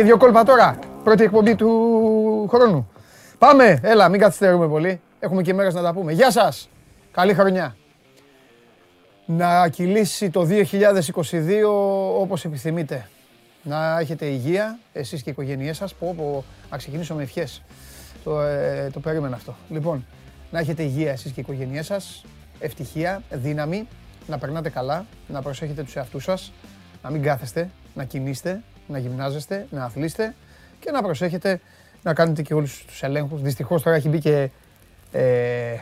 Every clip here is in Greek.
Μην κάνω και δύο κόλπα τώρα. Πρώτη εκπομπή του χρόνου. Πάμε, έλα, μην καθυστερούμε πολύ. Έχουμε και μέρες να τα πούμε. Γεια σας. Καλή χρονιά. Να κυλήσει το 2022 όπως επιθυμείτε. Να έχετε υγεία, εσείς και οι οικογένειές σας. Πω, πω, να ξεκινήσω με ευχές. Το, ε, το περίμενα αυτό. Λοιπόν, να έχετε υγεία εσείς και οι οικογένειές σας. Ευτυχία, δύναμη, να περνάτε καλά, να προσέχετε τους εαυτούς σας, να μην κάθεστε, να κινείστε, να γυμνάζεστε, να αθλείστε και να προσέχετε να κάνετε και όλους τους ελέγχους. Δυστυχώς τώρα έχει μπει και ε,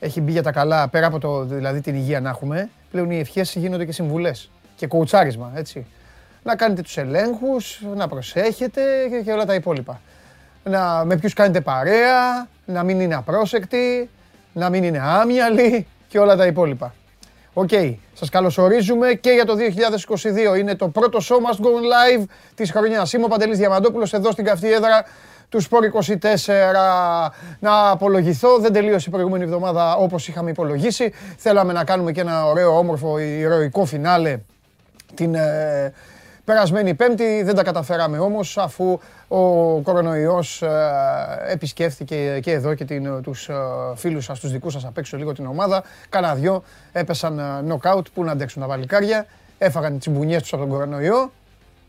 έχει μπει για τα καλά, πέρα από το, δηλαδή την υγεία να έχουμε, πλέον οι ευχές γίνονται και συμβουλές και κοουτσάρισμα, έτσι. Να κάνετε τους ελέγχους, να προσέχετε και, και όλα τα υπόλοιπα. Να, με ποιους κάνετε παρέα, να μην είναι απρόσεκτοι, να μην είναι άμυαλοι και όλα τα υπόλοιπα. OK, okay. σας καλωσορίζουμε και για το 2022. Είναι το πρώτο show must go live της χρονιάς. Είμαι ο Παντελής Διαμαντόπουλος εδώ στην καυτή έδρα του Sport 24. Να απολογηθώ, δεν τελείωσε η προηγούμενη εβδομάδα όπως είχαμε υπολογίσει. Θέλαμε να κάνουμε και ένα ωραίο, όμορφο, ηρωικό φινάλε την ε, περασμένη Πέμπτη. Δεν τα καταφέραμε όμως αφού ο κορονοϊός ε, επισκέφθηκε και εδώ και την, τους ε, φίλους σας, τους δικούς σας απ' έξω λίγο την ομάδα. Κάνα δυο έπεσαν νοκάουτ που να αντέξουν τα βαλικάρια. Έφαγαν τις μπουνιές τους από τον κορονοϊό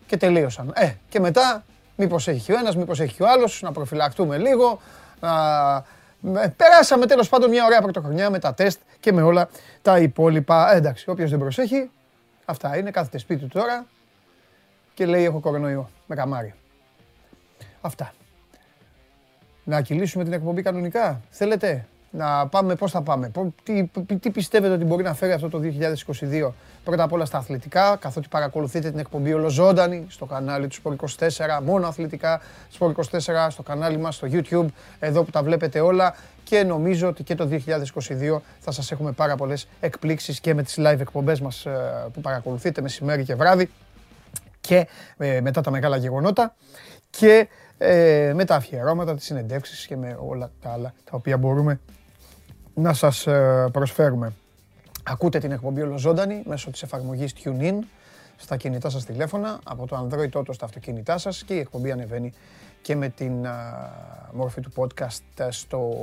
και τελείωσαν. Ε, και μετά μήπως έχει ο ένας, μήπως έχει ο άλλος, να προφυλακτούμε λίγο. Να... Περάσαμε τέλος πάντων μια ωραία πρωτοχρονιά με τα τεστ και με όλα τα υπόλοιπα. Ε, εντάξει, όποιος δεν προσέχει, αυτά είναι, κάθεται σπίτι του τώρα και λέει έχω κορονοϊό με καμάρι. Αυτά. Να κυλήσουμε την εκπομπή κανονικά. Θέλετε να πάμε, πώς θα πάμε, τι, τι πιστεύετε ότι μπορεί να φέρει αυτό το 2022. Πρώτα απ' όλα στα αθλητικά, καθότι παρακολουθείτε την εκπομπή ολοζώντανη στο κανάλι του Sport 24, μόνο αθλητικά, Sport 24, στο κανάλι μας, στο YouTube, εδώ που τα βλέπετε όλα και νομίζω ότι και το 2022 θα σας έχουμε πάρα πολλές εκπλήξεις και με τις live εκπομπές μας ε, που παρακολουθείτε μεσημέρι και βράδυ και ε, μετά τα μεγάλα γεγονότα και ε, με τα αφιερώματα, τις συνεντεύξεις και με όλα τα άλλα τα οποία μπορούμε να σας ε, προσφέρουμε. Ακούτε την εκπομπή ολοζώντανη μέσω της εφαρμογής TuneIn στα κινητά σας τηλέφωνα, από το Android Auto στα αυτοκίνητά σας και η εκπομπή ανεβαίνει και με την μόρφη του podcast στο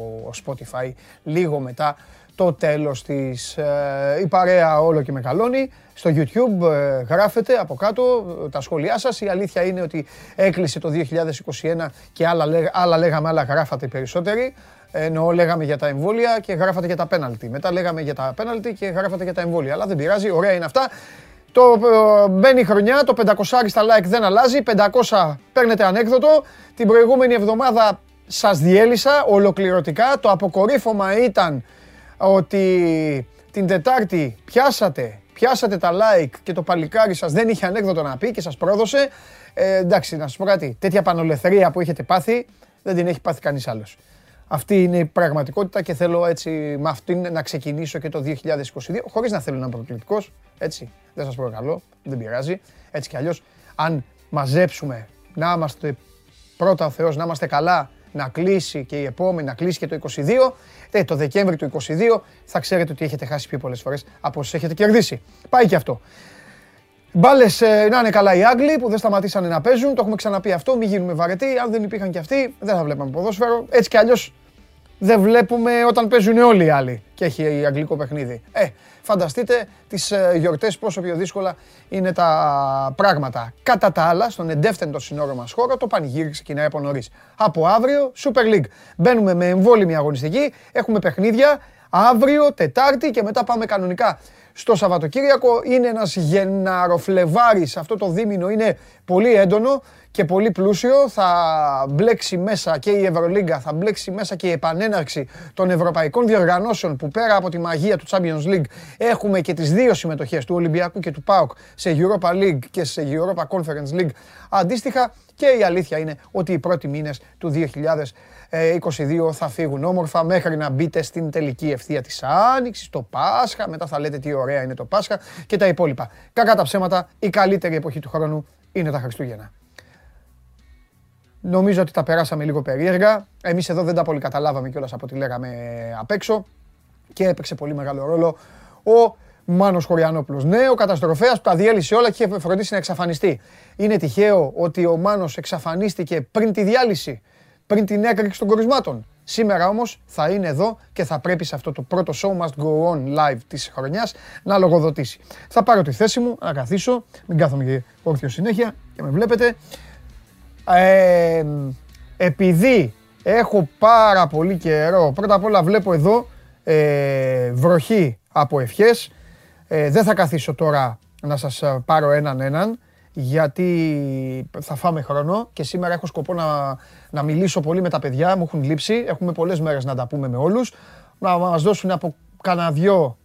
Spotify λίγο μετά το τέλος της. Ε, η παρέα όλο και μεγαλώνει. Στο YouTube ε, γράφετε από κάτω ε, τα σχόλιά σας. Η αλήθεια είναι ότι έκλεισε το 2021 και άλλα, άλλα λέγαμε, άλλα γράφατε περισσότεροι. Ενώ λέγαμε για τα εμβόλια και γράφατε για τα πέναλτι. Μετά λέγαμε για τα πέναλτι και γράφατε για τα εμβόλια. Αλλά δεν πειράζει, ωραία είναι αυτά. Το μπαίνει η χρονιά, το 500 στα like δεν αλλάζει, 500 παίρνετε ανέκδοτο. Την προηγούμενη εβδομάδα σας διέλυσα ολοκληρωτικά. Το αποκορύφωμα ήταν ότι την Τετάρτη πιάσατε, πιάσατε τα like και το παλικάρι σας δεν είχε ανέκδοτο να πει και σας πρόδωσε. Ε, εντάξει, να σας πω κάτι, τέτοια πανολεθρία που έχετε πάθει δεν την έχει πάθει κανείς άλλος. Αυτή είναι η πραγματικότητα και θέλω έτσι με αυτήν να ξεκινήσω και το 2022, χωρίς να θέλω να είμαι προκλητικός, έτσι, δεν σας προκαλώ, δεν πειράζει. Έτσι κι αλλιώς, αν μαζέψουμε να είμαστε πρώτα ο Θεός, να είμαστε καλά να κλείσει και η επόμενη, να κλείσει και το 22, ε, το Δεκέμβρη του 22 θα ξέρετε ότι έχετε χάσει πιο πολλές φορές από όσες έχετε κερδίσει. Πάει και αυτό. Μπάλες ε, να είναι καλά οι Άγγλοι που δεν σταματήσανε να παίζουν. Το έχουμε ξαναπεί αυτό. Μην γίνουμε βαρετοί. Αν δεν υπήρχαν και αυτοί, δεν θα βλέπαμε ποδόσφαιρο. Έτσι κι αλλιώς δεν βλέπουμε όταν παίζουν όλοι οι άλλοι και έχει αγγλικό παιχνίδι. Ε, φανταστείτε τις ε, γιορτές πόσο πιο δύσκολα είναι τα πράγματα. Κατά τα άλλα, στον εντεύθεντο συνόρο μας χώρο, το πανηγύρι ξεκινάει από νωρίς. Από αύριο, Super League. Μπαίνουμε με εμβόλυμη αγωνιστική, έχουμε παιχνίδια, αύριο, Τετάρτη και μετά πάμε κανονικά στο Σαββατοκύριακο. Είναι ένας γεναροφλεβάρης, αυτό το δίμηνο είναι πολύ έντονο και πολύ πλούσιο. Θα μπλέξει μέσα και η Ευρωλίγκα, θα μπλέξει μέσα και η επανέναρξη των ευρωπαϊκών διοργανώσεων που πέρα από τη μαγεία του Champions League έχουμε και τις δύο συμμετοχές του Ολυμπιακού και του ΠΑΟΚ σε Europa League και σε Europa Conference League αντίστοιχα και η αλήθεια είναι ότι οι πρώτοι μήνες του 2022 θα φύγουν όμορφα μέχρι να μπείτε στην τελική ευθεία της Άνοιξης, το Πάσχα, μετά θα λέτε τι ωραία είναι το Πάσχα και τα υπόλοιπα. Κακά τα ψέματα, η καλύτερη εποχή του χρόνου είναι τα Χριστούγεννα. Νομίζω ότι τα περάσαμε λίγο περίεργα. Εμείς εδώ δεν τα πολύ καταλάβαμε κιόλας από ό,τι λέγαμε απ' έξω και έπαιξε πολύ μεγάλο ρόλο ο Μάνος Χωριανόπουλος. Ναι, ο καταστροφέας που τα διέλυσε όλα και είχε φροντίσει να εξαφανιστεί. Είναι τυχαίο ότι ο Μάνος εξαφανίστηκε πριν τη διάλυση, πριν την έκρηξη των κορισμάτων. Σήμερα όμως θα είναι εδώ και θα πρέπει σε αυτό το πρώτο show must go on live της χρονιάς να λογοδοτήσει. Θα πάρω τη θέση μου, να καθίσω, μην κάθομαι και όρθιο συνέχεια και με βλέπετε. Ε, επειδή έχω πάρα πολύ καιρό, πρώτα απ' όλα βλέπω εδώ ε, βροχή από ευχές. Ε, δεν θα καθίσω τώρα να σας πάρω έναν έναν γιατί θα φάμε χρόνο και σήμερα έχω σκοπό να, να μιλήσω πολύ με τα παιδιά, μου έχουν λείψει, έχουμε πολλές μέρες να τα πούμε με όλους, να μας δώσουν από κανένα δυο,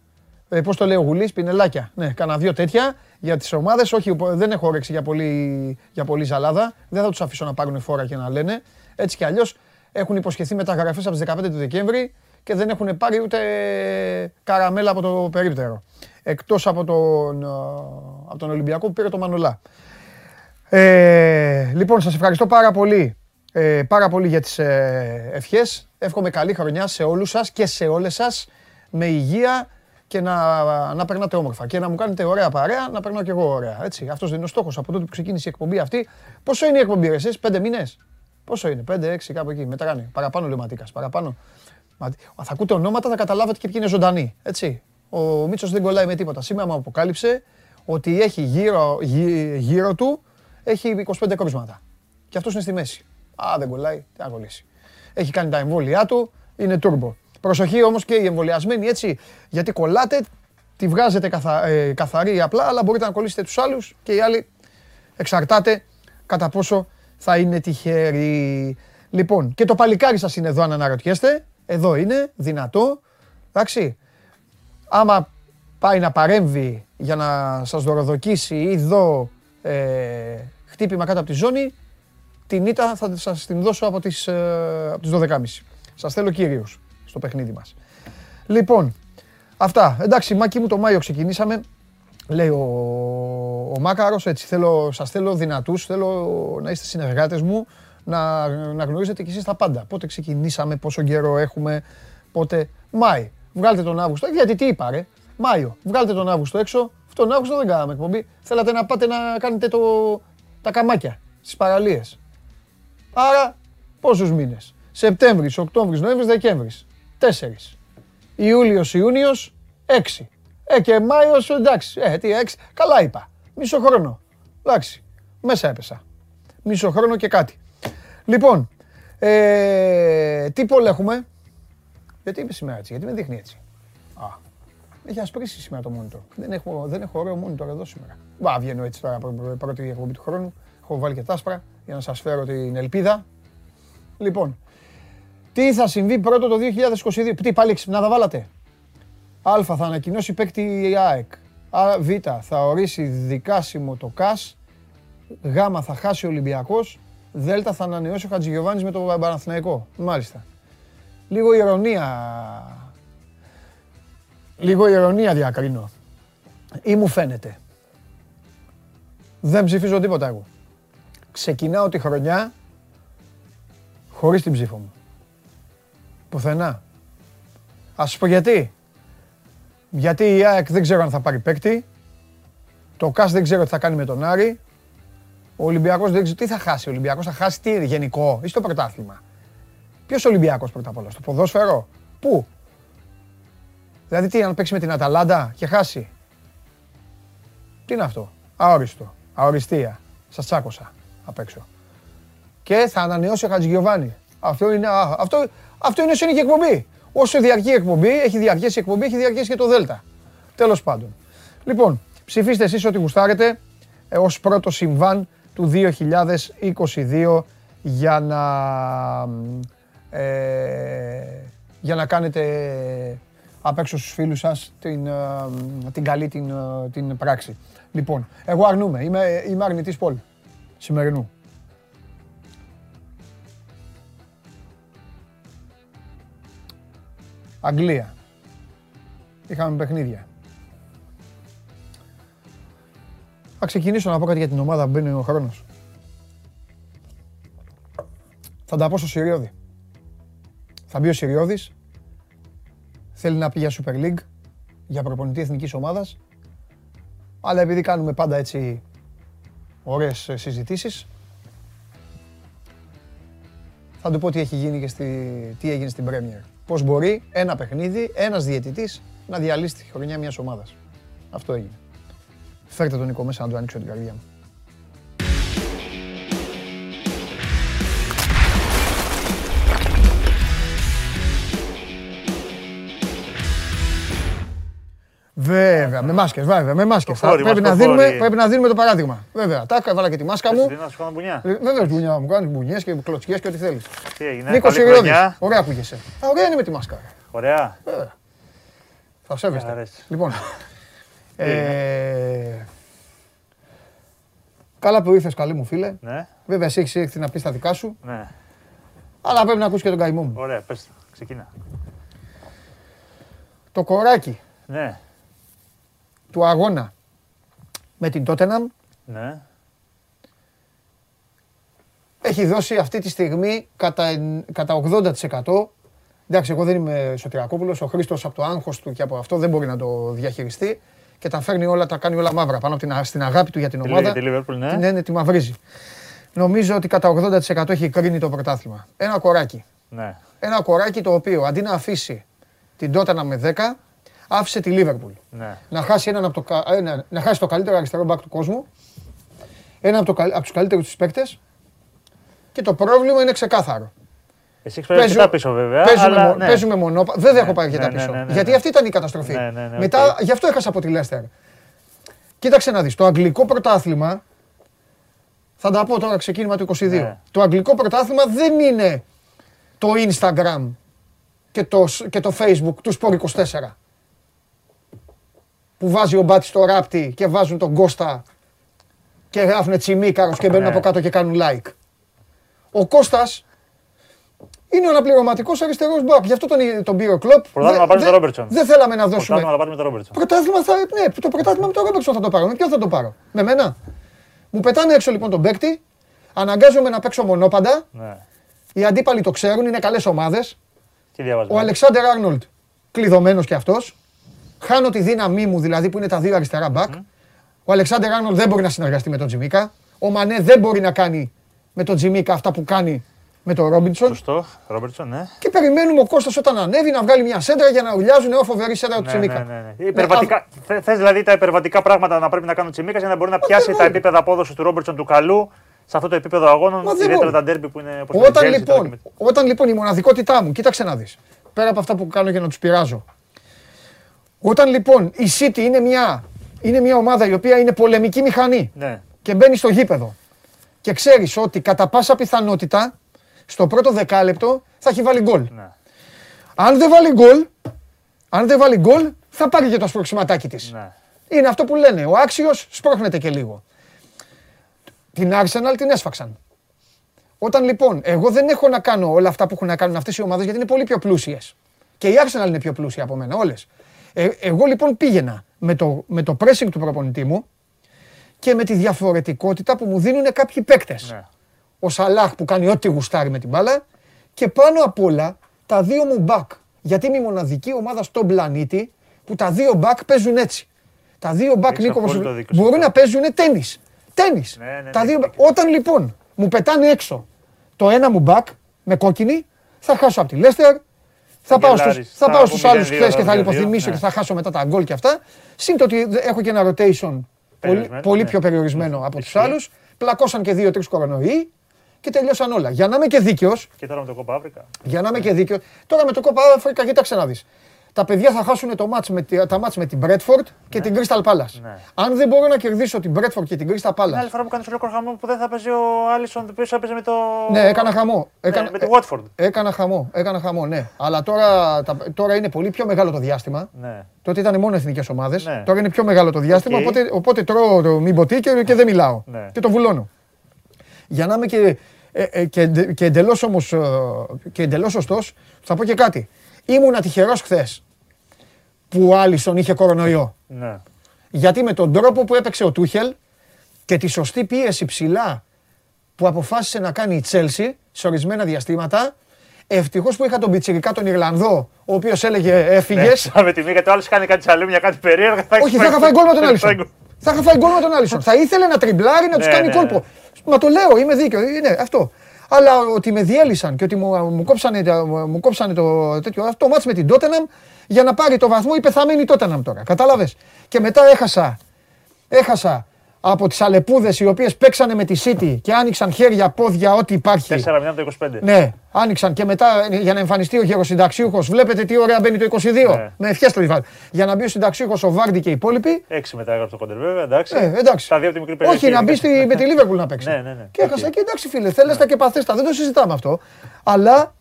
ε, πώς το λέει ο Γουλής, πινελάκια, ναι, κανένα δυο τέτοια για τις ομάδες, όχι, δεν έχω όρεξη για πολύ, για πολύ ζαλάδα, δεν θα τους αφήσω να πάρουν φόρα και να λένε, έτσι κι αλλιώς έχουν υποσχεθεί μεταγραφές από τις 15 του Δεκέμβρη και δεν έχουν πάρει ούτε καραμέλα από το περίπτερο. Εκτός από τον, από τον Ολυμπιακό που πήρε το Μανολά. Ε, λοιπόν, σας ευχαριστώ πάρα πολύ, ε, πάρα πολύ για τις ε, ευχές. Εύχομαι καλή χρονιά σε όλους σας και σε όλες σας με υγεία και να, να περνάτε όμορφα και να μου κάνετε ωραία παρέα, να περνάω κι εγώ ωραία. Έτσι. Αυτός δεν είναι ο στόχος από τότε που ξεκίνησε η εκπομπή αυτή. Πόσο είναι η εκπομπή, εσείς, πέντε μήνες; Πόσο είναι, πέντε, έξι, κάπου εκεί. Μετράνε. Παραπάνω λέει ο Ματίκας, παραπάνω. Θα ακούτε ονόματα, θα καταλάβετε και ποιοι είναι ζωντανοί. Έτσι. Ο Μίτσος δεν κολλάει με τίποτα. Σήμερα μου αποκάλυψε ότι έχει γύρω, γύρω του έχει 25 κρούσματα. Και αυτός είναι στη μέση. Α, δεν κολλάει, τι να κολλήσει. Έχει κάνει τα εμβόλια του, είναι turbo. Προσοχή όμως και οι εμβολιασμένοι έτσι, γιατί κολλάτε, τη βγάζετε καθα, ε, καθαρή απλά, αλλά μπορείτε να κολλήσετε τους άλλους και οι άλλοι εξαρτάται κατά πόσο θα είναι τυχεροί. Λοιπόν, και το παλικάρι σας είναι εδώ αν αναρωτιέστε. Εδώ είναι, δυνατό. Εντάξει. Άμα πάει να παρέμβει για να σας δωροδοκίσει ή δω ε, χτύπημα κάτω από τη ζώνη, την ήττα θα σας την δώσω από τις, ε, από τις 12.30. Σας θέλω κύριος στο παιχνίδι μας. Λοιπόν, αυτά. Εντάξει, Μάκη μου το Μάιο ξεκινήσαμε. Λέει ο, ο Μάκαρος, έτσι θέλω, σας θέλω δυνατούς, θέλω να είστε συνεργάτες μου, να, να γνωρίζετε κι εσείς τα πάντα. Πότε ξεκινήσαμε, πόσο καιρό έχουμε, πότε... Μάη, βγάλτε τον Αύγουστο, γιατί τι είπα ρε, Μάιο, βγάλτε τον Αύγουστο έξω, αυτόν Αύγουστο δεν κάναμε εκπομπή. Θέλατε να πάτε να κάνετε το, τα καμάκια στις παραλίες. Άρα πόσους μήνες; Σεπτέμβρης, Οκτώβρης, Νοέμβρης, Δεκέμβρης. Τέσσερις. Ιούλιος, Ιούνιος, έξι. Ε, και Μάιος, εντάξει. Ε, τι, έξι. Καλά είπα. Μισό χρόνο. Εντάξει. Μέσα έπεσα. Μισό χρόνο και κάτι. Λοιπόν, ε, τι πόλ έχουμε; Γιατί είμαι σήμερα έτσι, γιατί με δείχνει έτσι. Α, έχει ασπρίσει σήμερα το monitor. Δεν έχω, δεν έχω ωραίο monitor εδώ σήμερα. Μπα, βγαίνω έτσι τώρα πρώτη εκπομπή του χρόνου. Έχω βάλει και τα άσπρα για να σας φέρω την ελπίδα. Λοιπόν, τι θα συμβεί πρώτο το 2022. Τι πάλι ξυπνάδα βάλατε; Α θα ανακοινώσει παίκτη η ΑΕΚ. Α, Β θα ορίσει δικάσιμο το ΚΑΣ. Γ θα χάσει ο Ολυμπιακός. Δ θα ανανεώσει ο Χατζηγιοβάνης με το Παναθηναϊκό. Μάλιστα. Λίγο ηρωνία. Λίγο ηρωνία διακρίνω. Ή μου φαίνεται. Δεν ψηφίζω τίποτα εγώ. Ξεκινάω τη χρονιά χωρίς την ψήφο μου. Πουθενά. Ας σου πω γιατί. Γιατί η ΑΕΚ δεν ξέρω αν θα πάρει παίκτη. Το ΚΑΣ δεν ξέρω τι θα κάνει με τον Άρη. Ο Ολυμπιακός δεν ξέρω τι θα χάσει. Ο Ολυμπιακός θα χάσει τι γενικό ή στο πρωτάθλημα. Ποιος Ολυμπιακός πρώτα απ' όλα, στο ποδόσφαιρο; Πού; Δηλαδή τι, αν παίξει με την Αταλάντα και χάσει; Τι είναι αυτό; Αόριστο. Αοριστία. Σας τσάκωσα απ' έξω. Και θα ανανεώσει ο Χατζηγιοβάνη. Αυτό είναι, αυτό, αυτό είναι συνήθεια εκπομπή. Όσο διαρκεί η εκπομπή, έχει διαρκέσει η εκπομπή, έχει διαρκέσει και το Δέλτα. Τέλος πάντων. Λοιπόν, ψηφίστε εσείς ό,τι γουστάρετε ε, ως πρώτο συμβάν του 2022 για να, ε, για να κάνετε απ' έξω στους φίλους σας την, ε, την καλή την, ε, την πράξη. Λοιπόν, εγώ αρνούμαι. Είμαι, είμαι αρνητής πόλη σημερινού. Αγγλία. Είχαμε παιχνίδια. Θα ξεκινήσω να πω κάτι για την ομάδα που μπαίνει ο χρόνος. Θα τα πω στο Συριώδη. Θα μπει ο Συριώδης. Θέλει να πει για Super League. για προπονητή εθνικής ομάδας. Αλλά επειδή κάνουμε πάντα έτσι ωραίες ε, συζητήσεις, θα του πω τι έχει γίνει και στη, τι έγινε στην Premier. Πώς μπορεί ένα παιχνίδι, ένας διαιτητής να διαλύσει τη χρονιά μιας ομάδας. Αυτό έγινε. Φέρτε τον Νίκο μέσα να του ανοίξω την καρδιά μου. Βέβαια, με μάσκες, βέβαια, με μάσκες. Το χώρι πρέπει, μας, να το δίνουμε, χώρι. πρέπει να δίνουμε το παράδειγμα. Βέβαια, τα έβαλα και τη μάσκα μου. Τι να σου κάνω μπουνιά. Ε, Βέβαια, μπουνιά μου, κάνεις μπουνιές και κλωτσιές και ό,τι θέλεις. Τι έγινε, Νίκος καλή Σιριώδης, χρονιά. ωραία που είσαι. Α, ωραία είναι με τη μάσκα. Ωραία. Θα σέβεστε. αρέσει. Λοιπόν, ε, καλά που ήρθες καλή μου φίλε. Ναι, Βέβαια εσύ έχεις έρθει να πεις τα δικά σου, ναι. αλλά πρέπει να ακούσεις και τον καημό μου. Ωραία, πες το. Ξεκινά. Το κοράκι Ναι, του αγώνα με την Tottenham ναι. έχει δώσει αυτή τη στιγμή κατά, εν- κατά 80%. Εντάξει, εγώ δεν είμαι Σωτηρακόπουλος, ο Χρήστος από το άγχος του και από αυτό δεν μπορεί να το διαχειριστεί και τα φέρνει όλα, τα κάνει όλα μαύρα πάνω από την, α- στην αγάπη του για την Τη ομάδα. Λί- Τη Liverpool, ναι. Ναι, ναι, τη μαυρίζει. Νομίζω ότι κατά 80% έχει κρίνει το πρωτάθλημα. Ένα κοράκι. Ναι. Ένα κοράκι το οποίο αντί να αφήσει την Τότεναμ με 10, άφησε τη Λίβερπουλ. Ναι. Να χάσει, έναν από το, κα- ένα, να χάσει το καλύτερο αριστερό μπακ του κόσμου, ένα από, το, καλ- από τους καλύτερους τους παίκτες και το πρόβλημα είναι ξεκάθαρο. Εσύ έχεις πάει αρκετά πίσω βέβαια. παίζουμε, αλλά, μο- ναι. παίζουμε μονόπα. Δεν Ναι, έχω πάει αρκετά ναι, ναι, πίσω. ναι, ναι, Γιατί ναι. αυτή ήταν η καταστροφή. Ναι, ναι, ναι, Μετά, οκ. γι' αυτό έχασα από τη Λέστερ. Κοίταξε να δεις, το αγγλικό πρωτάθλημα, θα τα πω τώρα ξεκίνημα του 22. Ναι. Το αγγλικό πρωτάθλημα δεν είναι το Instagram και το, σ- και το Facebook του Sport 24. Που βάζει ο Μπάτης το ράπτη και βάζουν τον Κώστα και γράφουν τσιμίκαρος και μπαίνουν Ναι. από κάτω και κάνουν like. Ο Κώστας είναι ο αναπληρωματικός αριστερός μπακ. Γι' αυτό τον, τον πήρε ο Κλοπ. Πρωτάθλημα Δεν- να πάρει δεν- τον Ρόμπερτσον. Δεν θέλαμε να δώσουμε. Πρωτάθλημα να πάρει με τον Ρόμπερτσον. Πρωτάθλημα θα. Ναι, το πρωτάθλημα με τον Ρόμπερτσον θα το πάρω. Με ποιον θα το πάρω; Με μένα; Μου πετάνε έξω λοιπόν τον παίκτη. Αναγκάζομαι να παίξω μονόπαντα. Ναι. Οι αντίπαλοι το ξέρουν, είναι καλές ομάδες. Τι διαβάζουμε; Ο Αλεξάνδρ Άρνολτ κλειδωμένος κι αυτός. Χάνω τη δύναμή μου δηλαδή που είναι τα δύο αριστερά μπακ. Ο Αλεξάνδρ Άρνολτ δεν μπορεί να συνεργαστεί με τον Τζιμίκα. Ο Μανέ δεν μπορεί να κάνει με τον Τζιμίκα αυτά που κάνει με τον Ρόμπινσον. Σωστό. Ρόμπερτσον, ναι. Και περιμένουμε ο Κώστας όταν ανέβει να βγάλει μια σέντρα για να ουλιάζουν ω φοβερή σέντρα του Ναι, Τσιμίκα. ναι, ναι, ναι. Υπερβατικά, θε- θες δηλαδή τα υπερβατικά πράγματα να πρέπει να κάνει ο Τσιμίκα για να μπορεί να πιάσει δεν τα μπορεί. επίπεδα απόδοσης του Ρόμπερτσον του καλού σε αυτό το επίπεδο αγώνων. Μα δεν Ιδιαίτερα μπορεί. τα ντέρμπι που είναι όπως Όταν η Chelsea, τώρα λοιπόν, και με- όταν λοιπόν η μοναδικότητά μου, κοίταξε να δεις, πέρα από αυτά που κάνω για να τους πειράζω. Όταν λοιπόν η City είναι μια, είναι μια ομάδα η οποία είναι πολεμική μηχανή Ναι. και μπαίνει στο γήπεδο και ξέρεις ότι κατά πάσα πιθανότητα στο πρώτο δεκάλεπτο θα έχει βάλει γκολ. Ναι. Αν δεν βάλει γκολ, αν δεν βάλει γκολ, θα πάρει και το σπροξηματάκι της. Ναι. Είναι αυτό που λένε. Ο άξιος σπρώχνεται και λίγο. Την Arsenal την έσφαξαν. Όταν λοιπόν, εγώ δεν έχω να κάνω όλα αυτά που έχουν να κάνουν αυτές οι ομάδες γιατί είναι πολύ πιο πλούσιες. Και η Arsenal είναι πιο πλούσια από μένα, όλες. Ε, εγώ λοιπόν πήγαινα με το, με το pressing του προπονητή μου και με τη διαφορετικότητα που μου δίνουν κάποιοι παίκτες. Ναι. Ο Σαλάχ που κάνει ό,τι γουστάρει με την μπάλα και πάνω απ' όλα τα δύο μου μπακ. Γιατί είμαι η μοναδική ομάδα στον πλανήτη που τα δύο μπακ παίζουν έτσι. Τα δύο μπακ Έχεις Νίκος απόλυτο όπως- δίκιο σε μπορούν αυτό. να παίζουν τένις. Τένις. Ναι, ναι, τα ναι, δύο... ναι. μπακ- Όταν λοιπόν μου πετάνε έξω το ένα μου μπακ με κόκκινη, θα χάσω από τη Λέστερ, θα πάω στους, γκελάρεις, θα θα πάω πω στους 0-2, άλλους χθες και θα 2-2, λιποθυμίσω ναι. και θα χάσω μετά τα γκολ και αυτά. Συν το ότι δε- έχω και ένα rotation πολύ, Περιορισμένο, πολύ ναι. πιο περιορισμένο από τους Ισχύει. άλλους. Πλακώσαν και δύο-τρεις κορονοϊοί και τελειώσαν όλα. Για να είμαι και δίκαιος, Και τώρα με το Κόπα Άφρικα. για να είμαι και δίκαιος. Τώρα με το Κόπα Άφρικα, κοίταξε να δεις. Τα παιδιά θα χάσουν το ματς με, τη- τα ματς με την Brentford και την Crystal Palace. Ναι. Αν δεν μπορώ να κερδίσω την Brentford και την Crystal Είναι άλλη Palace. φορά που κάνεις ολόκληρο χαμό που δεν θα παίζει ο Άλισον που έπαιζε με το. Ναι, έκανα χαμό. Έκανα, με τη Watford. ε, έκανα χαμό, έκανα χαμό, ναι. Αλλά τώρα, τα- τώρα είναι πολύ πιο μεγάλο το διάστημα. Ναι. Τότε ήταν μόνο εθνικές ομάδες. Ναι. Τώρα είναι πιο μεγάλο το διάστημα. Οκ. Οπότε, οπότε τρώω το μη ποτή και, και δεν μιλάω. Ναι. Και το βουλώνω. Για να είμαι και, ε, ε, και, εντε- και εντελώς όμως και εντελώς σωστός, θα πω και κάτι. Ήμουνα τυχερός χθες που ο Άλισον είχε κορονοϊό. Ναι. Γιατί με τον τρόπο που έπαιξε ο Τούχελ και τη σωστή πίεση ψηλά που αποφάσισε να κάνει η Τσέλσι σε ορισμένα διαστήματα, Ευτυχώς που είχα τον Πιτσυρικά τον Ιρλανδό, ο οποίος έλεγε έφυγε. Ναι, με τη μήκα του άλλο κάνει κάτι σαλούμια, κάτι περίεργα. Όχι, θα είχα φάει γκολ με τον Άλισον. Θα είχα φάει γκολ με τον Άλισον. Θα ήθελε να τριμπλάρει, να τους Ναι, κάνει ναι, κόλπο. Μα το λέω, είμαι δίκαιο. Είναι αυτό. Αλλά ότι με διέλυσαν και ότι μου, μου, κόψανε, τα- μου κόψανε το τέτοιο αυτό μάτς με την Τότεναμ για να πάρει το βαθμό η πεθαμένη Τότεναμ τώρα. Κατάλαβες. Και μετά έχασα, έχασα από τις αλεπούδες οι οποίες παίξανε με τη City και άνοιξαν χέρια, πόδια, ό,τι υπάρχει. 4-0 το 25. Ναι, άνοιξαν και μετά ε, για να εμφανιστεί ο γεροσυνταξίουχος. Βλέπετε τι ωραία μπαίνει το 22. Ναι. Με ευχέ το διβάλλει. Για να μπει ο συνταξίουχος ο Βάρντι και οι υπόλοιποι. 6 μετά έγραψε το κόντερ, βέβαια, εντάξει. Ε, εντάξει. Τα δύο από τη μικρή περιοχή. Όχι, να μπει στη- με τη Λίβερπουλ να παίξει. Ναι, ναι, ναι. Και έχασα Οκ. και εντάξει, φίλε, θέλες τα και πάθες τα. Δεν το συζητάμε αυτό. Αλλά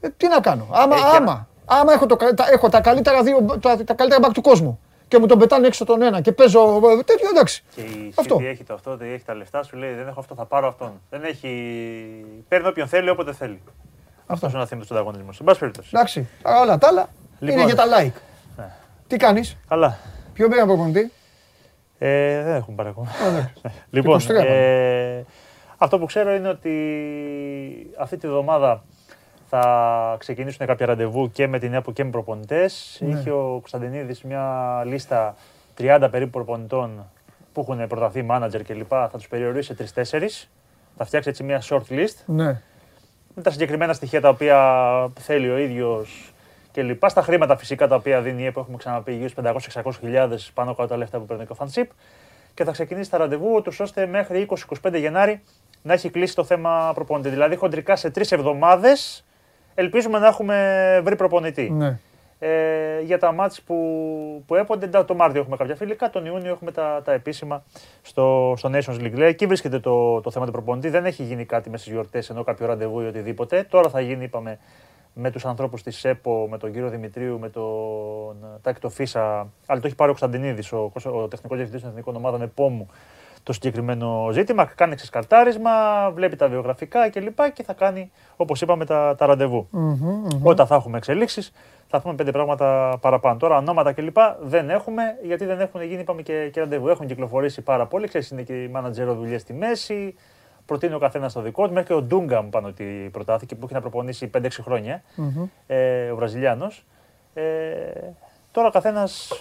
ε, τι να κάνω. Άμα, Ε, και άμα, άμα έχω, το, κα- τα, έχω τα, καλύτερα δύο, τα, τα καλύτερα μπακ του κόσμου και μου τον πετάνε έξω τον ένα και παίζω ε, τέτοιο εντάξει. Και η Αυτό. City έχει το αυτό, δεν έχει τα λεφτά, σου λέει δεν έχω αυτό, θα πάρω αυτόν. Δεν έχει. Παίρνει όποιον θέλει, όποτε θέλει. Αυτό είναι ο θύμιο του ανταγωνισμού. Εν πάση περιπτώσει. Εντάξει. Άρα όλα τα άλλα Λοιπόν. είναι για τα like. Ναι. Τι κάνεις, Καλά. ποιο πήρε προπονητή. Ε, δεν έχουν πάρει ακόμα. Α, εντάξει. Λοιπόν, 23 πάμε. ε, αυτό που ξέρω είναι ότι αυτή τη βδομάδα θα ξεκινήσουν κάποια ραντεβού και με την ΕΠΟ και με προπονητές. Ναι. Είχε ο Κωνσταντινίδης μια λίστα 30 περίπου προπονητών που έχουν προταθεί manager κλπ. Θα τους περιορίσει σε 3-4. Θα φτιάξει έτσι μια short list Ναι. με τα συγκεκριμένα στοιχεία τα οποία θέλει ο ίδιος και λοιπά. Στα χρήματα φυσικά τα οποία δίνει η ΕΠΟ, έχουμε ξαναπεί γύρω στους 500-600 χιλιάδες πάνω κάτω τα λεφτά που παίρνει και ο Φανσίπ. Και θα ξεκινήσει τα ραντεβού του ώστε μέχρι 20-25 Γενάρη να έχει κλείσει το θέμα προπονητή. Δηλαδή χοντρικά σε τρεις εβδομάδες ελπίζουμε να έχουμε βρει προπονητή. ναι. Ε, για τα μάτς που, που έπονται, εντάξει, το Μάρτιο έχουμε κάποια φιλικά, τον Ιούνιο έχουμε τα, τα επίσημα στο, στο Nations League. Λέει, εκεί βρίσκεται το, το θέμα του προπονητή. Δεν έχει γίνει κάτι μέσα στις γιορτές ενώ κάποιο ραντεβού ή οτιδήποτε. Τώρα θα γίνει, είπαμε, με τους ανθρώπους της ΕΠΟ, με τον κύριο Δημητρίου, με τον Τάκη το Φίσα. Αλλά το έχει πάρει ο Κωνσταντινίδης, ο, ο τεχνικός διευθυντής των εθνικών ομάδων ΕΠΟΜΟΥ, το συγκεκριμένο ζήτημα. Κάνει ξεσκαρτάρισμα, βλέπει τα βιογραφικά κλπ. Και, και θα κάνει, όπως είπαμε, τα, τα ραντεβού. Όταν θα έχουμε εξελίξεις, θα πούμε πέντε πράγματα παραπάνω. Τώρα, ονόματα κλπ. δεν έχουμε, γιατί δεν έχουν γίνει, είπαμε και, και ραντεβού. Έχουν κυκλοφορήσει πάρα πολύ. Ξέρεις, είναι και οι μάνατζερο δουλειές στη μέση. Προτείνει ο καθένας το δικό του. Μέχρι και ο Ντούγκα μου πάνω ότι προτάθηκε που έχει να προπονήσει 5-6 χρόνια. Ε, ο Βραζιλιάνος. Ε, τώρα ο καθένας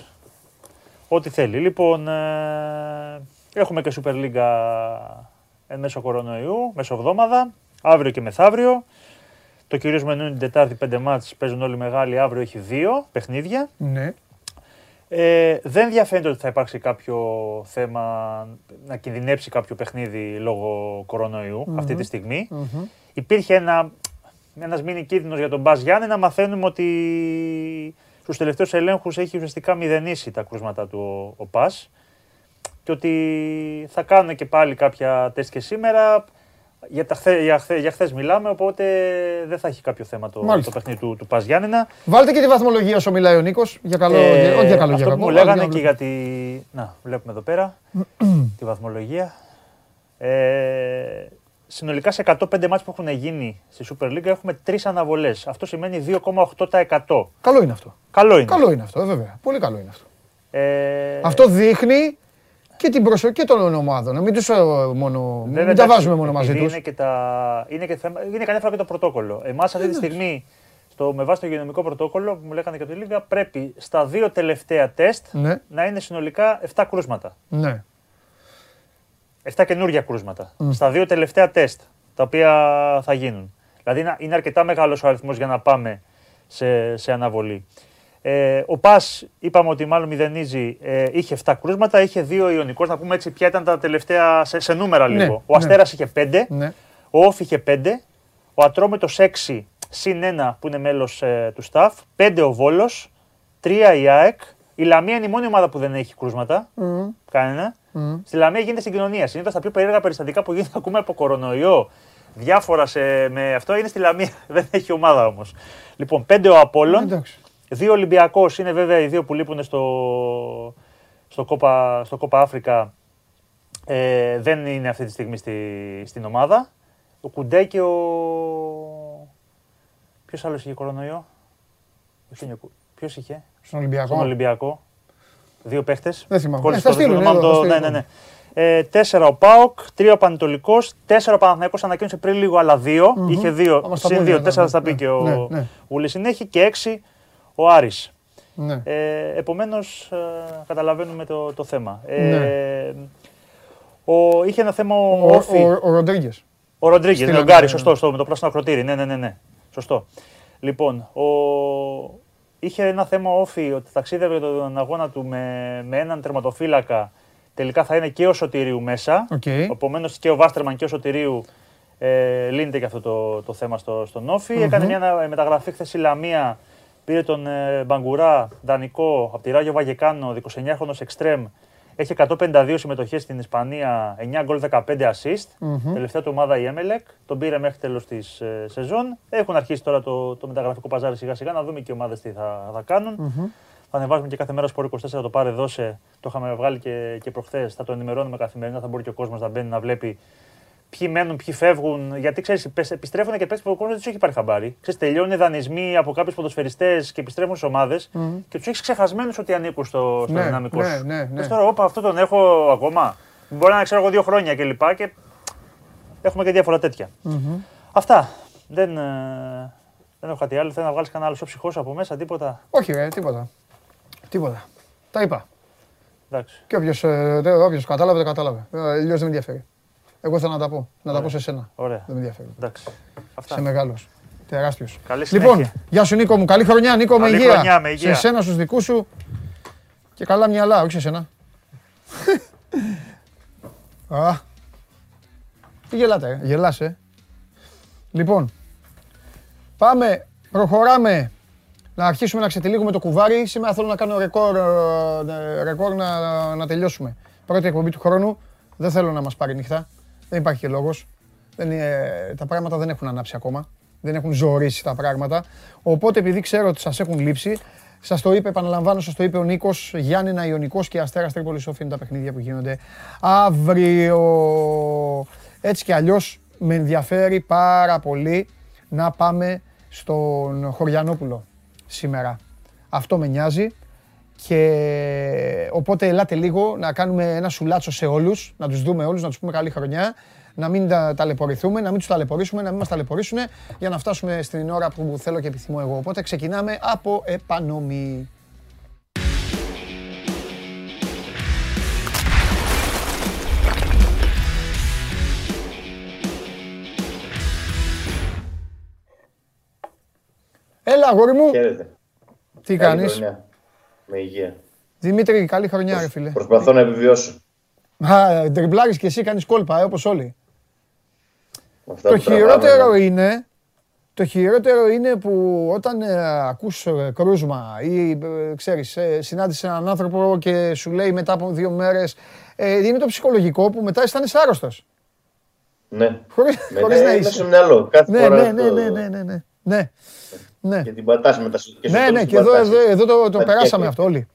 ό,τι θέλει. Λοιπόν, ε, έχουμε και Super League εν μέσω κορονοϊού, μέσω εβδόμαδα, αύριο και μεθαύριο. Το κυρίως μενού είναι την Τετάρτη, πέντε μάτς, παίζουν όλοι μεγάλοι. Αύριο έχει δύο παιχνίδια. ναι. Ε, δεν διαφαίνεται ότι θα υπάρξει κάποιο θέμα να κινδυνεύσει κάποιο παιχνίδι λόγω κορονοϊού αυτή τη στιγμη Υπήρχε ένα, ένας μίνι κίνδυνος για τον Μπας Γιάννη να μαθαίνουμε ότι στους τελευταίους ελέγχους έχει ουσιαστικά μηδενίσει τα κρούσματα του ο, ο Πας και ότι θα κάνουν και πάλι κάποια τεστ και σήμερα. Για, τα χθε, για, χθε, για χθες μιλάμε, οπότε δεν θα έχει κάποιο θέμα το, το Μάλιστα. παιχνίδι του, του Πας Γιάννηνα. Βάλτε και τη βαθμολογία όσο μιλάει ο Νίκος. Για καλό, Ε, για- όχι για καλό, για αυτό κακό. που μου αλλά λέγανε για- και για τη... Να, βλέπουμε εδώ πέρα τη βαθμολογία. Ε, συνολικά σε 105 μάτς που έχουν γίνει στη Super League έχουμε τρεις αναβολές. Αυτό σημαίνει 2,8%. Καλό είναι αυτό. Καλό είναι. Καλό είναι αυτό, ε, βέβαια. Πολύ καλό είναι αυτό. Ε, Αυτό δείχνει και την προσοχή των ομάδων. Να μην τους ε, μόνο. βέβαια, μην τα εντάξει, βάζουμε μόνο μαζί επειδή τους. Είναι, και τα, είναι, και θέμα, είναι κανένα φορά και το πρωτόκολλο. Εμάς αυτή τη στιγμή, στο, με βάση το υγειονομικό πρωτόκολλο που μου λέγανε και από τη Λίγα, πρέπει στα δύο τελευταία τεστ Ναι, να είναι συνολικά 7 κρούσματα. ναι. 7 καινούργια κρούσματα. Στα δύο τελευταία τεστ τα οποία θα γίνουν. Δηλαδή είναι, είναι αρκετά μεγάλος ο αριθμός για να πάμε σε, σε αναβολή. Ε, ο Πας είπαμε ότι μάλλον μηδενίζει, ε, είχε 7 κρούσματα, είχε 2 ιονικός. Να πούμε έτσι ποια ήταν τα τελευταία σε, σε νούμερα Ναι, λίγο. ο ναι. Αστέρας είχε 5, ναι. ο Όφ είχε 5, ο Ατρόμητος 6 συν 1 που είναι μέλος ε, του staff, 5 ο Βόλος, 3 η ΑΕΚ, η Λαμία είναι η μόνη ομάδα που δεν έχει κρούσματα, Μμμ. κανένα. Μμμ. Στη Λαμία γίνεται συγκοινωνία. Συνήθως τα πιο περίεργα περιστατικά που γίνεται ακούμε από κορονοϊό, διάφορα σε, με αυτό είναι στη Λαμία. Δεν έχει ομάδα όμως. Λοιπόν, πέντε ο Απόλλων, Εντάξει. Δύο Ολυμπιακός είναι βέβαια οι δύο που λείπουν στο, στο, Κόπα, στο Κόπα Αφρικα. Ε, δεν είναι αυτή τη στιγμή στη, στην ομάδα. Ο Κουντέ και ο. Ποιος άλλος είχε κορονοϊό, Ποιος είχε, Στον Ολυμπιακό. στον Ολυμπιακό. Δύο παίχτες. Δεν θυμάμαι. Ε, θα στείλουν, θυμάμαι εδώ, το- θα Ναι, στείλουν. ναι, ναι. Ε, τέσσερα ο Πάοκ, τρία ο Πανετολικός, τέσσερα ο Παναθυναϊκό ανακοίνωσε πριν λίγο άλλα δύο. Μμμ. Είχε δύο, Άμα στα συν πόδια δύο, ήταν, τέσσερα ναι, στα πει ναι, και ο ναι, ναι. Ούλη συνέχει και έξι ο Άρης. Ναι. Ε, Επομένως, καταλαβαίνουμε το, το θέμα. Ε, Ναι. ο, είχε ένα θέμα ο, Ο, ΟΦΗ. ο, ο Ροντρίγκες. Ο Ροντρίγκες, Στείλανε, ναι, ο Γκάρι, ναι, σωστό, στο, με το Πράσινο Ακρωτήρι. Ναι, ναι, ναι, ναι. Σωστό. Λοιπόν, ο... είχε ένα θέμα ο ΟΦΗ ότι ταξίδευε τον αγώνα του με, με έναν τερματοφύλακα. Τελικά θα είναι και ο Σωτηρίου μέσα. Οκ. Επομένως και ο Βάτερμαν και ο Σωτηρίου ε, λύνεται και αυτό το, το θέμα στο, στον ΟΦΗ Έκανε μια ανα- μεταγραφή χθες η Λαμία. Πήρε τον ε, Μπαγκουρά, δανεικό, από τη Ράγιο Βαγεκάνο, 29χρονο εξτρέμ. Έχει 152 συμμετοχές στην Ισπανία, 9 γκολ 15 assist. Μμμ. Τελευταία του ομάδα η Emelec. Τον πήρε μέχρι τέλος της ε, σεζόν. Έχουν αρχίσει τώρα το, το μεταγραφικό παζάρι σιγά σιγά να δούμε και οι ομάδες τι θα, θα κάνουν. Θα ανεβάζουμε και κάθε μέρα σπορ 24 το πάρε δώσε. Το είχαμε βγάλει και, και προχθές. Θα το ενημερώνουμε καθημερινά. Θα μπορεί και ο κόσμος να μπαίνει να βλέπει ποιοι μένουν, ποιοι φεύγουν. Γιατί ξέρεις, επιστρέφουν και παίξει που ο κόσμος δεν τους έχει πάρει χαμπάρι. Ξέρεις, τελειώνουν οι δανεισμοί από κάποιους ποδοσφαιριστές και επιστρέφουν στις ομάδες και τους έχεις ξεχασμένους ότι ανήκουν στο, στο Ναι, δυναμικό ναι, σου. ναι, ναι. Λες τώρα, όπα, αυτό τον έχω ακόμα. Μπορεί να ξέρω εγώ δύο χρόνια κλπ. Και, και έχουμε και διάφορα τέτοια. Αυτά. Δεν, ε, δεν έχω κάτι άλλο. Θέλω να βγάλεις κανένα άλλο ψυχός από μέσα, τίποτα. Όχι, ρε, τίποτα. Τίποτα. Τα είπα. Εντάξει. Και όποιος όποιος κατάλαβε, δεν κατάλαβε. Ε, Αλλιώ δεν με ενδιαφέρει. Εγώ θέλω να τα πω. Να τα πω σε σένα. Ωραία. Δεν με ενδιαφέρει. Εντάξει. Αυτά. Είσαι μεγάλος. Τεράστιος. Καλή Λοιπόν, συνέχεια. γεια σου Νίκο μου. Καλή χρονιά, Νίκο, με Καλή υγεία. χρονιά, με υγεία. Σε σένα, στους δικούς σου. Και καλά μυαλά, όχι σε σένα. Α. Τι γελάτε, ε. γελάς, ε. Λοιπόν, πάμε, προχωράμε. Να αρχίσουμε να ξετυλίγουμε το κουβάρι. Σήμερα θέλω να κάνω ρεκόρ, ε, ρεκόρ να, να τελειώσουμε. Πρώτη εκπομπή του χρόνου. Δεν θέλω να μας πάρει νύχτα. Δεν υπάρχει και λόγος. Δεν, είναι- τα πράγματα δεν έχουν ανάψει ακόμα. Δεν έχουν ζωήσει τα πράγματα. Οπότε επειδή ξέρω ότι σας έχουν λείψει, σας το είπε, επαναλαμβάνω, σας το είπε ο Νίκος, Γιάννενα Ιωνικός και Αστέρας Τρίπολης Σόφι είναι τα παιχνίδια που γίνονται αύριο. Έτσι κι αλλιώς με ενδιαφέρει πάρα πολύ να πάμε στον Χωριανόπουλο σήμερα. Αυτό με νοιάζει. Και οπότε ελάτε λίγο να κάνουμε ένα σουλάτσο σε όλους, να τους δούμε όλους, να τους πούμε καλή χρονιά, να μην τα ταλαιπωρηθούμε, να μην τους ταλαιπωρήσουμε, να μην μας ταλαιπωρήσουν για να φτάσουμε στην ώρα που θέλω και επιθυμώ εγώ. Οπότε ξεκινάμε από επανομή. Έλα, αγόρι μου. Χαίρετε. Τι Καλή κάνεις; Χρονιά. Με υγεία. Δημήτρη, καλή χρονιά, ρε φίλε. Προσπαθώ να επιβιώσω. Α, τριμπλάρεις και εσύ κάνεις κόλπα, ε, όπως όλοι. με αυτά Το που τραβάμε, χειρότερο ναι. είναι, το χειρότερο είναι που όταν ε, ακούς ε, κρούσμα ή ε, ξέρεις, ε, συνάντησες έναν άνθρωπο και σου λέει μετά από δύο μέρες ε, είναι το ψυχολογικό που μετά αισθάνεσαι άρρωστος. Ναι. Χωρίς, Μετά χωρίς να είναι είσαι. στο μυαλό. Κάθε Ναι, φορά ναι, ναι, αυτό- ναι, ναι, ναι, ναι, ναι. Ναι, Και την πατάς μετά. στο- και στο ναι, τέλος ναι, την και εδώ, πατάς. εδώ, εδώ το, το Πατιά περάσαμε και- αυτό όλοι.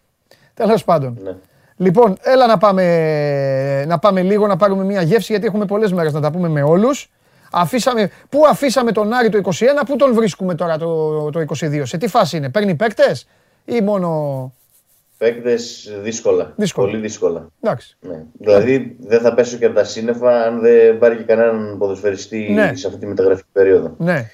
Τέλος πάντων. Ναι. Λοιπόν, έλα να πάμε, να πάμε λίγο να πάρουμε μια γεύση γιατί έχουμε πολλές μέρες να τα πούμε με όλους. Αφήσαμε, πού αφήσαμε τον Άρη το 21, πού τον βρίσκουμε τώρα το, το 22, σε τι φάση είναι, παίρνει παίκτες ή μόνο... Παίκτες δύσκολα. Δύσκολα. Πολύ δύσκολα. Εντάξει. Ναι. Δηλαδή δεν θα πέσω και από τα σύννεφα αν δεν πάρει και κανέναν ποδοσφαιριστή Ναι. σε αυτή τη μεταγραφική περίοδο. Ναι,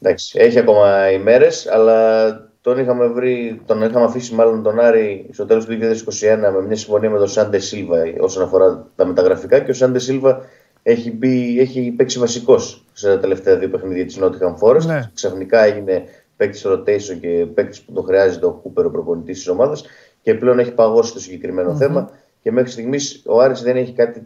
Εντάξει, έχει ακόμα ημέρες, αλλά τον είχαμε, βρει, τον είχαμε αφήσει μάλλον τον Άρη στο τέλος του 2021 με μια συμφωνία με τον Σάντε Σίλβα όσον αφορά τα μεταγραφικά και ο Σάντε Σίλβα έχει, μπει, έχει παίξει βασικός σε τα τελευταία δύο παιχνίδια της Nottingham Forest. Ναι. Ξαφνικά έγινε παίκτης rotation και παίκτης που το χρειάζεται ο Κούπερ, ο προπονητής της ομάδας και πλέον έχει παγώσει το συγκεκριμενο θέμα. Και μέχρι στιγμής ο Άρης δεν έχει κάτι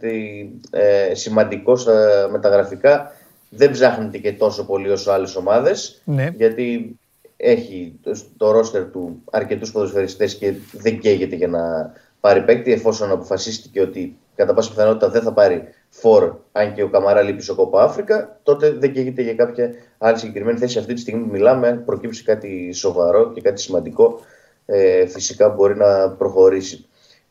ε, σημαντικό στα μεταγραφικά. Δεν ψάχνεται και τόσο πολύ όσο άλλες ομάδες. ναι. Γιατί έχει το, το ρόστερ του αρκετούς ποδοσφαιριστές και δεν καίγεται για να πάρει παίκτη, εφόσον αποφασίστηκε ότι κατά πάσα πιθανότητα δεν θα πάρει φορ, αν και ο Καμαρά λείπει στο Κόπα Αφρικα, τότε δεν καίγεται για κάποια άλλη συγκεκριμένη θέση. Αυτή τη στιγμή που μιλάμε, αν προκύψει κάτι σοβαρό και κάτι σημαντικό, ε, φυσικά μπορεί να προχωρήσει.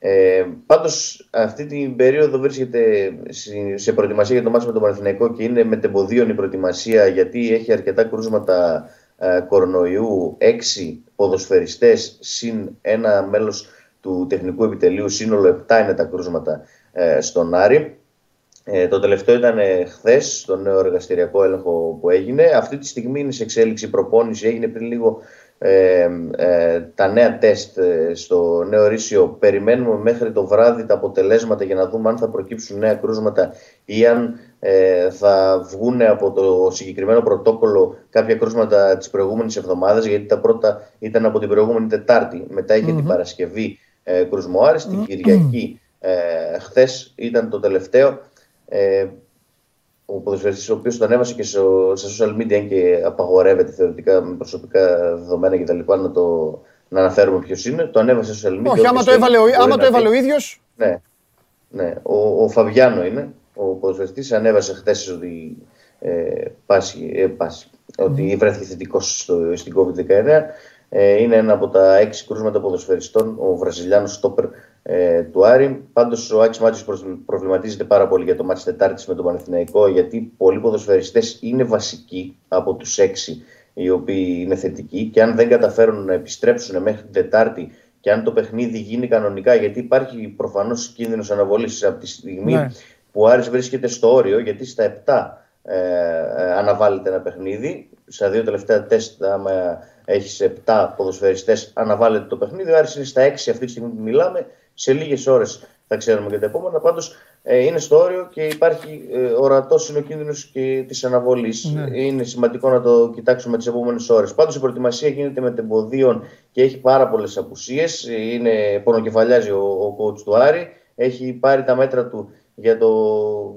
Ε, Πάντως, αυτή την περίοδο βρίσκεται σε- σε προετοιμασία για το μάτι με τον Παναθηναϊκό και είναι μετεμποδίων η προετοιμασία γιατί έχει αρκετά κρούσματα ε, κορονοϊού, έξι ποδοσφαιριστές συν ένα μέλος του τεχνικού επιτελείου, σύνολο 7 είναι τα κρούσματα ε, στον Άρη. Ε, το τελευταίο ήταν ε, χθες, στο νέο εργαστηριακό έλεγχο που έγινε. Αυτή τη στιγμή είναι σε εξέλιξη προπόνηση. Έγινε πριν λίγο ε, ε, τα νέα τεστ ε, στο νέο ρίσιο. Περιμένουμε μέχρι το βράδυ τα αποτελέσματα για να δούμε αν θα προκύψουν νέα κρούσματα ή αν ε, θα βγουν από το συγκεκριμένο πρωτόκολλο κάποια κρούσματα της προηγούμενης εβδομάδας γιατί τα πρώτα ήταν από την προηγούμενη Τετάρτη. Μετά την Παρασκευή ε, κρουσμοάρη, την Κυριακή ε, χθες ήταν το τελευταίο. Ε, ο ποδοσφαιριστής ο οποίος το ανέβασε και στο, στα social media και απαγορεύεται θεωρητικά με προσωπικά δεδομένα και τα λοιπά να το να αναφέρουμε ποιος είναι. Το ανέβασε στο social media. Όχι, άμα το έβαλε, ο, άμα το έβαλε ο ίδιος. Ναι, ναι. Ο, ο Φαβιάνο είναι, ο ποδοσφαιριστής, ανέβασε χθες ότι ε, πάση, ε, πάση, ότι βρέθηκε θετικός στην COVID-19. Ε, είναι ένα από τα έξι κρούσματα ποδοσφαιριστών, ο Βραζιλιάνος στόπερ ε, του Άρη. Πάντως ο Άκη Μάτσο προβληματίζεται πάρα πολύ για το μάτι Τετάρτης με τον Παναθηναϊκό, γιατί πολλοί ποδοσφαιριστές είναι βασικοί από τους έξι οι οποίοι είναι θετικοί και αν δεν καταφέρουν να επιστρέψουν μέχρι την Τετάρτη και αν το παιχνίδι γίνει κανονικά, γιατί υπάρχει προφανώς κίνδυνος αναβολής από τη στιγμή ναι. που ο Άρης βρίσκεται στο όριο, γιατί στα 7 ε, ε, αναβάλλεται ένα παιχνίδι. Στα δύο τελευταία τεστ, άμα έχεις 7 ποδοσφαιριστές, αναβάλλεται το παιχνίδι. Ο Άρης είναι στα 6 αυτή τη στιγμή που μιλάμε σε λίγες ώρες θα ξέρουμε και τα επόμενα. Πάντως ε, είναι στο όριο και υπάρχει ε, ορατός είναι ο κίνδυνος και της αναβολής. Ναι. Είναι σημαντικό να το κοιτάξουμε τις επόμενες ώρες. Πάντως η προετοιμασία γίνεται με τεμποδίων και έχει πάρα πολλές απουσίες. Είναι πονοκεφαλιάζει ο, ο coach του Άρη. Έχει πάρει τα μέτρα του για το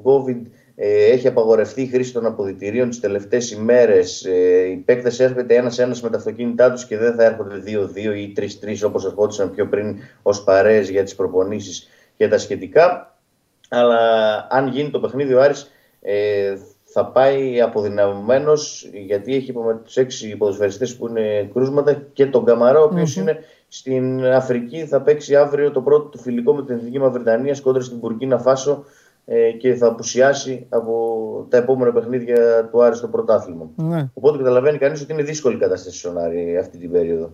COVID ε, έχει απαγορευτεί η χρήση των αποδητηρίων τις τελευταίες ημέρες. Ε, οι παίκτες έρχονται ένα-ένα με τα αυτοκίνητά τους και δεν θα έρχονται δύο-δύο ή τρει-τρει όπως ερχόντουσαν πιο πριν ως παρέες για τις προπονήσεις και τα σχετικά. Αλλά αν γίνει το παιχνίδι, ο Άρης ε, θα πάει αποδυναμωμένος γιατί έχει είπαμε τους έξι ποδοσφαιριστέ που είναι κρούσματα και τον Καμαρά, ο οποιο είναι στην Αφρική. Θα παίξει αύριο το πρώτο του φιλικό με την Εθνική Μαυριτανία κόντρα στην Μπουρκίνα Φάσο ε, και θα απουσιάσει από τα επόμενα παιχνίδια του Άρη στο πρωτάθλημα. Ναι. Οπότε καταλαβαίνει κανείς ότι είναι δύσκολη η κατάσταση στον Άρη αυτή την περίοδο.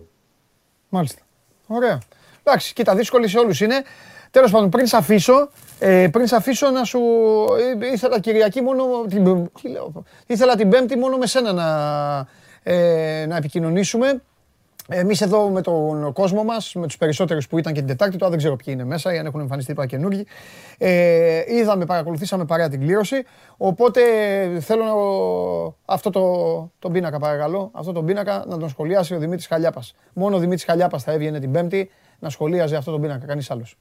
Μάλιστα. Ωραία. Εντάξει, κοίτα, δύσκολη σε όλους είναι. Τέλος πάντων, πριν σε αφήσω, ε, πριν σε αφήσω να σου. Ε, ήθελα Κυριακή μόνο. Την, τι λέω, ήθελα την Πέμπτη μόνο με σένα να, ε, να επικοινωνήσουμε. Εμείς εδώ με τον κόσμο μας, με τους περισσότερους που ήταν και την Τετάρτη, τώρα δεν ξέρω ποιοι είναι μέσα ή αν έχουν εμφανιστεί πάρα καινούργοι. Ε, είδαμε, παρακολουθήσαμε παρέα την κλήρωση. Οπότε θέλω να, αυτό το, το πίνακα, παρακαλώ, αυτό το πίνακα να τον σχολιάσει ο Δημήτρης Χαλιάπας. Μόνο ο Δημήτρης Χαλιάπας θα έβγαινε την Πέμπτη να σχολίαζε αυτό το πίνακα, κανείς άλλος.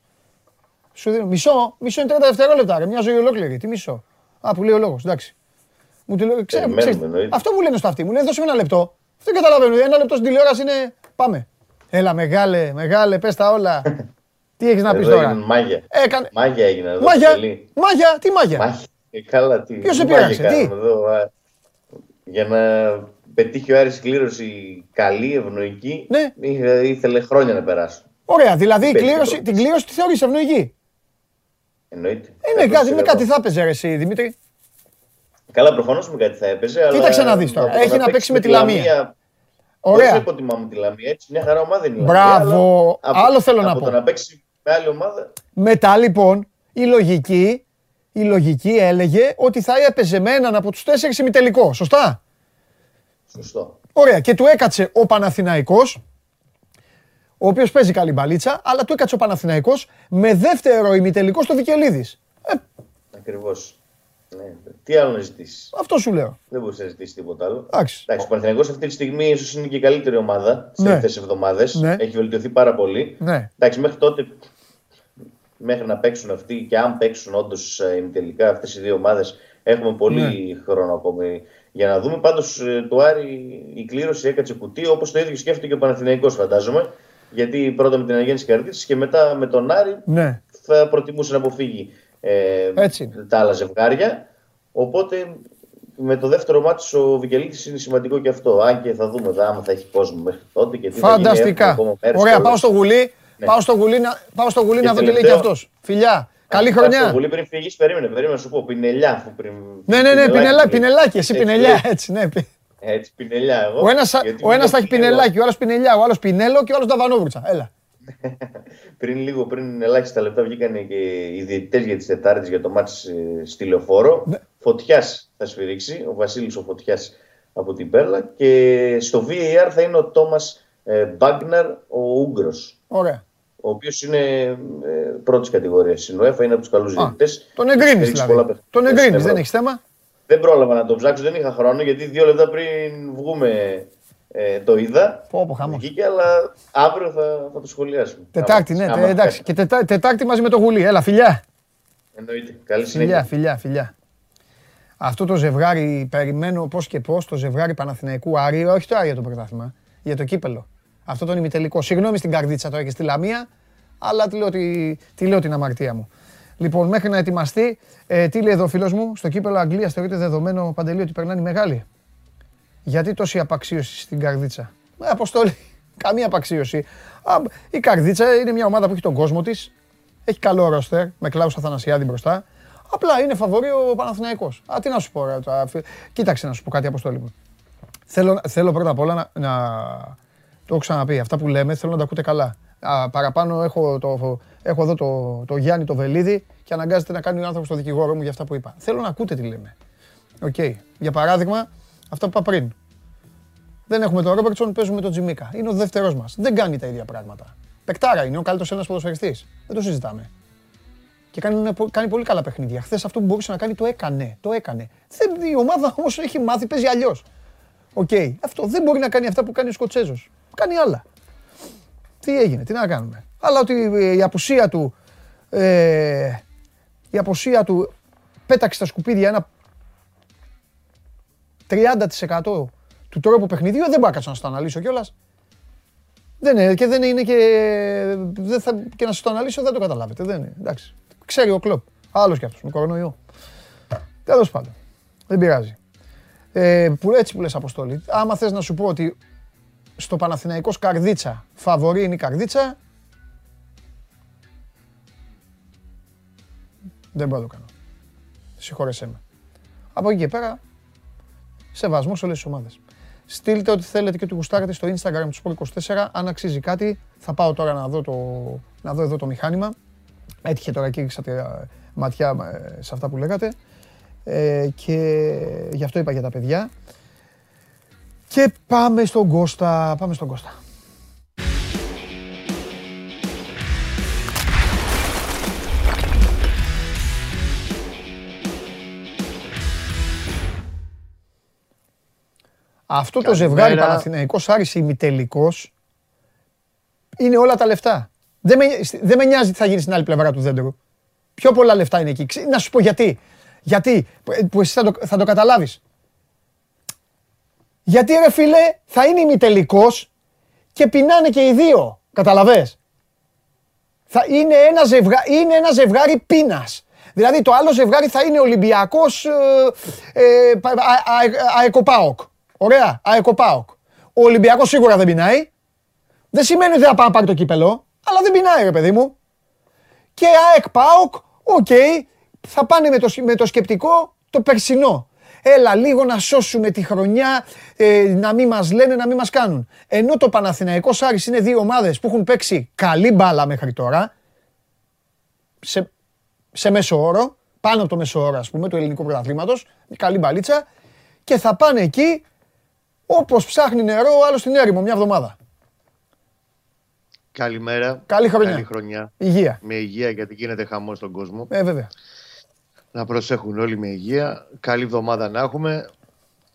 Σου δίνω μισό, μισό είναι 30 δευτερόλεπτα, ρε, μια ζωή ολόκληρη. Τι μισό. Α, που λέει ο λόγος, εντάξει. Μου τη λέω, ξέρω, αυτό μου λένε στο αυτή, μου λένε δώσε ένα λεπτό. Δεν καταλαβαίνω. Ένα λεπτό στην τηλεόραση είναι. Πάμε. Έλα, μεγάλε, μεγάλε, πες τα όλα. τι έχεις να πεις τώρα; Μάγια. Έκανε... Μάγια έγινε εδώ. Μάγια. Μάγια. Τι μάγια; μάγια. Ε, καλά, τι. Ποιος σε πείραξε, τι; Εδώ, για να πετύχει ο Άρης κλήρωση καλή, ευνοϊκή, ναι. ήθελε χρόνια να περάσει. Ωραία, δηλαδή η κλήρωση, την κλήρωση τη θεωρείς ευνοϊκή; Εννοείται. Είναι κάτι, με κάτι θα έπαιζε εσύ, Δημήτρη. Καλά, προφανώς με κάτι θα έπαιζε. Κοίταξε να δει τώρα; Έχει να παίξει με τη Λαμία. Ωραία. Δεν υποτιμάμε τη Λαμία. Έτσι, μια χαρά ομάδα είναι η Μπράβο. Άλλο θέλω να πω. Από το να παίξει με άλλη ομάδα. Μετά λοιπόν η λογική, η λογική έλεγε ότι θα έπαιζε με έναν από τους τέσσερις ημιτελικό. Σωστά; Σωστό. Ωραία. Και του έκατσε ο Παναθηναϊκός, ο οποίος παίζει καλή μπαλίτσα, αλλά του έκατσε ο Παναθηναϊκός με δεύτερο ημιτελικό στο Βικελίδης. Ε, Ακριβώς. Ναι. Τι άλλο να ζητήσεις; Αυτό σου λέω. Δεν μπορείς να ζητήσεις τίποτα άλλο. Εντάξει. ο Παναθηναϊκός αυτή τη στιγμή ίσως είναι και η καλύτερη ομάδα τι ναι. τελευταίε εβδομάδες. Ναι. Έχει βελτιωθεί πάρα πολύ. Ναι. Εντάξει, μέχρι τότε, μέχρι να παίξουν αυτοί και αν παίξουν όντως ε, τελικά αυτές οι δύο ομάδες, έχουμε πολύ ναι. χρόνο ακόμη για να δούμε. Πάντως ε, το Άρη η κλήρωση έκατσε κουτί όπως το ίδιο σκέφτεται και ο Παναθηναϊκός φαντάζομαι. Γιατί πρώτα με την Αγέννηση Καρδίτση και μετά με τον Άρη ναι. θα προτιμούσε να αποφύγει ε, τα άλλα ζευγάρια. Οπότε με το δεύτερο μάτι ο Βικελίδης είναι σημαντικό και αυτό. Αν και θα δούμε εδώ, άμα θα έχει κόσμο μέχρι τότε. Και τι Φανταστικά. Θα Ωραία, πάω στο γουλί. Ναι. Πάω στο γουλί να, πάω στο γουλί να δω τι λέει και αυτός. Φιλιά. Καλή χρονιά. Στο γουλί πριν φύγεις, περίμενε, περίμενε να σου πω. Πινελιά. Πριν... Ναι, ναι, ναι, πινελάκι, πινελάκι, εσύ πινελιά, έτσι, ναι. Έτσι, πινελιά εγώ. Ο ένα θα έχει πινελάκι, ο άλλος πινελιά, ο άλλος πινέλο και ο άλλος ταβανόβουρτσα. Έλα. Πριν λίγο, πριν ελάχιστα λεπτά βγήκαν και οι διαιτητές για τις Τετάρτε για το μάτς ε, στη Λεωφόρο. Ναι. Φωτιάς θα σφυρίξει, ο Βασίλης ο Φωτιάς από την Πέρλα. Και στο VAR θα είναι ο Τόμας ε, Μπάγκναρ, ο Ούγκρο. Ωραία. Ο οποίος είναι ε, πρώτης κατηγορίας στην ΟΕΦΑ, είναι από τους καλούς διαιτητές. Τον εγκρίνεις δηλαδή. Τον εγκρίνεις, δεν έχεις θέμα; Δεν πρόλαβα να το ψάξω, δεν είχα χρόνο γιατί δύο λεπτά πριν βγούμε ε, το είδα. Πω, πω, χαμός. Βγήκε, αλλά αύριο θα, θα το σχολιάσουμε. Τετάρτη, ναι, τε, εντάξει. Και τετά, τετάρτη μαζί με το γουλί. Έλα, φιλιά. Εννοείται. Καλή συνέχεια. Φιλιά, φιλιά, φιλιά. Αυτό το ζευγάρι, περιμένω πώς και πώς, το ζευγάρι Παναθηναϊκού Άρη, όχι το Άρη για το πρωτάθλημα, για το κύπελο. Αυτό τον ημιτελικό. Συγγνώμη στην καρδίτσα τώρα και στη Λαμία, αλλά τη λέω, τη, τη λέω την αμαρτία μου. Λοιπόν, μέχρι να ετοιμαστεί, ε, τι λέει εδώ ο φίλος μου, στο κύπελο Αγγλία θεωρείται δεδομένο παντελή ότι περνάνε μεγάλη. Γιατί τόση απαξίωση στην καρδίτσα; Ε, αποστολή. Καμία απαξίωση. η καρδίτσα είναι μια ομάδα που έχει τον κόσμο της. Έχει καλό ρόστερ με Κλάους Αθανασιάδη μπροστά. Απλά είναι φαβορή ο Παναθηναϊκός. Α, τι να σου πω. Ρε, Κοίταξε να σου πω κάτι, Αποστόλη μου. Θέλω, θέλω πρώτα απ' όλα να, να, Το έχω ξαναπεί. Αυτά που λέμε θέλω να τα ακούτε καλά. Α, παραπάνω έχω, το, έχω εδώ το, το Γιάννη το Βελίδη και αναγκάζεται να κάνει ο άνθρωπος το δικηγόρο μου για αυτά που είπα. Θέλω να ακούτε τι λέμε. OK. Okay. Για παράδειγμα, αυτό που είπα πριν. Δεν έχουμε τον Ρόμπερτσον, παίζουμε τον Τσιμίκα. Είναι ο δεύτερός μας. Δεν κάνει τα ίδια πράγματα. Παικτάρα είναι ο καλύτερος ένας ποδοσφαιριστής. Δεν το συζητάμε. Και κάνει, κάνει πολύ καλά παιχνίδια. Χθες αυτό που μπορούσε να κάνει το έκανε. Το έκανε. Δεν, η ομάδα όμως έχει μάθει, παίζει αλλιώς. OK. Okay. Αυτό δεν μπορεί να κάνει αυτά που κάνει ο Σκοτσέζος. Κάνει άλλα. Τι έγινε, τι να κάνουμε. Αλλά ότι η απουσία του. Ε, η απουσία του πέταξε στα σκουπίδια ένα 30% του τρόπου παιχνιδιού δεν μπορώ να κάτσω να το αναλύσω κιόλας. Δεν είναι και δεν είναι και. Δεν θα, και να σας το αναλύσω δεν το καταλάβετε. Δεν είναι. Εντάξει. Ξέρει ο κλοπ. Άλλος κι αυτός με κορονοϊό. Τέλος πάντων. Δεν πειράζει. Ε, που, έτσι που λες Αποστόλη. Άμα θες να σου πω ότι στο Παναθηναϊκός Καρδίτσα φαβορεί είναι η Καρδίτσα. Δεν μπορώ να το κάνω. Συγχώρεσέ με. Από εκεί και πέρα, σεβασμός σε όλες τις ομάδες. Στείλτε ό,τι θέλετε και του γουστάρετε στο Instagram του Sport24. Αν αξίζει κάτι, θα πάω τώρα να δω, το, να δω εδώ το μηχάνημα. Έτυχε τώρα και ρίξατε ματιά ε, σε αυτά που λέγατε. Ε, και γι' αυτό είπα για τα παιδιά. Και πάμε στον Κώστα. Πάμε στον Κώστα. Αυτό το ζευγάρι Παναθηναϊκός Άρης ημιτελικός είναι όλα τα λεφτά. Δεν με, δεν με νοιάζει τι θα γίνει στην άλλη πλευρά του δέντρου. Πιο πολλά λεφτά είναι εκεί. Να σου πω γιατί. Γιατί, που εσύ θα το, θα το καταλάβεις. Γιατί ρε φίλε θα είναι ημιτελικός και πεινάνε και οι δύο. Καταλαβες; Θα είναι ένα, ζευγά, είναι ένα ζευγάρι πείνας. Δηλαδή το άλλο ζευγάρι θα είναι Ολυμπιακός ε, ε, ΑΕΚ-ΠΑΟΚ. Ωραία, ΑΕΚ-ΠΑΟΚ. Ο Ολυμπιακός σίγουρα δεν πεινάει. Δεν σημαίνει ότι θα πάει να πάρει το κύπελλο, αλλά δεν πεινάει ρε παιδί μου. Και ΑΕΚ ΠΑΟΚ, οκ, θα πάνε με το, με το σκεπτικό το περσινό. Έλα λίγο να σώσουμε τη χρονιά, ε, να μην μας λένε, να μην μας κάνουν. Ενώ το Παναθηναϊκός Άρης είναι δύο ομάδες που έχουν παίξει καλή μπάλα μέχρι τώρα, σε, σε μέσο όρο, πάνω από το μέσο όρο ας πούμε του ελληνικού πρωταθλήματος, καλή μπαλίτσα, και θα πάνε εκεί όπως ψάχνει νερό ο άλλος στην έρημο μια εβδομάδα. Καλημέρα. Καλή χρονιά. Καλή χρονιά. Υγεία. Με υγεία γιατί γίνεται χαμό στον κόσμο. Ε, βέβαια. Να προσέχουν όλοι με υγεία. Καλή εβδομάδα να έχουμε.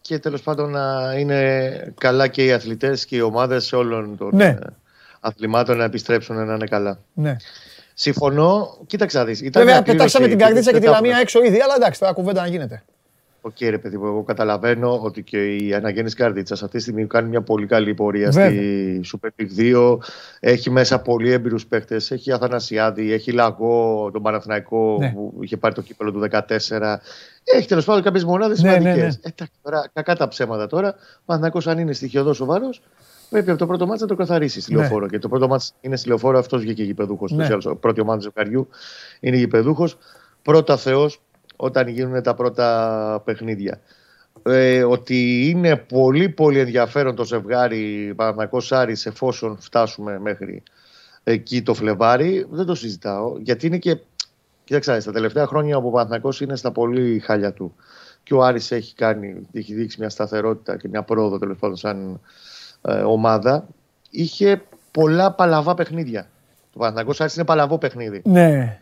Και τέλος πάντων να είναι καλά και οι αθλητές και οι ομάδες όλων των ναι. Ε, αθλημάτων να επιστρέψουν να είναι καλά. Ναι. Συμφωνώ. Κοίταξε να δεις. Βέβαια, πετάξαμε την Καρδίτσα και τη Λαμία έξω ήδη, αλλά εντάξει, τώρα κουβέντα να γίνεται. OK, okay, ρε παιδί μου, εγώ καταλαβαίνω ότι και η Αναγέννηση Καρδίτσας αυτή τη στιγμή κάνει μια πολύ καλή πορεία στη Super League 2. Έχει μέσα πολύ έμπειρους παίχτες. Έχει Αθανασιάδη, έχει Λαγό, τον Παναθηναϊκό ναι. που είχε πάρει το κύπελλο του 2014. Έχει τέλος πάντων κάποιες μονάδες ναι, σημαντικές. Ναι, ναι. Εντάξει, τώρα, κακά τα ψέματα τώρα. Ο Παναθηναϊκός αν είναι στοιχειωδώς σοβαρός, πρέπει από το πρώτο μάτσα να το καθαρίσει στη ναι. λεωφόρο. Και το πρώτο μάτσα είναι στη λεωφόρο, αυτός βγήκε γηπεδούχος. Ναι. Πρώτη ομάδα του ζευγαριού είναι γηπεδούχος. Πρώτα Θεός, όταν γίνουν τα πρώτα παιχνίδια. Ε, ότι είναι πολύ πολύ ενδιαφέρον το ζευγάρι Παναθηναϊκός Άρης εφόσον φτάσουμε μέχρι εκεί το Φλεβάρι, δεν το συζητάω. Γιατί είναι και. Κοίταξε, στα τελευταία χρόνια ο Παναθηναϊκός είναι στα πολύ χάλια του. Και ο Άρης έχει, κάνει, έχει δείξει μια σταθερότητα και μια πρόοδο τέλος πάντων σαν ε, ομάδα. Είχε πολλά παλαβά παιχνίδια. Το Παναθηναϊκός Άρης είναι παλαβό παιχνίδι. Ναι.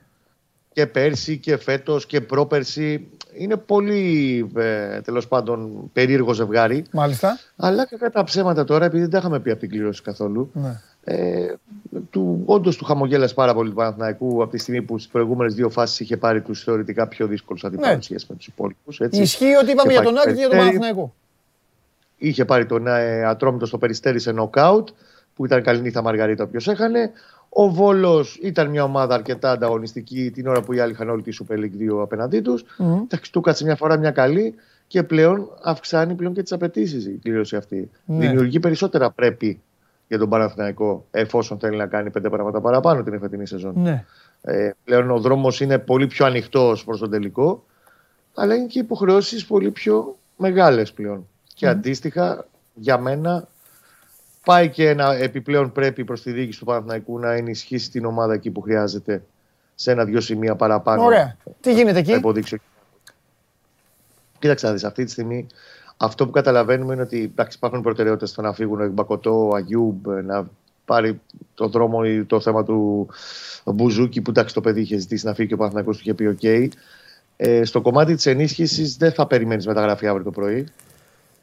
Και πέρσι και φέτος και πρόπερσι. Είναι πολύ ε, τέλος πάντων περίεργο ζευγάρι. Μάλιστα. Αλλά κατά τα ψέματα τώρα, επειδή δεν τα είχαμε πει από την κλήρωση καθόλου, Ναι. ε, του, όντως του χαμογέλασε πάρα πολύ του Παναθηναϊκού από τη στιγμή που στις προηγούμενες δύο φάσεις είχε πάρει τους θεωρητικά πιο δύσκολους αντιπάλου Ναι. σχέση με τους υπόλοιπους. Ισχύει ότι είπαμε Και για τον πάει Άκη και για τον Περιστέρη. Παναθηναϊκό. Είχε πάρει τον ε, Ατρόμητο στο περιστέρι σε νοκάουτ, που ήταν καλή νύχτα Μαργαρίτα όποιος έχανε. Ο Βόλος ήταν μια ομάδα αρκετά ανταγωνιστική την ώρα που οι άλλοι είχαν όλη τη Super League 2 απέναντί τους. Μμμ. Εντάξει, του κάτσε μια φορά μια καλή και πλέον αυξάνει πλέον και τις απαιτήσεις η κλήρωση αυτή. Ναι. Δημιουργεί περισσότερα πρέπει για τον Παναθηναϊκό εφόσον θέλει να κάνει πέντε πράγματα παραπάνω την εφετινή σεζόν. Ναι. Ε, πλέον ο δρόμος είναι πολύ πιο ανοιχτός προς τον τελικό, αλλά είναι και υποχρεώσεις πολύ πιο μεγάλες πλέον. Και αντίστοιχα, για μένα, πάει και ένα επιπλέον πρέπει προς τη διοίκηση του Παναθηναϊκού να ενισχύσει την ομάδα εκεί που χρειάζεται σε ένα-δυο σημεία παραπάνω. Ωραία. Τι γίνεται Θα εκεί; υποδείξει. ο Κοίταξε να δεις, αυτή τη στιγμή αυτό που καταλαβαίνουμε είναι ότι εντάξει, υπάρχουν προτεραιότητες στο να φύγουν ο Μπακοτό, ο Αγιούμπ, να πάρει το δρόμο ή το θέμα του Μπουζούκη που εντάξει το παιδί είχε ζητήσει να φύγει και ο Παναθηναϊκός του είχε πει οκ. Ε, στο κομμάτι της ενίσχυσης δεν θα περιμένεις μεταγραφή αύριο το πρωί.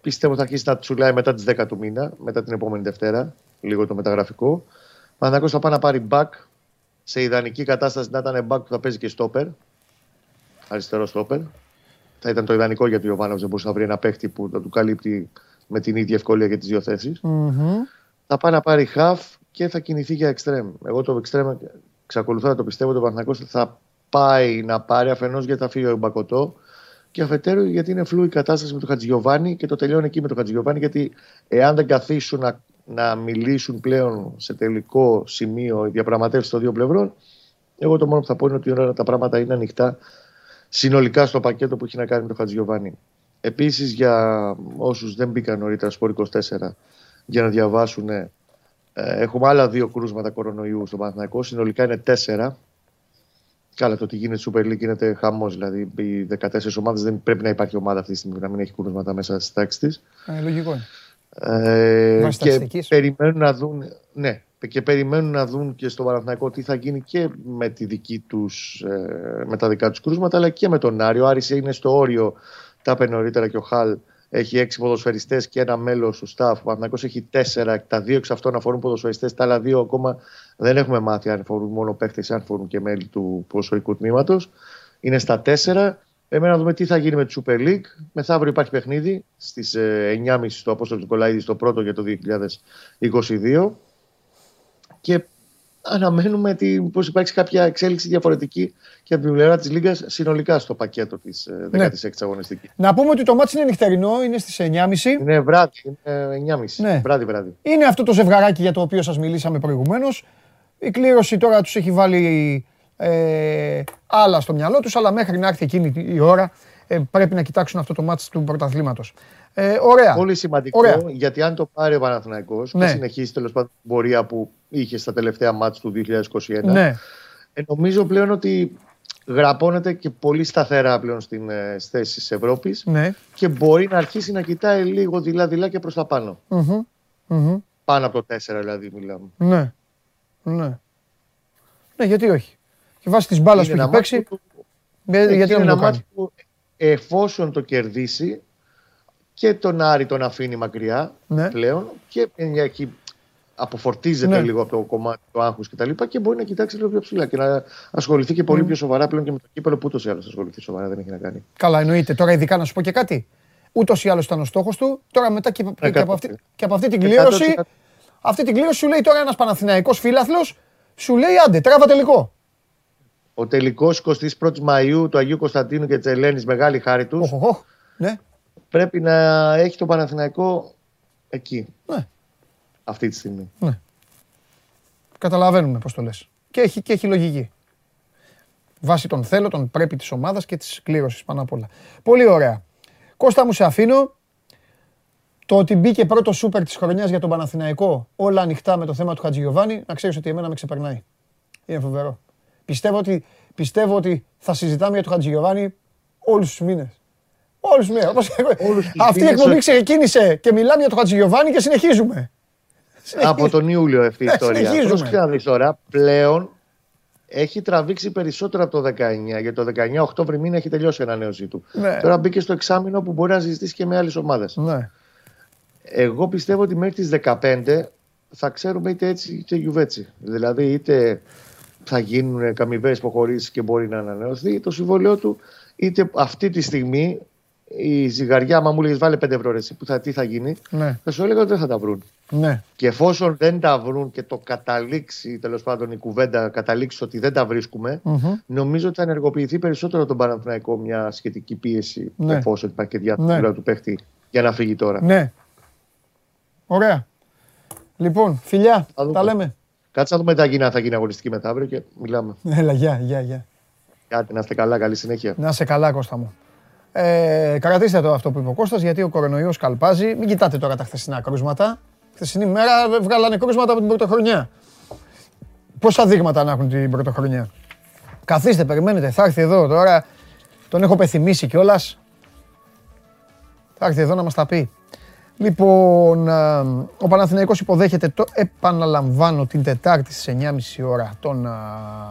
Πιστεύω θα αρχίσει να τσουλάει μετά τις 10 του μήνα, μετά την επόμενη Δευτέρα, λίγο το μεταγραφικό. Ο Παναθηναϊκός θα πάει να πάρει back, σε ιδανική κατάσταση να ήταν back που θα παίζει και στόπερ, αριστερό στόπερ. Θα ήταν το ιδανικό γιατί ο Βάνος δεν μπορούσε να βρει ένα παίχτη που θα του καλύπτει με την ίδια ευκολία για τις δύο θέσεις. Μμμ. Θα πάει να πάρει half και θα κινηθεί για extreme. Εγώ το extreme εξακολουθώ να το πιστεύω ότι ο Παναθηναϊκός θα πάει να πάρει αφενός γιατί θα φύγει ο Μπακοτό και αφετέρου γιατί είναι φλού η κατάσταση με τον Χατζηγιοβάνη και το τελειώνει εκεί με τον Χατζηγιοβάνη γιατί εάν δεν καθίσουν να, να μιλήσουν πλέον σε τελικό σημείο οι διαπραγματεύσεις των δύο πλευρών, εγώ το μόνο που θα πω είναι ότι όλα τα πράγματα είναι ανοιχτά συνολικά στο πακέτο που έχει να κάνει με τον Χατζηγιοβάνη. Επίσης, για όσους δεν μπήκαν νωρίτερα στο 24 για να διαβάσουν, ε, έχουμε άλλα δύο κρούσματα κορονοϊού στο Παναθηναϊκό. Συνολικά είναι τέσσερα. Καλά, το ότι γίνεται Super League γίνεται χαμός. Δηλαδή, οι 14 ομάδες δεν πρέπει να υπάρχει ομάδα αυτή τη στιγμή να μην έχει κρούσματα μέσα στις τάξεις της. Ε, λογικό είναι. Ε, Βάσει και στατιστικής. περιμένουν να δουν, ναι, και περιμένουν να δουν και στο Παναθηναϊκό τι θα γίνει και με, τη δική τους, ε, με τα δικά τους κρούσματα αλλά και με τον Άρη. Ο Άρης είναι στο όριο, τα είπε νωρίτερα και ο Χαλ, έχει έξι ποδοσφαιριστές και ένα μέλος του staff. Ο Παναθηναϊκός έχει τέσσερα, τα δύο εξ αυτών αφορούν ποδοσφαιριστές, τα άλλα δύο ακόμα δεν έχουμε μάθει αν αφορούν μόνο παίχτες ή αν αφορούν και μέλη του ποδοσφαιρικού τμήματος. Είναι στα τέσσερα. Εμένα να δούμε τι θα γίνει με τη Super League. Μεθαύριο υπάρχει παιχνίδι στις 9.30 στο Απόστολος του Κολαίδη, στο πρώτο για το 2022. Και αναμένουμε ότι πως υπάρχει κάποια εξέλιξη διαφορετική και από την πλευρά της Λίγκας συνολικά στο πακέτο της Ναι. 16η αγωνιστικής. Να πούμε ότι το μάτι είναι νυχτερινό, είναι στις 9.30. Είναι βράδυ, είναι 9.30. Ναι. Βράδυ, βράδυ. Είναι αυτό το ζευγαράκι για το οποίο σας μιλήσαμε προηγουμένως. Η κλήρωση τώρα τους έχει βάλει ε, άλλα στο μυαλό τους, αλλά μέχρι να έρθει εκείνη η ώρα ε, πρέπει να κοιτάξουν αυτό το μάτς του πρωταθλήματος. Ε, ωραία. Πολύ σημαντικό Ωραία. γιατί αν το πάρει ο Παναθηναϊκός Ναι. και συνεχίσει τέλος πάντων την πορεία που είχε στα τελευταία μάτς του 2021, Ναι, ε, νομίζω πλέον ότι γραπώνεται και πολύ σταθερά πλέον στην, ε, στις θέσεις της Ευρώπης ναι. και μπορεί να αρχίσει να κοιτάει λίγο δειλά-δειλά και προς τα πάνω. Μμμ, μμμ, Πάνω από το 4 δηλαδή μιλάμε. Ναι. Ναι. Ναι, γιατί όχι. Και βάσει της μπάλας που Είναι έχει ένα παίξει, μάτς που- ε, Εκεί γιατί να είναι μην ένα το κάνει; μάτς που εφόσον το κερδίσει και τον Άρη τον αφήνει μακριά Ναι. πλέον και εκεί αποφορτίζεται Ναι. λίγο από το κομμάτι του άγχους και τα λοιπά και μπορεί να κοιτάξει λίγο πιο ψηλά και να ασχοληθεί και πολύ πιο σοβαρά πλέον και με το κύπελο που ούτως ή άλλως ασχοληθεί σοβαρά δεν έχει να κάνει. Καλά, εννοείται. Τώρα, ειδικά να σου πω και κάτι. Ούτως ή άλλως ήταν ο στόχος του. Τώρα, μετά και, και, από, Εκατό. αυτή, και από αυτή την κλήρωση, 100%. αυτή την κλήρωση σου λέει τώρα ένας Παναθηναϊκός φίλαθλος, σου λέει άντε, τράβα τελικό. Ο τελικός 21 Μαΐου του Αγίου Κωνσταντίνου και της Ελένης μεγάλη χάρη τους Οχ, οχ, οχ. Ναι, πρέπει να έχει το Παναθηναϊκό εκεί ναι, αυτή τη στιγμή. ναι. Καταλαβαίνουμε πώς το λες. Και έχει, και έχει λογική. Βάσει τον θέλω, τον πρέπει της ομάδας και της κλήρωσης πάνω απ' όλα. Πολύ ωραία. Κώστα μου σε αφήνω. Το ότι μπήκε πρώτο σούπερ της χρονιάς για τον Παναθηναϊκό, όλα ανοιχτά με το θέμα του Χατζηγιοβάνη, να ξέρεις ότι εμένα με ξεπερνάει. Είναι φοβερό. Πιστεύω ότι, πιστεύω ότι θα συζητάμε για τον Χατζηγιοβάνη όλους τους μήνες. Όλους τους μήνε. Αυτή η εκπομπή ξεκίνησε και μιλάμε για τον Χατζηγιοβάνη και συνεχίζουμε. Από τον Ιούλιο αυτή η ιστορία. Συνεχίζουμε. τώρα, πλέον έχει τραβήξει περισσότερο από το 19. Γιατί το 19 Οκτώβρη μήνα έχει τελειώσει η ανανέωσή του. Ναι. Τώρα μπήκε στο εξάμεινο που μπορεί να συζητήσει και με άλλες ομάδες. Ναι. Εγώ πιστεύω ότι μέχρι τις 15 θα ξέρουμε είτε έτσι είτε γιουβέτσι. Δηλαδή είτε θα γίνουν καμιβές υποχωρήσεις και μπορεί να ανανεωθεί το συμβόλαιό του, είτε αυτή τη στιγμή η ζυγαριά, άμα μου λέγες βάλε 5 ευρώ, ρε, που θα, τι θα γίνει, Ναι. θα σου έλεγα ότι δεν θα τα βρουν. Ναι. Και εφόσον δεν τα βρουν και το καταλήξει, τέλος πάντων η κουβέντα καταλήξεις ότι δεν τα βρίσκουμε, Μμμ. νομίζω ότι θα ενεργοποιηθεί περισσότερο τον Παναθηναϊκό μια σχετική πίεση, Ναι. εφόσον υπάρχει και διάθεση Ναι. του παίχτη για να φύγει τώρα. Ναι. Ωραία. Λοιπόν, φιλιά, Θα δούμε. τα λέμε. Κάτσε να δούμε τι θα γίνει, αν θα γίνει αγωνιστική μετά αύριο και μιλάμε. Έλα, γεια, γεια, γεια. Κάτι, να είστε καλά, καλή συνέχεια. Να είσαι καλά, Κώστα μου. Ε, κρατήστε το αυτό που είπε ο Κώστας, γιατί ο κορονοϊός καλπάζει. Μην κοιτάτε τώρα τα χθεσινά κρούσματα. Χθεσινή μέρα βγάλανε κρούσματα από την πρωτοχρονιά. Πόσα δείγματα να έχουν την πρωτοχρονιά; Καθίστε, περιμένετε, θα έρθει εδώ τώρα. Τον έχω πεθυμίσει κιόλας. Θα έρθει εδώ να μας τα πει. Λοιπόν, α, ο Παναθηναϊκός υποδέχεται το επαναλαμβάνω την Τετάρτη στις 9.30 ώρα τον α,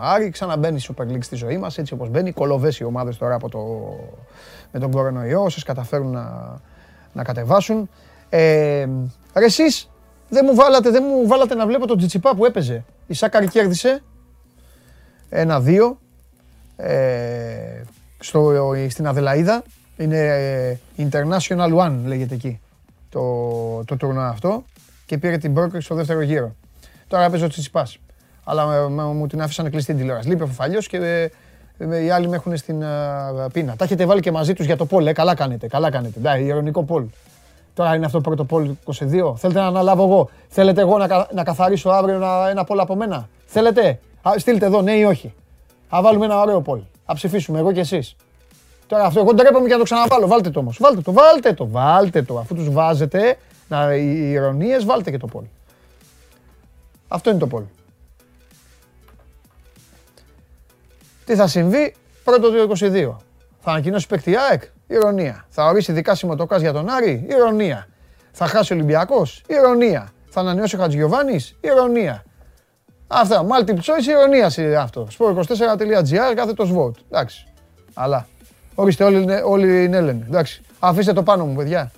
Άρη. Ξαναμπαίνει η Super League στη ζωή μας, έτσι όπως μπαίνει. Κολοβές οι ομάδες τώρα από το, με τον κορονοϊό, όσες καταφέρουν να, να κατεβάσουν. Ε, ρε εσείς δεν μου, βάλατε, δεν μου βάλατε να βλέπω τον Τζιτσιπά που έπαιζε. Η Σάκαρη κέρδισε ένα-δύο ε, στο, στην Αδελαίδα. Είναι ε, International One λέγεται εκεί το, το τουρνουά αυτό και πήρε την πρόκριση στο δεύτερο γύρο. Τώρα έπαιζε ο Τσιτσιπάς. Αλλά ε, με- μου την άφησαν κλειστή την τηλεόραση. Λείπει ο Φαφαλιός και ε, ε, οι άλλοι με έχουν στην ε, πείνα. Τα έχετε βάλει και μαζί τους για το πόλ, ε, καλά κάνετε, καλά κάνετε. Εντάξει, ηρωνικό πόλ. Τώρα είναι αυτό το πρώτο πόλ 22. Θέλετε να αναλάβω εγώ; Θέλετε εγώ να, κα- να καθαρίσω αύριο ένα, ένα πόλ από μένα; Θέλετε; Α, στείλτε εδώ, ναι ή όχι. Α βάλουμε ένα ωραίο πόλ. Α ψηφίσουμε εγώ και εσείς. Τώρα αυτό, εγώ ντρέπομαι και να το ξαναβάλω. Βάλτε το όμως. Βάλτε το, βάλτε το, βάλτε το. Αφού τους βάζετε να, οι ηρωνίες, βάλτε και το πόλ. Αυτό είναι το πόλ. Τι θα συμβεί; Πρώτο του 22. Θα ανακοινώσει παίκτη ΑΕΚ, ηρωνία. Θα ορίσει δικάσιμο το ΚΑΣ για τον Άρη, ηρωνία. Θα χάσει ο Ολυμπιακός, ηρωνία. Θα ανανεώσει ο Χατζηγιοβάνης, ηρωνία. Αυτά, multiple choice ηρωνία είναι αυτό. Sport24.gr, κάθετος vote. Εντάξει. Αλλά. Ορίστε, όλοι, είναι- όλοι είναι Έλληνες. Εντάξει. Αφήστε το πάνω μου, παιδιά.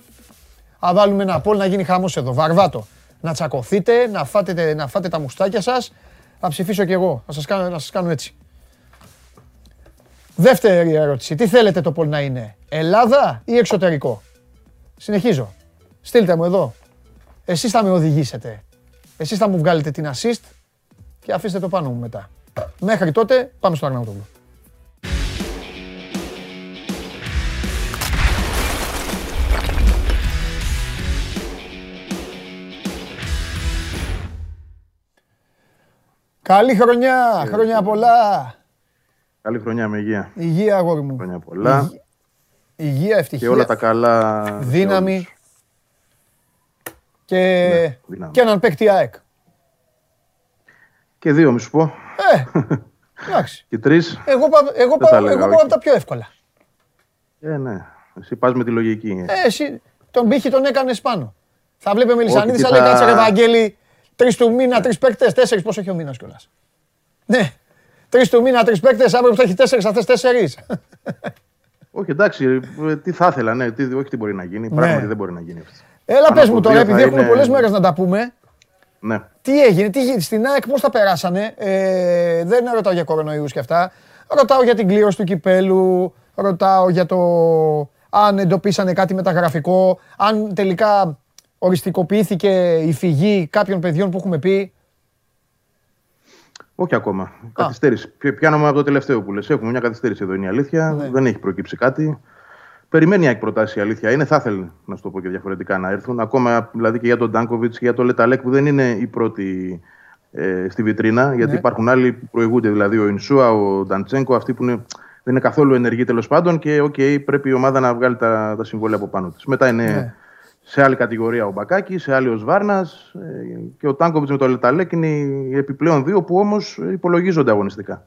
Α βάλουμε ένα πόλ να γίνει χαμός εδώ. Βαρβάτο. Να τσακωθείτε, να φάτε, να φάτε τα μουστάκια σας. Θα ψηφίσω κι εγώ. Να σας κάνω, να σας κάνω έτσι. Δεύτερη ερώτηση. Τι θέλετε το πόλ να είναι. Ελλάδα ή εξωτερικό; Συνεχίζω. Στείλτε μου εδώ. Εσείς θα με οδηγήσετε. Εσείς θα μου βγάλετε την assist και αφήστε το πάνω μου μετά. Μέχρι τότε πάμε στο Αρναούτογλου. Καλή χρονιά, χρόνια πολλά. Καλή χρονιά με υγεία. Υγεία, αγόρι μου. Χρόνια πολλά. Υγεία, ευτυχία. Και όλα τα καλά. σε Δύναμη. όλους. Και, Ναι, δύναμη. και έναν παίκτη ΑΕΚ. Και δύο, μη σου πω. Ε, εντάξει. Και τρεις. Εγώ πάω εγώ Δεν πάω- τα έλεγα, εγώ πάω όχι. από τα πιο εύκολα. Ε, ναι. Εσύ πας με τη λογική. Ε, εσύ τον πύχη τον έκανες πάνω. Θα βλέπει Μελισανίδη, τι θα λέει θα- κάτσε ρε Βαγγέλη, τρεις του μήνα, τρεις παίκτες, τέσσερις. Πόσο έχει ο μήνας κιόλας; Ναι, τρεις του μήνα, τρεις παίκτες, αύριο που θα έχει τέσσερις, θα θες τέσσερις. Όχι, εντάξει. ε, Τι θα ήθελα, ναι. Τι, όχι τι μπορεί να γίνει. Ναι. Πράγματι δεν μπορεί να γίνει αυτό. Έλα, Πάνω πες από μου τώρα, δύο επειδή θα έχουμε είναι- πολλές μέρες να τα πούμε. Ναι. Τι έγινε, τι έγινε, στην ΑΕΚ πώς τα περάσανε, ε, δεν ρωτάω για κορονοϊούς και αυτά, ρωτάω για την κλήρωση του κυπέλου, ρωτάω για το αν εντοπίσανε κάτι μεταγραφικό, αν τελικά οριστικοποιήθηκε η φυγή κάποιων παιδιών που έχουμε πει; Όχι ακόμα. Καθυστέρηση. Πι- Πιάνομαι από το τελευταίο που λες. Έχουμε μια καθυστέρηση εδώ, είναι η αλήθεια. Ναι. Δεν έχει προκύψει κάτι. Περιμένει η ΑΕΚ προτάσεις η αλήθεια. Είναι, θα ήθελε να σου το πω και διαφορετικά να έρθουν. Ακόμα δηλαδή και για τον Ντάνκοβιτς και για τον Λε Ταλέκ που δεν είναι η πρώτη ε, στη βιτρίνα. Γιατί Ναι. υπάρχουν άλλοι που προηγούνται. Δηλαδή ο Ινσούα, ο Νταντσένκο, αυτοί που είναι, δεν είναι καθόλου ενεργοί τέλος πάντων. Και οκ, πρέπει η ομάδα να βγάλει τα, τα συμβόλαια από πάνω της. Μετά είναι Ναι. Σε άλλη κατηγορία ο Μπακάκης, σε άλλη ο Σβάρνας και ο Τάνκοβιτς με το Λεταλέκ είναι οι επιπλέον δύο που όμως υπολογίζονται αγωνιστικά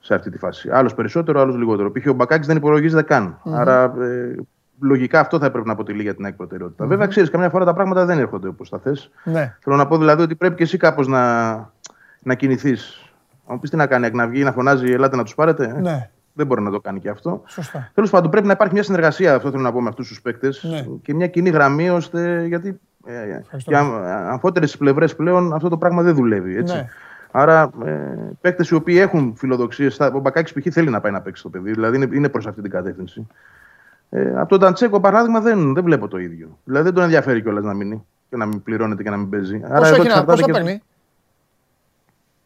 σε αυτή τη φάση. Άλλος περισσότερο, άλλος λιγότερο. Π.χ. ο Μπακάκης δεν υπολογίζεται Άρα ε, λογικά αυτό θα έπρεπε να αποτελεί για την ΑΕΚ προτεραιότητα. Βέβαια, ξέρεις, καμιά φορά τα πράγματα δεν έρχονται όπως τα θες. Ναι. Θέλω να πω δηλαδή ότι πρέπει και εσύ κάπως να, να κινηθείς. Αν μου πεις τι να κάνει, να βγει να φωνάζει, ελάτε να τους πάρετε. Ναι. Δεν μπορεί να το κάνει και αυτό. Σωστά. Τέλος πάντων, πρέπει να υπάρχει μια συνεργασία, αυτό θέλω να πω με αυτούς τους παίκτες Ναι. και μια κοινή γραμμή ώστε. Γιατί ε, για αμφότερες πλευρές πλέον αυτό το πράγμα δεν δουλεύει. Έτσι. Ναι. Άρα, ε, παίκτες οι οποίοι έχουν φιλοδοξίες. Ο Μπακάκης π.χ. θέλει να πάει να παίξει το παιδί, δηλαδή είναι, είναι προς αυτή την κατεύθυνση. Ε, από τον Νταντσένκο, παράδειγμα, δεν, δεν βλέπω το ίδιο. Δηλαδή δεν τον ενδιαφέρει κιόλας να μείνει και να μην πληρώνεται και να μην παίζει. Άρα, Πόσο, εδώ έχει να, εξαρτάται πόσο και- παίρνει;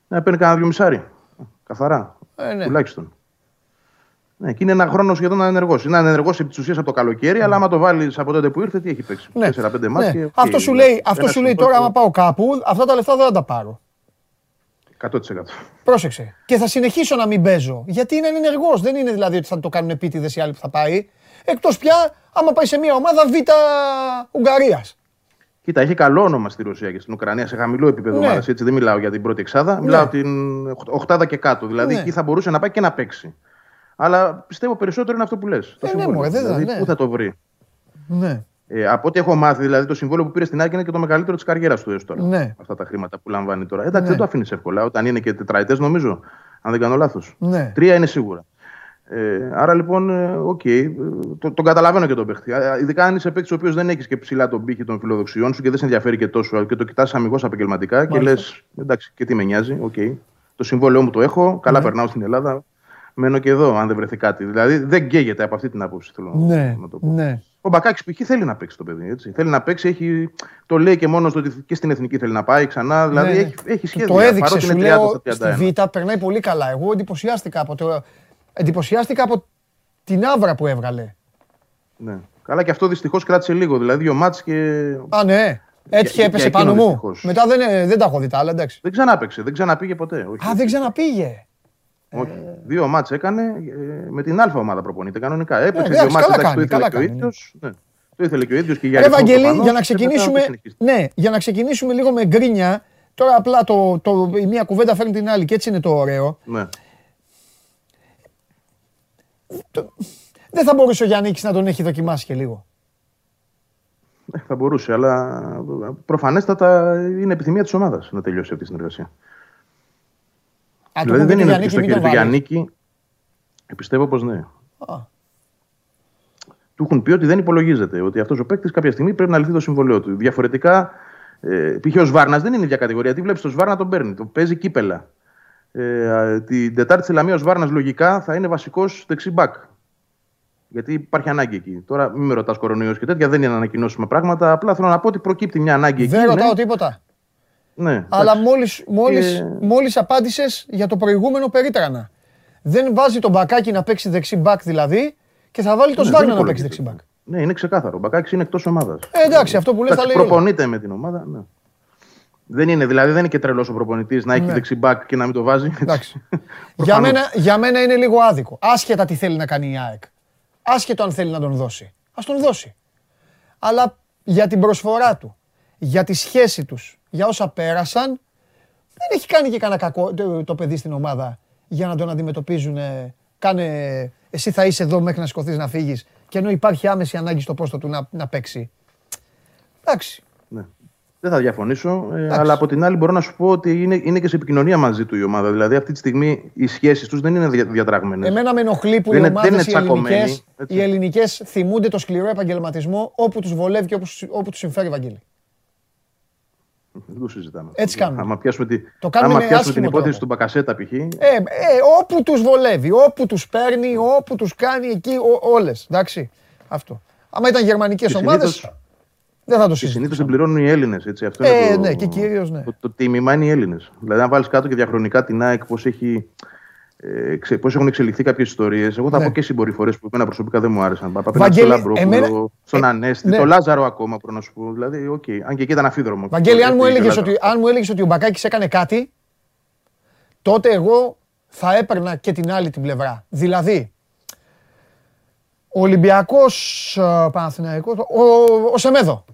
Να παίρνει κανένα δυο μισάρι. Καθαρά. Ε, ναι. Τουλάχιστον. Ναι, και είναι ένα χρόνο σχεδόν ανενεργός. Είναι ανενεργός επί της ουσίας από το καλοκαίρι, αλλά άμα το βάλεις από τότε που ήρθε, τι έχει παίξει; Ναι. 4-5 Ναι. ματς. και, οκ, Αυτό σου λέει, αυτό ένα σου λέει συνθήκο τώρα, άμα πάω κάπου, αυτά τα λεφτά δεν θα τα πάρω. 100%. Πρόσεξε. Και θα συνεχίσω να μην παίζω. Γιατί είναι ενεργό. Δεν είναι δηλαδή ότι θα το κάνουν επίτηδες οι άλλοι που θα πάει. Εκτός πια άμα πάει σε μια ομάδα Β Ουγγαρίας. Κοίτα, έχει καλό όνομα στη Ρωσία και στην Ουκρανία σε χαμηλό επίπεδο Ναι. ομάδας, Έτσι δεν μιλάω για την πρώτη εξάδα, μιλάω την οχ- οχτάδα και κάτω. Δηλαδή Ναι. εκεί θα μπορούσε να πάει και να παίξει. Αλλά πιστεύω περισσότερο είναι αυτό που λες. Το ναι, συμβόλαιο. μωρέ, δεν θα- δηλαδή, ναι. Πού θα το βρει; Ναι. Ε, από ό,τι έχω μάθει, δηλαδή το συμβόλαιο που πήρε στην ΑΕΚ είναι και το μεγαλύτερο της καριέρας του έως τώρα. Ναι. Αυτά τα χρήματα που λαμβάνει τώρα. Εντάξει, Ναι. δεν το αφήνεις εύκολα. Όταν είναι και τετραετές, νομίζω, αν δεν κάνω λάθος. Ναι. Τρία είναι σίγουρα. Ε, άρα λοιπόν, ε, οκ, ε, το, τον καταλαβαίνω και τον παίχτη. Α, Ειδικά αν είσαι παίκτης ο οποίος δεν έχεις και ψηλά τον πύχη των φιλοδοξιών σου και δεν σε ενδιαφέρει και τόσο και το κοιτάς αμιγώς επαγγελματικά και λες: Εντάξει, και τι με νοιάζει, οκ. Το συμβόλαιό μου το έχω, καλά Ναι. περνάω στην Ελλάδα. Μένω και εδώ, αν δεν βρεθεί κάτι. Δηλαδή δεν καίγεται από αυτή την άποψη. Θέλω να- Ναι. να το πω. Ναι. Ο Μπακάκης π.χ. θέλει να παίξει το παιδί. Έτσι. Θέλει να παίξει, έχει, το λέει και μόνος ότι και στην εθνική θέλει να πάει ξανά. Δηλαδή Ναι, ναι. έχει, έχει σχέδια. Το έδειξες, παρότι σου είναι 30 λέω, στα στη 31. Β' περνάει πολύ καλά. Εγώ εντυπωσιάστηκα από, το, εντυπωσιάστηκα από την άβρα που έβγαλε. Ναι. Καλά και αυτό δυστυχώς κράτησε λίγο. Δηλαδή δύο μάτς και Α, ναι. Έτυχε, για έπεσε εκείνο πάνω μου. δυστυχώς. Μετά δεν, ε, δεν τα έχω δει τα άλλα, εντάξει. δεν ξανάπαιξε. Δεν ξαναπήγε ποτέ. Όχι. Α, δεν ξαναπήγε. Όχι. Δύο μάτς έκανε ε, με την Α ομάδα προπονείται κανονικά. Έπαιξε Ναι, δύο εντάξει, μάτς, καλά εντάξει, το κάνει, ήθελε καλά και ο κάνει, ίδιος. Ναι. Το ήθελε και ο ίδιος και για Ρε ρυθμό Βαγγέλη, προφανώς, για να και μετά ξεκινήσουμε, το συνεχίζει. ναι, για να ξεκινήσουμε λίγο με γκρίνια, τώρα απλά το, το, η μία κουβέντα φέρνει την άλλη και έτσι είναι το ωραίο. Ναι. Δεν θα μπορούσε ο Γιάννης να τον έχει δοκιμάσει και λίγο. Ε, Θα μπορούσε, αλλά προφανέστατα είναι επιθυμία της ομάδας να τελειώσει αυτή η συνεργασία. Α, το δηλαδή πούμε δεν και είναι Γιάννη, ότι στο μην χέρι τον του βάλεις. Γιάννικη. ε, Πιστεύω πως ναι. Α, Του έχουν πει ότι δεν υπολογίζεται. Ότι αυτός ο παίκτης κάποια στιγμή πρέπει να λυθεί το συμβολέο του. Διαφορετικά, ε, π.χ. ο Σβάρνας δεν είναι η ίδια κατηγορία. Τι βλέπεις το Σβάρνα τον παίρνει. Το παίζει κύπελα. Ε, α, την Τετάρτη στη Λαμία ο Σβάρνας λογικά θα είναι βασικός δεξί μπακ. Γιατί υπάρχει ανάγκη εκεί. Τώρα μην με ρωτάς κορονοϊός και τέτοια, δεν είναι να ανακοινώσουμε πράγματα. Απλά θέλω να πω ότι προκύπτει μια ανάγκη εκεί. δεν ρωτάω ναι. τίποτα. Ναι, Αλλά εντάξει. μόλις, μόλις, Και- μόλις απάντησες για το προηγούμενο περίτρανα. Δεν βάζει τον μπακάκι να παίξει δεξί μπακ δηλαδή και θα βάλει τον Ναι, Σβάρνα δεν να παίξει δεξί υπολογίζεται. μπακ. Ναι, είναι ξεκάθαρο. Ο Μπακάκης είναι εκτός ομάδας. Ε, εντάξει, αυτό που λες θα λέει όλα. Προπονείται με την ομάδα. Ναι. Δεν είναι, δηλαδή δεν είναι και τρελός ο προπονητής να έχει Ναι. δεξιμπάκ και να μην το βάζει. Εντάξει. για, Προφανώς. μένα, για μένα είναι λίγο άδικο. Άσχετα τι θέλει να κάνει η ΑΕΚ. Άσχετο αν θέλει να τον δώσει. Ας τον δώσει. Αλλά για την προσφορά του, για τη σχέση τους, για όσα πέρασαν, δεν έχει κάνει και κανένα κακό το, το παιδί στην ομάδα για να τον αντιμετωπίζουν. ε, Κάνε, εσύ θα είσαι εδώ μέχρι να σηκωθείς να φύγεις και ενώ υπάρχει άμεση ανάγκη στο πόστο του να, να παίξει. Εντάξει. Ναι. Δεν θα διαφωνήσω, ε, αλλά από την άλλη μπορώ να σου πω ότι είναι, είναι και σε επικοινωνία μαζί του η ομάδα. Δηλαδή αυτή τη στιγμή οι σχέσεις τους δεν είναι δια, διατραγμένες. Εμένα με ενοχλεί που Δεν οι είναι- δεν ομάδες είναι οι ελληνικές, τσακωμένοι, έτσι. οι ελληνικές θυμούνται το σκληρό επαγγελματισμό όπου τους βολεύει και όπου, σου- όπου τους συμφέρει Βαγγέλη. Δεν το συζητάμε. Έτσι κάνουμε. Άμα πιάσουμε, τη, Το κάνουμε άμα με πιάσουμε την άσχημο υπόθεση τρόπο. του Μπακασέτα π.χ. Ε, ε, όπου τους βολεύει, όπου τους παίρνει, όπου τους κάνει εκεί ό, όλες. Εντάξει, αυτό. Άμα ήταν γερμανικές Και ομάδες, συνήθως- δεν θα το Και συνήθως συζητήσω. την πληρώνουν οι Έλληνες. Αυτό Ε, είναι το, ναι, και κυρίως, ναι. Το, το τίμημα είναι οι Έλληνες. Δηλαδή, αν βάλεις κάτω και διαχρονικά την ΑΕΚ, πώς έχει. Ε, ξε, πώς έχουν εξελιχθεί κάποιες ιστορίες. Εγώ θα Ναι. πω και συμπεριφορές που εμένα προσωπικά δεν μου άρεσαν. Παπαπένα Βαγγέλη, στο Λαμπρόπουλο, εμένα- στον ε, Ανέστη, ναι. τον Λάζαρο ακόμα πρέπει να σου πω. Δηλαδή, οκ, αν και εκεί ήταν αφίδρομο. Βαγγέλη, αν μου, Έφυγε έλεγες ο ότι, Λάζαρος. αν μου έλεγες ότι ο Μπακάκης έκανε κάτι, τότε εγώ θα έπαιρνα και την άλλη την πλευρά. Δηλαδή, Ο Ολυμπιακός ε, Παναθηναϊκός, ο, ο Σεμέδο.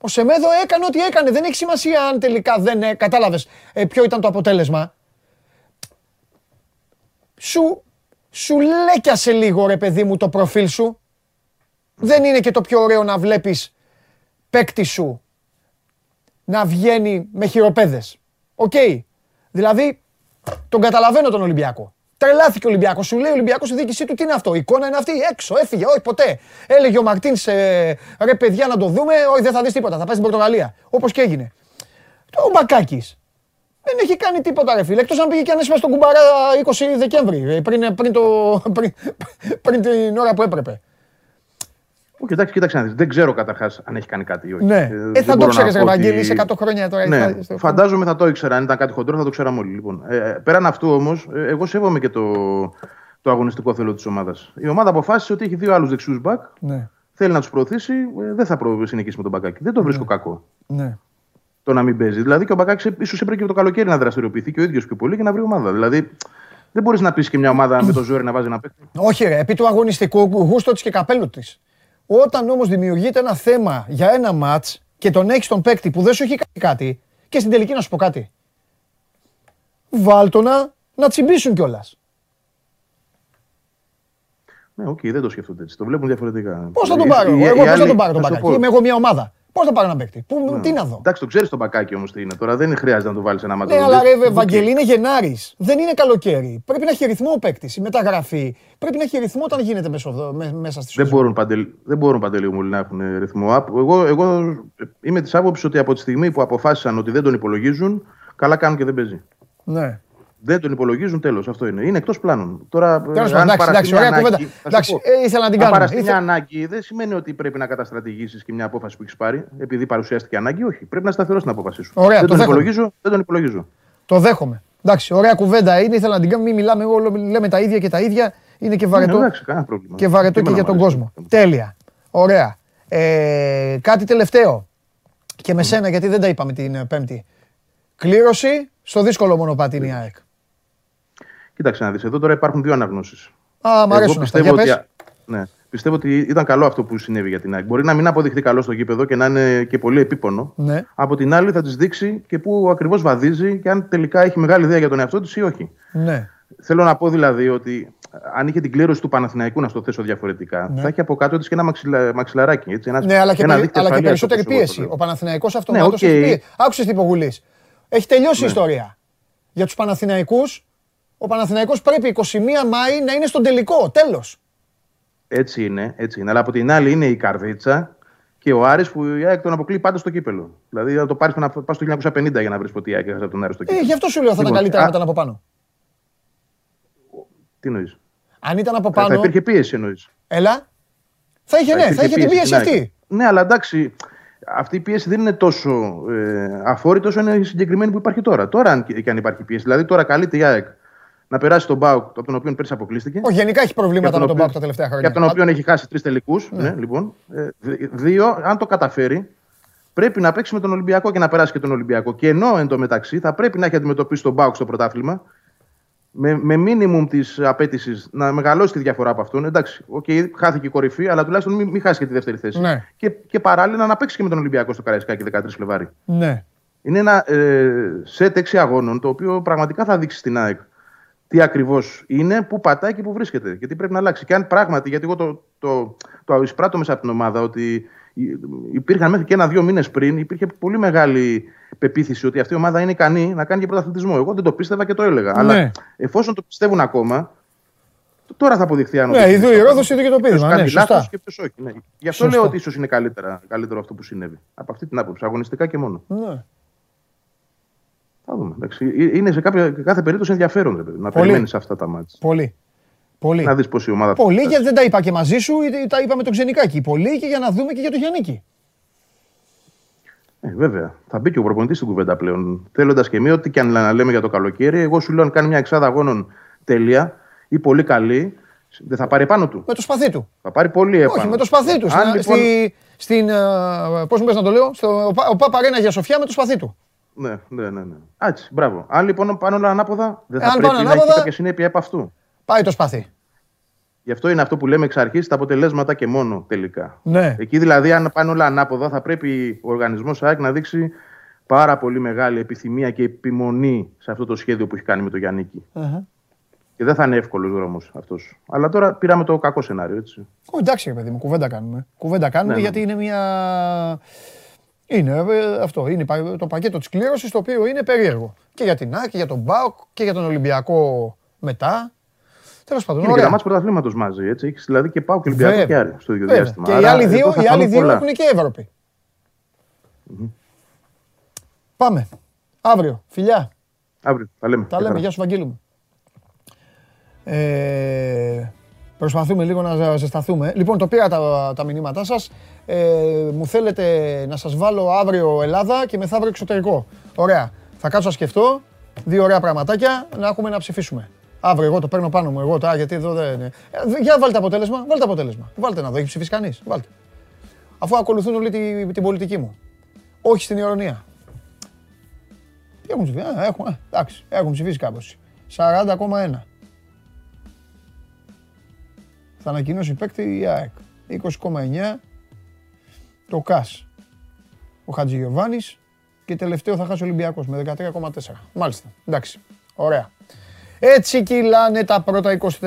Ο Σεμέδο έκανε ό,τι έκανε. Δεν έχει σημασία αν τελικά δεν ε, κατάλαβες ε, ποιο ήταν το αποτέλεσμα. Σου, σου λέκιασε λίγο ρε παιδί μου το προφίλ σου. Δεν είναι και το πιο ωραίο να βλέπεις παίκτη σου να βγαίνει με χειροπέδες. Οκ. Δηλαδή, τον καταλαβαίνω τον Ολυμπιακό. Τρελάθηκε ο Ολυμπιακός. Σου λέει ο Ολυμπιακός η διοίκησή του τι είναι αυτό. Η εικόνα είναι αυτή. Έξω, έφυγε. Όχι ποτέ. Έλεγε ο Μαρτίνς, ε, ρε παιδιά να το δούμε. Όχι, δεν θα δεις τίποτα. Θα πάει στην Πορτογαλία. Όπως και έγινε. Ο Μπακάκης δεν έχει κάνει τίποτα, ρε φίλε. Εκτός αν πήγε και έσπασε στον κουμπαρά 20 Δεκέμβρη. ε, Πριν, πριν, το, πριν, πριν την ώρα που έπρεπε. Όχι, εντάξει, κοίταξε να δεις. Δεν ξέρω καταρχάς αν έχει κάνει κάτι ή όχι. Ναι. Ε, Ε, δεν θα το μπορώ να ξέρει, πω ρε Βαγγέλη, ότι- είσαι 100 χρόνια τώρα. Ναι, θα- στο- φαντάζομαι θα το ήξερα. Αν ήταν κάτι χοντρό, θα το ξέραμε όλοι. Λοιπόν, ε, ε, πέραν αυτού όμως, εγώ σέβομαι και το, το αγωνιστικό θέλω της ομάδας. Η ομάδα αποφάσισε ότι έχει δύο άλλους δεξιούς μπακ. Ναι, Θέλει να τους προωθήσει, ε, δεν θα προ- συνεχίσει με τον μπακάκι. Δεν το βρίσκω κακό ναι. Το να μην παίζει. Δηλαδή και ο μπακάκι ίσως έπρεπε και το καλοκαίρι να δραστηριοποιηθεί και ο ίδιος πιο πολύ και να βρει ομάδα. Δηλαδή δεν μπορείς να πεις και μια ομάδα με το ζόρι να βάζει ένα παίκτη. Όχι, ρε, επί του αγωνιστικού γούστο της και καπέλου της. Όταν όμως δημιουργείται ένα θέμα για ένα ματς και τον έχεις τον παίκτη που δεν σου έχει κάνει κάτι, και στην τελική να σου πω κάτι. Βάλτο να, να τσιμπήσουν κιόλας. Ναι, οκ, δεν το σκέφτονται έτσι. Το βλέπουν διαφορετικά. Πώς θα τον Οι- πάρω, οι- εγώ, οι εγώ πώς θα άλλοι- τον πάρω τον θα σου Μπακάκη. πω. Είμαι εγώ μια ομάδα. Πώς θα πάρω ένα παίκτη; Πού, Ναι. τι να δω; Εντάξει, το ξέρεις τον Μπακάκη όμως τι είναι. Τώρα δεν χρειάζεται να το βάλεις ένα ματς. Ναι, αλλά ρε, Βαγγελή είναι Γενάρης. Δεν είναι καλοκαίρι. Πρέπει να έχει ρυθμό ο παίκτης. Η μεταγραφή πρέπει να έχει ρυθμό όταν γίνεται μεσοδο- με- μέσα στη Δεν σεζόν. μπορούν, παντελ, δεν μπορούν παντελή μου να έχουν ρυθμό. Απ- Εγώ, εγώ είμαι της άποψης ότι από τη στιγμή που αποφάσισαν ότι δεν τον υπολογίζουν, καλά κάνουν και δεν παίζει. Ναι. Δεν τον υπολογίζουν, τέλος. Αυτό είναι. Είναι εκτός πλάνων. Τώρα, Τέλος ε, πάντων, αν εντάξει, παραστεί εντάξει, μια ωραία ανάγκη, κουβέντα. θα σου Εντάξει, πω, ε, ήθελα να την αν κάνουμε. παραστεί Ήθελα- μια ανάγκη, δεν σημαίνει ότι πρέπει να καταστρατηγήσεις και μια απόφαση που έχεις πάρει, επειδή παρουσιάστηκε ανάγκη. Όχι. Πρέπει να σταθερό την απόφαση σου. Ωραία, δεν το τον δέχομαι. υπολογίζω. Δεν τον υπολογίζω. Το δέχομαι. Εντάξει, ωραία κουβέντα είναι. Ήθελα να την κάνω. Μην μιλάμε όλο, λέμε τα ίδια και τα ίδια. Είναι και βαρετό, Ναι, εντάξει, κανένα πρόβλημα. και, βαρετό και Εμένα για μου τον αρέσει. κόσμο. Τέλεια. Ωραία. Ε, κάτι τελευταίο. Και με σένα, γιατί δεν τα είπαμε την ε, Πέμπτη. Κλήρωση στο δύσκολο μονοπάτι είναι η ΑΕΚ. Κοίταξε να δεις. Εδώ τώρα υπάρχουν δύο αναγνώσεις. Α, μ' αρέσουν αυτά. Για ότι, πες. ναι, πιστεύω ότι ήταν καλό αυτό που συνέβη για την ΑΕΚ. Μπορεί να μην αποδειχθεί καλό στο γήπεδο και να είναι και πολύ επίπονο. Ναι. Από την άλλη θα τη δείξει και πού ακριβώς βαδίζει και αν τελικά έχει μεγάλη ιδέα για τον εαυτό της ή όχι. Ναι. Θέλω να πω δηλαδή ότι αν είχε την κλήρωση του Παναθηναϊκού, να στο θέσω διαφορετικά, θα έχει από κάτω της και ένα μαξιλα, μαξιλαράκι. Έτσι, ένας, Ναι, αλλά και, ένα περι- δίκτυο αλλά και ασφαλείας, περισσότερη όπως εγώ το πίεση. λέω. Ο Παναθηναϊκός αυτομάτως Ναι, οκ. Ναι. έχει πίεση. Άκουσες τι είπε ο Γουλής. Έχει τελειώσει η ιστορία. Για τους Παναθηναϊκούς, ο Παναθηναϊκός πρέπει 21 Μάη να είναι στον τελικό. Τέλος. Έτσι είναι, έτσι είναι. Αλλά από την άλλη είναι η Καρδίτσα και ο Άρης που η ΑΕΚ τον αποκλείει πάντα στο κύπελο. Δηλαδή θα το πάρεις να πας το 1950 για να βρεις ποτέ η ΑΕΚ έχασε από τον Άρης στο Ε, κύπελο. γι' αυτό σου λέω θα ήταν Λοιπόν, καλύτερα α, να ήταν από πάνω. Τι νοεί. Αν ήταν από Θα πάνω, υπήρχε πίεση εννοείς. έλα, θα είχε ναι, θα είχε την πίεση αυτή. Ναι, αλλά εντάξει, αυτή η πίεση δεν είναι τόσο ε, αφόρητη όσο είναι η συγκεκριμένη που υπάρχει τώρα. Τώρα, αν και, και αν υπάρχει πίεση. Δηλαδή, τώρα καλείται η ΑΕΚ να περάσει τον Μπάουκ, από τον οποίο πέρσι αποκλείστηκε. Όχι, γενικά έχει προβλήματα Για με τον τον οποίο- Πάουκ τα τελευταία Και χρόνια. από τον οποίο έχει χάσει τρεις τελικούς. Ναι. λοιπόν. Ε, δι- δύο, αν το καταφέρει, πρέπει να παίξει με τον Ολυμπιακό και να περάσει και τον Ολυμπιακό. Και ενώ εν τω μεταξύ θα πρέπει να έχει αντιμετωπίσει τον Μπάουκ στο πρωτάθλημα, με, με μίνιμουμ της απέτησης να μεγαλώσει τη διαφορά από αυτόν. Εντάξει, okay, χάθηκε η κορυφή, αλλά τουλάχιστον μην, μην χάσει και τη δεύτερη θέση. Ναι. Και, και παράλληλα να παίξει και με τον Ολυμπιακό στο Καραϊσκάκι 13 Φλεβάρι. Ναι. Είναι ένα ε, σετ 6 αγώνων το οποίο πραγματικά θα δείξει στην ΑΕΚ τι ακριβώς είναι, πού πατάει και πού βρίσκεται και τι πρέπει να αλλάξει. Και αν πράγματι, γιατί εγώ το, το, το εισπράττω μέσα από την ομάδα ότι υπήρχαν μέχρι και ένα-δύο μήνες πριν, υπήρχε πολύ μεγάλη πεποίθηση ότι αυτή η ομάδα είναι ικανή να κάνει και πρωταθλητισμό. Εγώ δεν το πίστευα και το έλεγα. Ναι. Αλλά εφόσον το πιστεύουν ακόμα, τώρα θα αποδειχθεί αν Ναι, όντως ειδού είναι η αυτό. Ρόδος, ειδού και το Ποιος πείδημα. κάνει Ναι, λάθος σωστά. και ποιος όχι. Ναι. Γι' αυτό Σωστά. λέω ότι ίσως είναι καλύτερα, καλύτερο αυτό που συνέβη. Από αυτή την άποψη. Αγωνιστικά και μόνο. Ναι. Θα δούμε. Εντάξει. Ε, Είναι σε κάποια, κάθε περίπτωση ενδιαφέρον ρε, παιδί, να Πολύ. περιμένεις αυτά τα μάτια. Πολύ. Πολύ. Να δεις πώς η ομάδα. θα Πολύ φτάσει. γιατί δεν τα είπα και μαζί σου, ή τα είπα με τον Ξενικάκη. Πολύ και για να δούμε και για τον Γιάννικη. Ε, βέβαια. Θα μπει και ο προπονητής στην κουβέντα πλέον. Θέλοντας και εμείς, ό,τι και αν να λέμε για το καλοκαίρι, εγώ σου λέω αν κάνει μια εξάδα αγώνων τέλεια ή πολύ καλή, δεν θα πάρει πάνω του. Με το σπαθί του. Θα πάρει πολύ επάνω. Όχι, με το σπαθί του. Αν Στην, λοιπόν- στη, στην, ε, πώς μου πες να το λέω, στο, ο, Πα- ο Παπαρένα για Σοφιά με το σπαθί του. Ναι, ναι, ναι. ναι. Έτσι, μπράβο. Αν λοιπόν πάνε όλα ανάποδα, δεν θα Αν πρέπει πάνε να ανάποδα- έχει κάποια συνέπεια από αυτού. Πάει το σπαθί. Γι' αυτό είναι αυτό που λέμε εξ αρχής τα αποτελέσματα και μόνο τελικά. Ναι. Εκεί δηλαδή, αν πάνε όλα ανάποδα, θα πρέπει ο οργανισμός ΑΕΚ να δείξει πάρα πολύ μεγάλη επιθυμία και επιμονή σε αυτό το σχέδιο που έχει κάνει με τον γιαννικη Αχα. Και δεν θα είναι εύκολος δρόμος αυτός. Αλλά τώρα πήραμε το κακό σενάριο, έτσι. Ω, εντάξει, ρε παιδί μου, κουβέντα κάνουμε. Κουβέντα κάνουμε Ναι, ναι. γιατί είναι μια. Είναι ε, αυτό. Είναι πα- το πακέτο της κλήρωσης το οποίο είναι περίεργο. Και για την ΑΕΚ και για τον ΜΠΑΟΚ και για τον Ολυμπιακό μετά. Τέλος πάντων, Είναι και ωραία. τα μάτια πρωταθλήματος μαζί. Έτσι. Έχεις δηλαδή και πάω και Ολυμπιακό Βέβαια. και Άρη στο ίδιο Βέβαια. διάστημα. Και οι Άρα, άλλοι εδώ δύο, θα οι άλλοι φανούν δύο πολλά. έχουν και Ευρώπη. Πάμε. Αύριο. Φιλιά. Αύριο, τα λέμε. Τα Γεια λέμε. χαρά. Γεια σου, Βαγγέλη μου. Ε, προσπαθούμε λίγο να ζεσταθούμε. Λοιπόν, το πήρα τα, τα μηνύματά σας. Ε, μου θέλετε να σας βάλω αύριο Ελλάδα και μεθαύριο εξωτερικό. Ωραία. Θα κάτσω να σκεφτώ. Δύο ωραία πραγματάκια να έχουμε να ψηφίσουμε. Αύριο εγώ το παίρνω πάνω μου. Εγώ τώρα γιατί εδώ δεν. Ε, για βάλτε αποτέλεσμα. Βάλτε αποτέλεσμα. Βάλτε να δω. Έχει ψηφίσει κανείς. Βάλτε. Αφού ακολουθούν όλη τη- την πολιτική μου. Όχι στην ηρωνία. Τι έχουν ψηφίσει; Α, έχουν, α, εντάξει, έχουν ψηφίσει κάπως. 40,1. Θα ανακοινώσει παίκτη η ΑΕΚ. 20,9 το ΚΑΣ. Ο Χατζηγιοβάνης και τελευταίο θα χάσει ο Ολυμπιακός με 13,4. Μάλιστα. Εντάξει. Ωραία. Έτσι κυλάνε τα πρώτα 24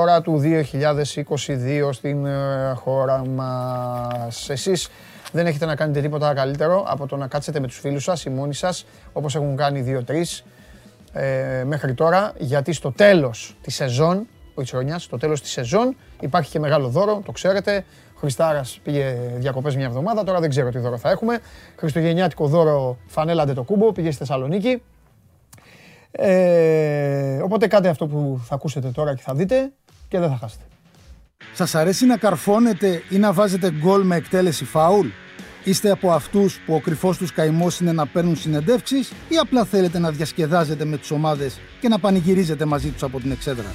ώρα του 2022 στην ε, χώρα μας. Εσείς δεν έχετε να κάνετε τίποτα καλύτερο από το να κάτσετε με τους φίλους σας, οι μόνοι σας, όπως έχουν κάνει δύο-τρεις ε, μέχρι τώρα, γιατί στο τέλος της σεζόν, όχι της χρονιάς, στο τέλος της σεζόν υπάρχει και μεγάλο δώρο, το ξέρετε. Ο Χριστάρας πήγε διακοπές μια εβδομάδα, τώρα δεν ξέρω τι δώρο θα έχουμε. Χριστουγεννιάτικο δώρο φανέλαντε το κούμπο, πήγε στη Θεσσαλονίκη. Ε, οπότε κάντε αυτό που θα ακούσετε τώρα και θα δείτε και δεν θα χάσετε. Σας αρέσει να καρφώνετε ή να βάζετε γκολ με εκτέλεση φάουλ; Είστε από αυτούς που ο κρυφός τους καημός είναι να παίρνουν συνεντεύξεις ή απλά θέλετε να διασκεδάζετε με τις ομάδες και να πανηγυρίζετε μαζί τους από την εξέδρα;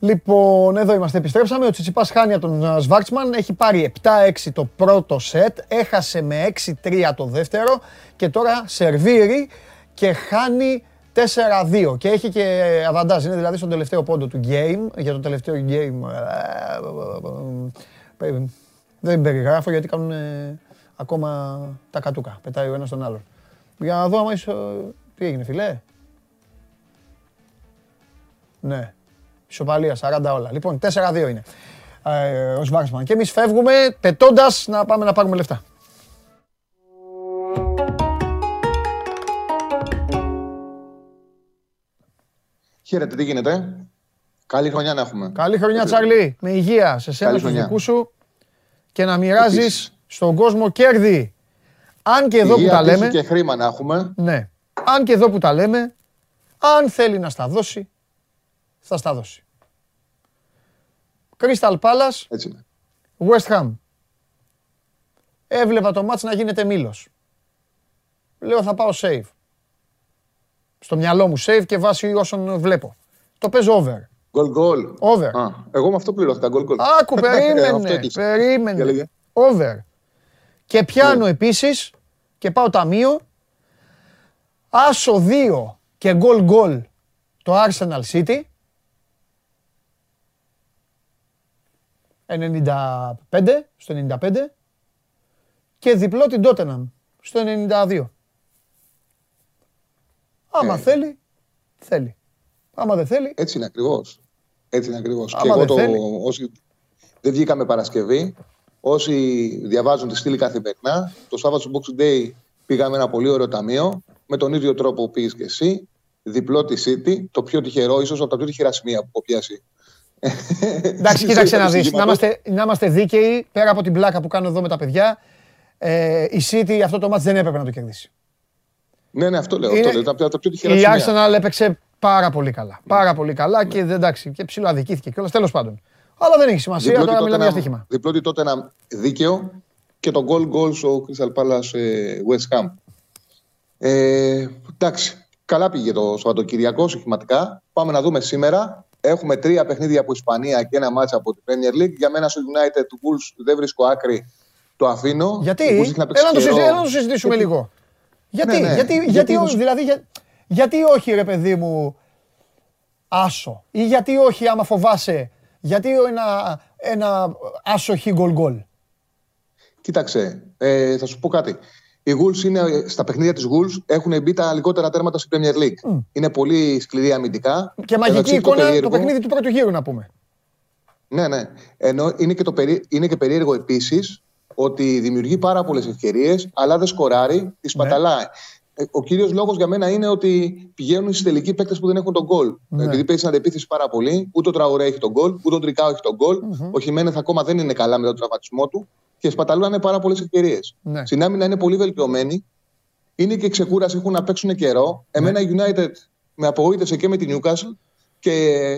Λοιπόν, εδώ είμαστε, επιστρέψαμε. Ο Τσιτσιπάς χάνει από τον ε, Σβάρτσμαν. Έχει πάρει 7-6 το πρώτο σετ. Έχασε με 6-3 το δεύτερο. Και τώρα σερβίρει και χάνει 4-2. Και έχει και αβαντάζ. Είναι δηλαδή στον τελευταίο πόντο του game. Για το τελευταίο game. ε, ε, Δεν περιγράφω γιατί κάνουν ε, ακόμα τα κατούκα. Πετάει ο ένας τον άλλον. Για να δω άμα είσαι... Τι έγινε φιλέ. Ναι. Ισοπαλία, 40 όλα. Λοιπόν, 4-2 είναι ε, ο Σβάρσμαν. Και εμείς φεύγουμε πετώντας να πάμε να πάρουμε λεφτά. Χαίρετε, τι γίνεται; Καλή χρονιά να έχουμε. Καλή χρονιά, Τσάρλι. Με υγεία σε σένα, Καλή στους χρονιά. δικούς σου και να μοιράζεις Επίσης. στον κόσμο κέρδη. Αν και εδώ που Υγεία, τα τύχη λέμε, και χρήμα να έχουμε. ναι, αν και εδώ που τα λέμε, αν θέλει να στα δώσει, θα στα δώσει. Crystal Palace, Έτσι είναι. West Ham. Έβλεπα το μάτς να γίνεται μήλος. Λέω θα πάω save. Στο μυαλό μου save και βάσει όσων βλέπω. Το παίζω over. Γκολ γκολ. Over. Α, εγώ με αυτό πληρώθηκα. Γκολ γκολ. Άκου, Ε, αυτό περίμενε. έκλεισα. Για περίμενε. λέγε. Over. Και πιάνω Ναι. επίσης και πάω ταμείο. Άσο 2 και γκολ γκολ το Arsenal City. 95, στο 95 και διπλό την Tottenham στο 92. Άμα Ε. θέλει, θέλει. Άμα δεν θέλει, Έτσι είναι ακριβώς. Έτσι είναι ακριβώς. Άμα Και εγώ δεν το. θέλει. Όσοι δεν βγήκαμε Παρασκευή, όσοι διαβάζουν τη στήλη καθημερινά, το Σάββατο στο Boxing Day πήγαμε ένα πολύ ωραίο ταμείο. Με τον ίδιο τρόπο που πήγες και εσύ. Διπλό τη City. Το πιο τυχερό, ίσως από τα πιο τυχερά σημεία που έχω πιάσει. Εντάξει, κοίταξε να δεις. Να είμαστε, να είμαστε δίκαιοι, πέρα από την πλάκα που κάνω εδώ με τα παιδιά, ε, η City αυτό το μάτς δεν έπρεπε να το κερδίσει. Ναι, ναι, αυτό λέω. Είναι- Αυτό λέω. Τα, τα πιο τυχερά Η σημεία. Arsenal έπαιξε πάρα πολύ καλά. Πάρα πολύ καλά και δεν- εντάξει, και ψηλοαδικήθηκε κιόλας. Τέλος πάντων. Αλλά δεν έχει σημασία, Διπλώτη τώρα μιλάμε για Tottenham- στοίχημα. Διπλώτη τότε ένα δίκαιο και το goal goal στο Crystal Palace ε, West Ham. Ε, εντάξει, καλά πήγε το Σαββατοκυριακό στοιχηματικά. Πάμε να δούμε σήμερα. Έχουμε τρία παιχνίδια από Ισπανία και ένα μάτσα από την Premier League. Για μένα στο United του Wolves δεν βρίσκω άκρη. Το αφήνω. Γιατί, Ο Wolves έχει να παίξει έλα να το, καιρό. συζη- έλα να το συζητήσουμε λίγο. Γιατί, Ναι, ναι. γιατί, γιατί, Γιατί όχι, είναι- δηλαδή, για- γιατί όχι ρε παιδί μου άσο; Ή γιατί όχι άμα φοβάσαι, γιατί ένα, ένα άσοχη γκολ γκολ. Κοίταξε, ε, θα σου πω κάτι. Οι Wolves είναι, στα παιχνίδια της Wolves έχουν μπει τα λιγότερα τέρματα στη Premier League. Είναι πολύ σκληρή αμυντικά. Και μαγική Εντάξει, εικόνα το περίεργο- παιχνίδι του πρώτου γύρου να πούμε. Ναι, ναι. Ενώ είναι και, το περί... είναι και περίεργο επίσης ότι δημιουργεί πάρα πολλές ευκαιρίες, αλλά δεν σκοράρει, τη σπαταλάει. Ε, Ο κύριος λόγος για μένα είναι ότι πηγαίνουν στις τελικοί παίκτες που δεν έχουν τον γκολ. Ναι. Επειδή παίζει στην αντεπίθεση πάρα πολύ, ούτε ο Τραουρέ έχει τον γκολ, ούτε ο Τρικάο έχει τον γκολ. Ο Χιμένεθ ακόμα δεν είναι καλά με τον τραυματισμό του και σπαταλάνε πάρα πολλές ευκαιρίες. Ναι. Στην άμυνα είναι πολύ βελτιωμένοι. Είναι και ξεκούραση, έχουν να παίξουν καιρό. Εμένα η United με απογοήτευσε και με την Newcastle και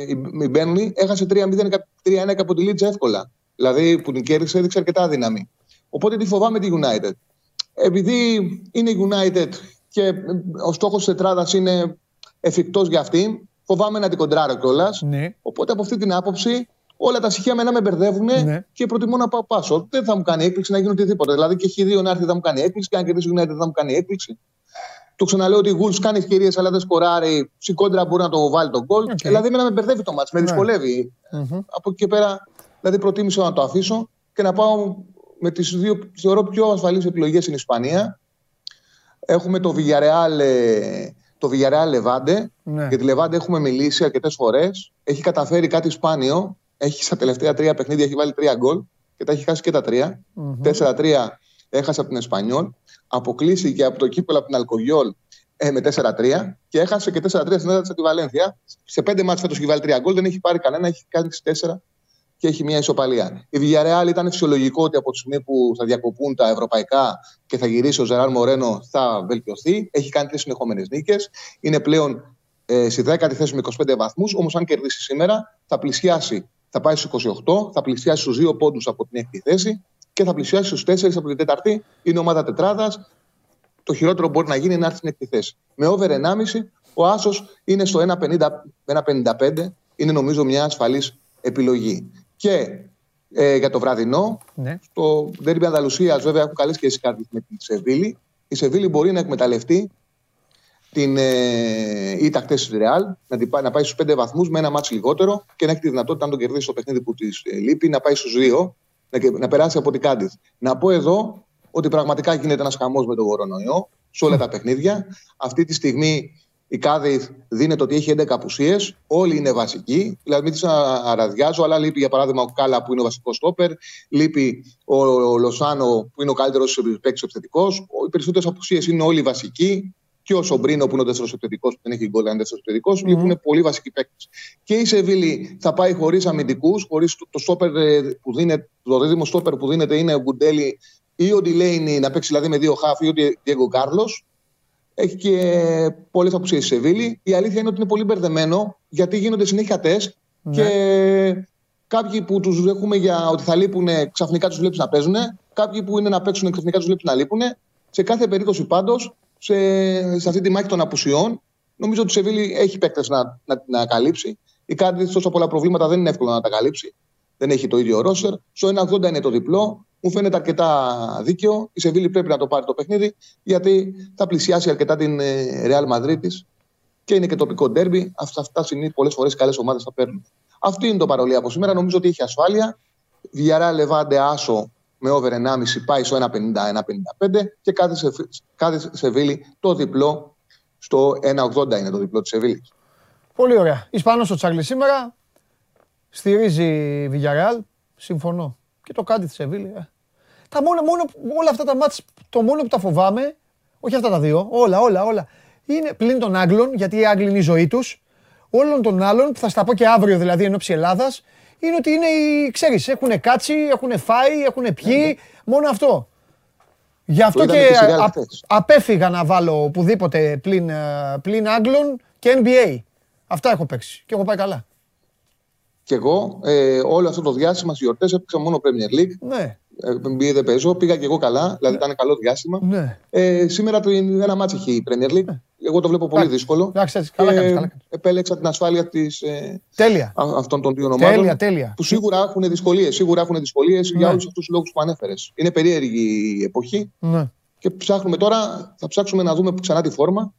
η η Burnley έχασε 3-0 κα- 3-1 από τη Leeds εύκολα. Δηλαδή που την κέρδισε έδειξε αρκετά δύναμη. Οπότε τη φοβάμαι τη United. Επειδή είναι η United και ε, ο στόχος της τετράδας είναι εφικτός για αυτή, φοβάμαι να την κοντράρω κιόλας. Ναι. Οπότε από αυτή την άποψη όλα τα στοιχεία με να με μπερδεύουν Ναι. και προτιμώ να πάω πάσο. Δεν θα μου κάνει έκπληξη να γίνει οτιδήποτε. Δηλαδή και χι δύο να έρθει θα μου κάνει έκπληξη και αν κερδίσει η United θα μου κάνει έκπληξη. Το ξαναλέω ότι η Wolves κάνει ευκαιρίες αλλά δεν σκοράρει. Στην κόντρα μπορεί να το βάλει το γκολ. Οκ. Δηλαδή εμένα με μπερδεύει το ματς, με Ναι. δυσκολεύει. Από εκεί και πέρα δηλαδή προτίμησα να το αφήσω και να πάω με τις δύο θεωρώ πιο ασφαλείς επιλογές στην Ισπανία. Έχουμε το Villarreal, ε, το Villarreal Levante. Ναι. Για τη Levante έχουμε μιλήσει αρκετές φορές. Έχει καταφέρει κάτι σπάνιο. Έχει στα τελευταία τρία παιχνίδια έχει βάλει τρία γκολ και τα έχει χάσει και τα τρία. 4-3 έχασε από την Εσπανιόλ. Αποκλείστηκε από το κύπελο από την Αλκογιόλ ε, με 4-3 και έχασε και 4-3 στην έδρα της Βαλένθια. Σε πέντε μάτς φέτος έχει βάλει τρία γκολ, δεν έχει πάρει κανένα, έχει κάνει 4 και έχει μια ισοπαλία. Η Villarreal ήταν φυσιολογικό ότι από τη στιγμή που θα διακοπούν τα ευρωπαϊκά και θα γυρίσει ο Ζεράρ Μορένο θα βελτιωθεί. Έχει κάνει τρεις συνεχόμενες νίκες. Είναι πλέον ε, στη 10η θέση με 25 βαθμούς. Όμως, αν κερδίσει σήμερα, θα πλησιάσει. Θα πάει στους 28, θα πλησιάσει στους 2 πόντους από την 6η θέση και θα πλησιάσει στους 4 από την 4η. Είναι ομάδα τετράδας. Το χειρότερο που μπορεί να γίνει είναι να έρθει στην 6η θέση. Με over 1,5, ο Άσος είναι στο 1,50 1,55. Είναι νομίζω μια ασφαλής επιλογή. Και ε, για το βραδινό, Ναι. στο Ντέρμπι Ανδαλουσία, βέβαια, έχουν καλέ σχέσει κάρτε με τη Σεβίλη. Η Σεβίλη μπορεί να εκμεταλλευτεί την ε, ήττα χθες της Ρεάλ, να, την πάει- να πάει στους 5 βαθμούς με ένα μάτσο λιγότερο και να έχει τη δυνατότητα, αν το κερδίσει το παιχνίδι που της ε, λείπει, να πάει στους 2, να, και- να περάσει από την Κάντιθ. Να πω εδώ ότι πραγματικά γίνεται ένας χαμός με τον κορονοϊό σε όλα τα παιχνίδια. Αυτή τη στιγμή η Κάδιθ δίνεται ότι έχει 11 απουσίες. Όλοι είναι βασικοί. Δηλαδή, μην τις αραδιάζω, αλλά λείπει για παράδειγμα ο Κάλα που είναι ο βασικός στόπερ. Λείπει ο, ο Λοσάνο που είναι ο καλύτερος παίκτης επιθετικός. Οι περισσότερες απουσίες είναι όλοι βασικοί. Και ο Σομπρίνο που είναι ο δεύτερο επιθετικός, που δεν έχει γκολ, είναι δεύτερο επιθετικός. Λείπουν πολύ βασικοί παίκτες. Και η Σεβίλη θα πάει χωρίς αμυντικούς, χωρίς το, το, στόπερ, ε, που δίνεται, το δίδυμο στόπερ που δίνεται είναι ο Γκουντέλη ή ο Ντιλέινι να παίξει δηλαδή με δύο χάφ ή ο Διέγκο Κάρλο. Έχει και πολλές απουσίες στη Σεβίλη. Η αλήθεια είναι ότι είναι πολύ μπερδεμένο γιατί γίνονται συνέχεια τεστ και κάποιοι που τους έχουμε για ότι θα λείπουν ξαφνικά τους βλέπεις να παίζουν. Κάποιοι που είναι να παίξουν ξαφνικά τους βλέπεις να λείπουν. Σε κάθε περίπτωση πάντως, σε, σε αυτή τη μάχη των απουσιών, νομίζω ότι η Σεβίλη έχει παίκτες να, να, να καλύψει. Η Κάρντιθ τόσα πολλά προβλήματα δεν είναι εύκολο να τα καλύψει. Δεν έχει το ίδιο ρόστερ. Στο 1,80 είναι το διπλό. Μου φαίνεται αρκετά δίκαιο. Η Σεβίλη πρέπει να το πάρει το παιχνίδι, γιατί θα πλησιάσει αρκετά την ε, Real Madrid της και είναι και τοπικό ντέρμπι. Αυτά, αυτά συνήθως πολλές φορές καλές ομάδες θα παίρνουν. Αυτή είναι το παρολί από σήμερα. Νομίζω ότι έχει ασφάλεια. Βιαρά Λεβάντε Άσο με over 1,5 πάει στο 1,50-1,55 και κάθε, σε, κάθε Σεβίλη το διπλό στο 1,80 είναι το διπλό της Σεβίλης. Πολύ ωραία. Ισπανός ο Τσάρλι σήμερα. Στηρίζει Villarreal. Συμφωνώ. Και το κάτι τη Σεβίλη. ε. Τα μόνο, μόνο, όλα αυτά τα μάτς, το μόνο που τα φοβάμαι, όχι αυτά τα δύο, όλα, όλα, όλα, είναι πλην των Άγγλων, γιατί οι Άγγλοι είναι η ζωή τους, όλων των άλλων, που θα στα πω και αύριο δηλαδή εν ώψη Ελλάδας, είναι ότι είναι οι, ξέρεις, έχουν κάτσει, έχουν φάει, έχουν πιει, μόνο αυτό. Γι' αυτό ήταν και και στη Real α- χθες. απέφυγα να βάλω οπουδήποτε πλην, ε, πλην Άγγλων και NBA. Αυτά έχω παίξει και έχω πάει καλά. Και εγώ ε, όλο αυτό το διάστημα στις γιορτές έπαιξα μόνο Premier League. Ναι. Ε, NBA δεν παίζω, πήγα και εγώ καλά, δηλαδή ήταν καλό διάστημα. Ναι. Ε, σήμερα το, ένα μάτσο έχει η Premier League. Εγώ το βλέπω πολύ Εντάξει. δύσκολο. Εντάξει, έτσι, καλά Και κάνεις, καλά κάνεις. επέλεξα την ασφάλεια της, ε, Τέλεια. α- αυτών των δύο ομάδων. Τέλεια, τέλεια. Που σίγουρα έχουν δυσκολίες. Σίγουρα έχουν δυσκολίες Ναι. για όλους αυτούς τους λόγους που ανέφερες. Είναι περίεργη η εποχή Ναι. και ψάχνουμε τώρα, θα ψάξουμε να δούμε ξανά τη φόρμα.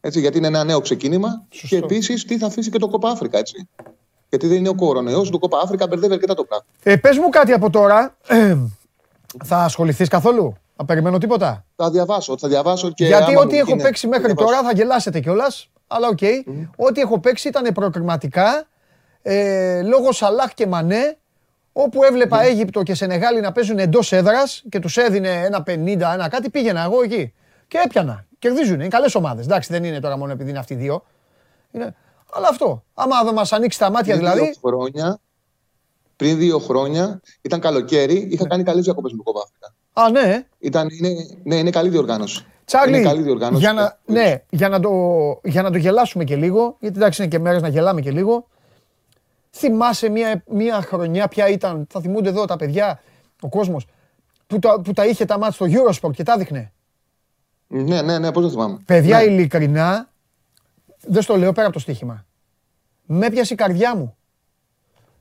Έτσι, γιατί είναι ένα νέο ξεκίνημα. Σωστό. Και επίσης τι θα αφήσει και το Κόπα Αφρικα. Έτσι. Γιατί δεν είναι ο κορονοϊός, το Κόπα Αφρικα μπερδεύει αρκετά το πράγμα. Ε, πες μου κάτι από τώρα. θα ασχοληθείς καθόλου; Θα περιμένω τίποτα; Θα διαβάσω, θα διαβάσω και. Γιατί άμα ό,τι μου έχω γίνει, παίξει θα μέχρι διαβάσω. τώρα θα γελάσετε κιόλας. Αλλά οκ. Ό,τι έχω παίξει ήταν προκριματικά ε, λόγω Σαλάχ και Μανέ. Όπου έβλεπα Αίγυπτο και Σενεγάλη να παίζουν εντός έδρας και τους έδινε ένα 50, ένα κάτι, πήγαινα εγώ εκεί. Και έπιανα. Κερδίζουν. Είναι καλές ομάδες. Εντάξει, δεν είναι τώρα μόνο επειδή είναι αυτοί οι δύο. Είναι... Αλλά αυτό. Άμα δεν μας ανοίξει τα μάτια Πριν δηλαδή. δύο χρόνια, πριν δύο χρόνια, ήταν καλοκαίρι, είχα κάνει καλέ διακοπέ με το Κόπα Αφρικα. Α, ναι. Ήταν, είναι, ναι, είναι καλή διοργάνωση. Τσάρλι, είναι καλή διοργάνωση. για να, ναι, για, να το, για να το γελάσουμε και λίγο, γιατί εντάξει είναι και μέρες να γελάμε και λίγο, θυμάσαι μια, μια χρονιά ποια ήταν, θα θυμούνται εδώ τα παιδιά, ο κόσμος, που τα, που τα είχε τα μάτια στο Eurosport και τα δείχνε. Ναι, ναι, ναι, πώς δεν θυμάμαι. Παιδιά ναι. ειλικρινά, δεν στο λέω πέρα από το στοίχημα, με έπιασε η καρδιά μου.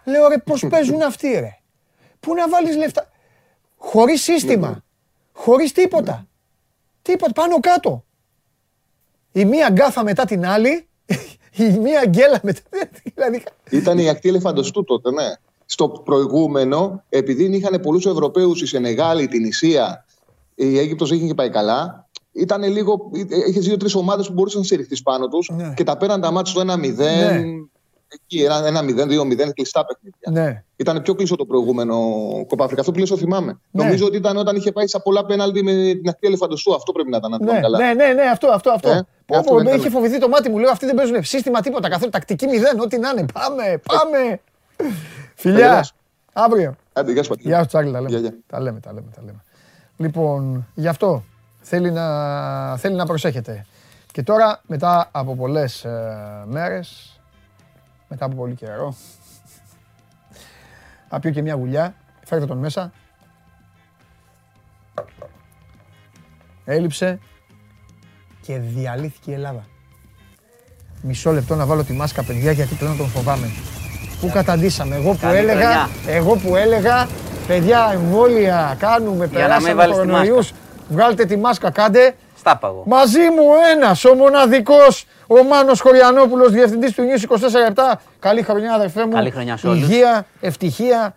Λέω ρε πώς παίζουν αυτοί ρε. Πού να βάλεις λεφτά; Χωρίς σύστημα. Χωρίς τίποτα. Τίποτα. Πάνω κάτω. Η μία γκάφα μετά την άλλη. Η μία γκέλα μετά. Δηλαδή. Ήταν η ακτή ελεφαντοστού τότε, ναι. Στο προηγούμενο, επειδή είχαν πολλούς Ευρωπαίους η Σενεγάλη, την Ισία, η Αίγυπτος είχε και πάει καλά. Ήταν λίγο. Είχες δύο-τρεις ομάδες που μπορούσαν να συρριχτείς πάνω τους Ναι. και τα πέραν τα μάτια στο 1-0. Ναι. Εκεί, ένα- ένα 0-2-0, κλειστά παιχνίδια. Ναι. Ήταν πιο κλειστό το προηγούμενο Κοπαφρικά. Αυτό που λες το θυμάμαι. Ναι. Νομίζω ότι ήταν όταν είχε πάει σε πολλά πέναλτι με την ακτή ελεφαντοστού. Αυτό πρέπει να ήταν, να θυμάμαι Ναι, καλά. ναι, ναι, ναι, αυτό, αυτό, αυτό. Ε, Πω, αυτό πω, δεν με ήταν. είχε φοβηθεί το μάτι μου. Λέω αυτοί δεν παίζουν σύστημα τίποτα. Καθόλου τακτική μηδέν, ό,τι να είναι. Πάμε, πάμε. Φιλιά. γελάς. Αύριο. Άντε, γεια σου, Πατρίδα. Γεια σου Τσάρλι, τα Γεια, λέμε. γεια. Τα λέμε, τα λέμε, τα λέμε. Λοιπόν, γι' αυτό θέλει να, θέλει να προσέχετε. Και τώρα, μετά από πολλές ε, μέρες, μετά από πολύ καιρό, θα πιω και μια γουλιά. Φέρτε τον μέσα. Έλειψε και διαλύθηκε η Ελλάδα. Μισό λεπτό να βάλω τη μάσκα, παιδιά, γιατί πλέον τον φοβάμαι. Πού καταντήσαμε, εγώ που Καλή έλεγα, χρονιά. εγώ που έλεγα, παιδιά, εμβόλια κάνουμε, Για να μην περάσαμε βάλεις τη κορονοϊούς, βγάλτε τη μάσκα, κάντε. Στα παγω. Μαζί μου ένας, ο μοναδικός, ο Μάνος Χωριανόπουλος, διευθυντής του News 24-7. Καλή χρονιά, αδερφέ μου. Καλή χρονιά σε όλους. Υγεία, ευτυχία,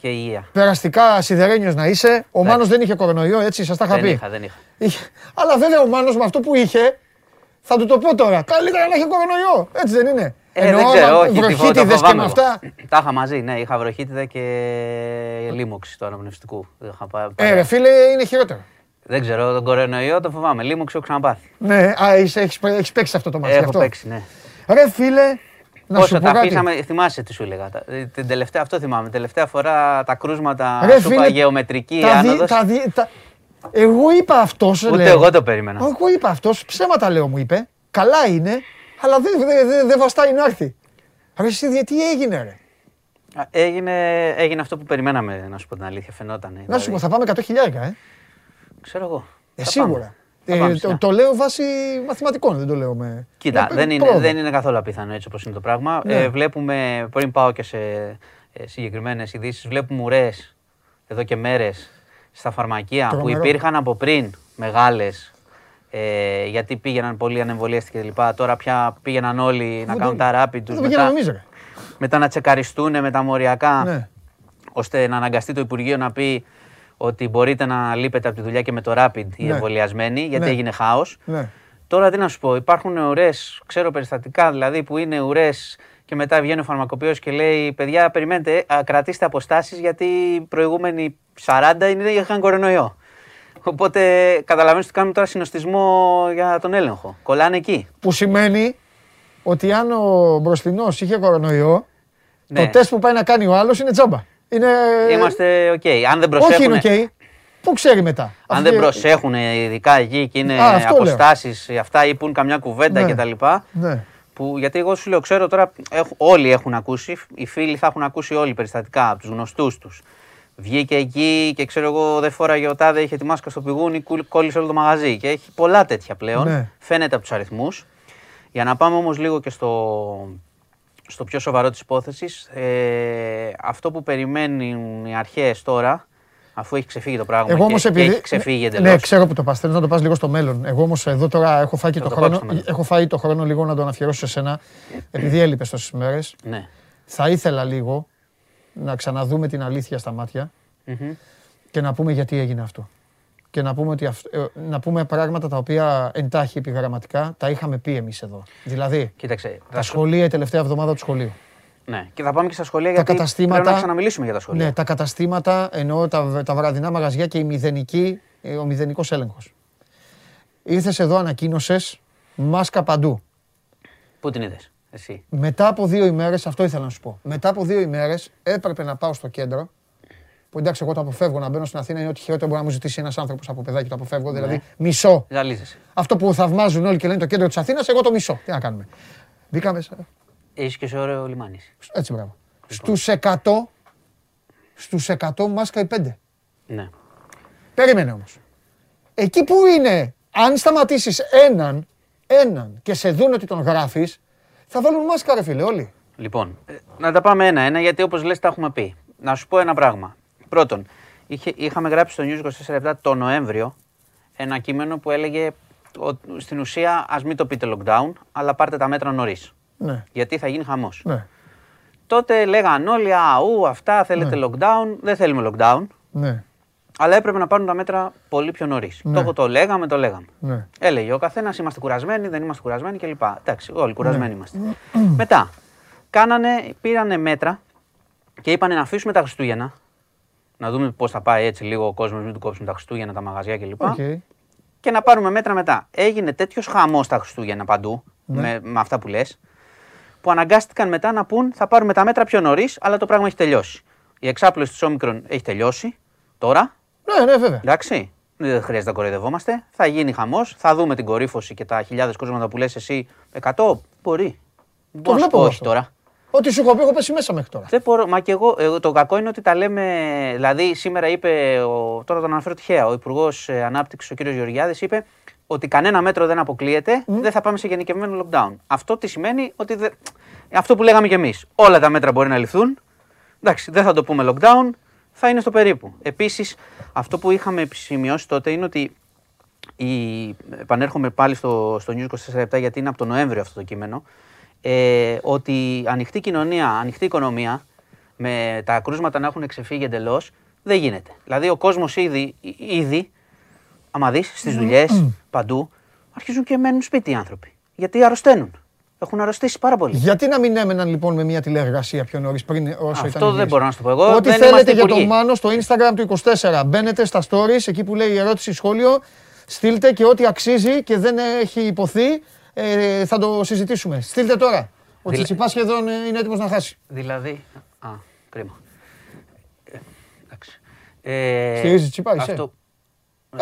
Και υγεία. περαστικά σιδερένιος να είσαι. Ο Ναι. Μάνος δεν είχε κορονοϊό, έτσι, σας τα είχα Δεν πει. είχα, δεν είχα. Είχε- Αλλά βέβαια ο Μάνος με αυτό που είχε, θα του το πω τώρα, καλύτερα να έχει κορονοϊό, έτσι δεν είναι. Ε, δεν ξέρω, όχι. τι φο- το βροχίτιδες και φοβάμαι με εγώ. αυτά. Τα είχα μαζί, ναι. Είχα βροχίτιδα και λίμωξη του αναπνευστικού. Είχα πά- Ε, ρε φίλε, είναι χειρότερο. Δεν ξέρω, τον κορονοϊό το φοβάμαι. Λίμωξη έχω ξαναπάθει. Ναι, α, είσαι- έχεις, έχεις παίξει αυτό το μάτι. Έχω αυτό. παίξει, ναι. Ρε φίλε, να Όσο σου πω τα κάτι. αφήσαμε, θυμάσαι τι σου έλεγα. τα- ε, Την τελευταία, αυτό θυμάμαι. Τελευταία φορά τα κρούσματα Ρε σου είπα φίλε, γεωμετρική τα δι- άνοδος. τα δι- τα- Εγώ είπα αυτός, Ούτε λέω. εγώ το περίμενα. Εγώ είπα αυτός, ψέματα λέω μου είπε. Καλά είναι, αλλά δεν δε, δε, δε βαστάει να έρθει. Ρε εσύ, δε, τι έγινε ρε; Α, Έγινε, έγινε αυτό που περιμέναμε, να σου πω την αλήθεια. Φαινόταν. Να σου πω, θα πάμε 100 χιλιάρικα, ε. Ξέρω εγώ. Ε, Θα σίγουρα. πάμε. Θα Ε, πάμε, το, σιγά. το λέω βάσει μαθηματικών, δεν το λέω με... Κοίτα, με δεν είναι, πρόοδο. δεν είναι καθόλου απίθανο έτσι όπως είναι το πράγμα. Ναι. Ε, βλέπουμε, πριν πάω και σε ε, συγκεκριμένες ειδήσεις, βλέπουμε ουρές εδώ και μέρες στα φαρμακεία που Τρομερό. υπήρχαν από πριν μεγάλες ε, γιατί πήγαιναν πολλοί ανεμβολίαστοι κλπ. Τώρα πια πήγαιναν όλοι να Δεν κάνουν το- τα rapid τους Δεν το πήγαμε μετά, εμείς ρε. μετά να τσεκαριστούν με τα μοριακά Ναι. ώστε να αναγκαστεί το Υπουργείο να πει ότι μπορείτε να λείπετε από τη δουλειά και με το rapid οι Ναι. εμβολιασμένοι γιατί Ναι. έγινε χάος. Ναι. Τώρα τι να σου πω, υπάρχουν ουρές, ξέρω περιστατικά δηλαδή που είναι ουρές και μετά βγαίνει ο φαρμακοποιός και λέει: Παιδιά, περιμένετε, α, κρατήστε αποστάσεις γιατί οι προηγούμενοι 40 είναι, είχαν κορονοϊό. Οπότε καταλαβαίνεις ότι κάνουμε τώρα συνοστισμό για τον έλεγχο. Κολλάνε εκεί. Που σημαίνει ότι αν ο μπροστινός είχε κορονοϊό, Ναι. το τεστ που πάει να κάνει ο άλλος είναι τζάμπα. Είναι... Είμαστε οκ. Αν δεν Όχι προσέχουν, είναι οκ. Πού ξέρει μετά. αν Αυτή- δεν προσέχουν ειδικά εκεί και είναι Α, αυτό λέω. αποστάσεις αυτά ή πουν καμιά κουβέντα Ναι. κτλ. Ναι. Που, γιατί εγώ σου λέω, ξέρω τώρα, έχ- όλοι έχουν ακούσει, οι φίλοι θα έχουν ακούσει όλοι περιστατικά από τους γνωστούς τους. Βγήκε εκεί και ξέρω εγώ δεν φόραγε ο τάδε, είχε τη μάσκα στο πηγούνι, κούλ- κόλλησε όλο το μαγαζί. Και έχει πολλά τέτοια πλέον. Ναι. Φαίνεται από τους αριθμούς. Για να πάμε όμως λίγο και στο, στο πιο σοβαρό της υπόθεσης, ε, αυτό που περιμένουν οι αρχές τώρα, αφού έχει ξεφύγει το πράγμα Εγώ και, όμως και επειδή. έχει ξεφύγει εντελώς. Ναι, ξέρω που το πας. Θέλω να το πας λίγο στο μέλλον. Εγώ όμως εδώ τώρα έχω φάει και Θα το το πάω χρόνο. στο μέλλον. Έχω φάει το χρόνο λίγο να τον αφιερώσω σε σένα. Επειδή έλειπες τόσες μέρες. Ναι. Θα ήθελα λίγο να ξαναδούμε την αλήθεια στα μάτια Μμμ. και να πούμε γιατί έγινε αυτό. Και να πούμε, ότι αυ- ε, να πούμε πράγματα τα οποία εντάχει επιγραμματικά τα είχαμε πει εμείς εδώ. Δηλαδή, Κοίταξε. τα θα σου- σχολεία, η τελευταία εβδομάδα του σχολείου. Ναι, και θα πάμε και στα σχολεία Τα γιατί καταστήματα. πρέπει να ξαναμιλήσουμε για τα σχολεία. Ναι, τα καταστήματα, εννοώ τα, τα βραδινά μαγαζιά και η μηδενική, ε, ο μηδενικός έλεγχος. Ήρθες εδώ, ανακοίνωσες μάσκα παντού. Πού την είδες, εσύ; Μετά από δύο ημέρες, αυτό ήθελα να σου πω. Μετά από δύο ημέρες έπρεπε να πάω στο κέντρο. Που εντάξει, εγώ το αποφεύγω να μπαίνω στην Αθήνα είναι ό,τι χειρότερο μπορεί να μου ζητήσει ένας άνθρωπος από παιδάκι. Το αποφεύγω. Δηλαδή, μισό. Ζαλίζεσαι. Αυτό που θαυμάζουν όλοι και λένε το κέντρο της Αθήνας, εγώ το μισό. Τι να κάνουμε. Μπήκα μέσα. Έχεις και σε ωραίο λιμάνι. Έτσι, μπράβο. Στους 100, στους 100 μάσκα οι 5. Ναι. Περίμενε όμως. Εκεί που είναι, αν σταματήσεις έναν, έναν και σε δουν ότι τον γράφεις, θα βάλουν μάσκα, ρε φίλε, όλοι. Λοιπόν, ε, να τα πάμε ένα-ένα γιατί όπως λες τα έχουμε πει. Να σου πω ένα πράγμα. Πρώτον, είχε, είχαμε γράψει στο News 24 το Νοέμβριο ένα κείμενο που έλεγε ότι στην ουσία ας μην το πείτε lockdown, αλλά πάρτε τα μέτρα νωρίς. Ναι, Γιατί θα γίνει χαμός. ναι, Τότε λέγαν όλοι, αού, αυτά θέλετε lockdown. Δεν θέλουμε lockdown. ναι, Αλλά έπρεπε να πάρουν τα μέτρα πολύ πιο νωρίς. Ναι. Το, το λέγαμε, το λέγαμε. ναι. Έλεγε ο καθένας είμαστε κουρασμένοι, δεν είμαστε κουρασμένοι κλπ. Εντάξει, όλοι Ναι. κουρασμένοι είμαστε. Μετά, κάνανε, πήρανε μέτρα και είπανε να αφήσουμε τα Χριστούγεννα. Να δούμε πώς θα πάει έτσι λίγο ο κόσμος, μην του κόψουν τα Χριστούγεννα, τα μαγαζιά κλπ. Οκ. Και να πάρουμε μέτρα μετά. Έγινε τέτοιος χαμός τα Χριστούγεννα παντού, Ναι. με, με αυτά που λες, που αναγκάστηκαν μετά να πούν θα πάρουμε τα μέτρα πιο νωρίς, αλλά το πράγμα έχει τελειώσει. Η εξάπλωση της Όμικρον έχει τελειώσει τώρα, Ναι, ναι, βέβαια. Εντάξει. Δεν χρειάζεται να κοροϊδευόμαστε. Θα γίνει χαμός. Θα δούμε την κορύφωση και τα χιλιάδες κρούσματα που λες εσύ. 100 μπορεί. Δεν μπορώ να σου βλέπω πω εγώ όχι αυτό. τώρα. Ό,τι σου έχω πει, έχω πέσει μέσα μέχρι τώρα. Δεν μπορώ, μα και εγώ, εγώ, το κακό είναι ότι τα λέμε. Δηλαδή, σήμερα είπε, ο, τώρα τον αναφέρω τυχαία, ο Υπουργός Ανάπτυξης, ο κ. Γεωργιάδης, είπε ότι κανένα μέτρο δεν αποκλείεται, δεν θα πάμε σε γενικευμένο lockdown. Αυτό τι σημαίνει ότι. δεν- αυτό που λέγαμε κι εμείς. Όλα τα μέτρα μπορεί να ληφθούν. Εντάξει, δεν θα το πούμε lockdown, θα είναι στο περίπου. Επίσης, αυτό που είχαμε επισημειώσει τότε είναι ότι. Η, επανέρχομαι πάλι στο, στο News 24 γιατί είναι από τον Νοέμβριο αυτό το κείμενο. Ε, ότι ανοιχτή κοινωνία, ανοιχτή οικονομία, με τα κρούσματα να έχουν ξεφύγει εντελώς, δεν γίνεται. Δηλαδή, ο κόσμος ήδη, ήδη άμα δεις στις δουλειές, παντού, αρχίζουν και μένουν σπίτι οι άνθρωποι. Γιατί αρρωσταίνουν. Έχουν αρρωστήσει πάρα πολύ. Γιατί να μην έμεναν λοιπόν με μια τηλεεργασία πιο νωρίς πριν όσο Αυτό ήταν. η δεν λύση. μπορώ να σου το πω εγώ. Ό,τι δεν θέλετε είμαστε για υπουργοί. τον Μάνο στο Instagram του 24. Μπαίνετε στα stories, εκεί που λέει η ερώτηση σχόλιο, στείλτε και ό,τι αξίζει και δεν έχει υποθεί, ε, θα το συζητήσουμε. Στείλτε τώρα. Ο Δηλα- Τσιτσιπάς σχεδόν ε, είναι έτοιμος να χάσει. Δηλαδή. Α, κρίμα. Ε, εντάξει. Ε, Στηρίζεις Τσιτσιπά, είσαι; αυτό-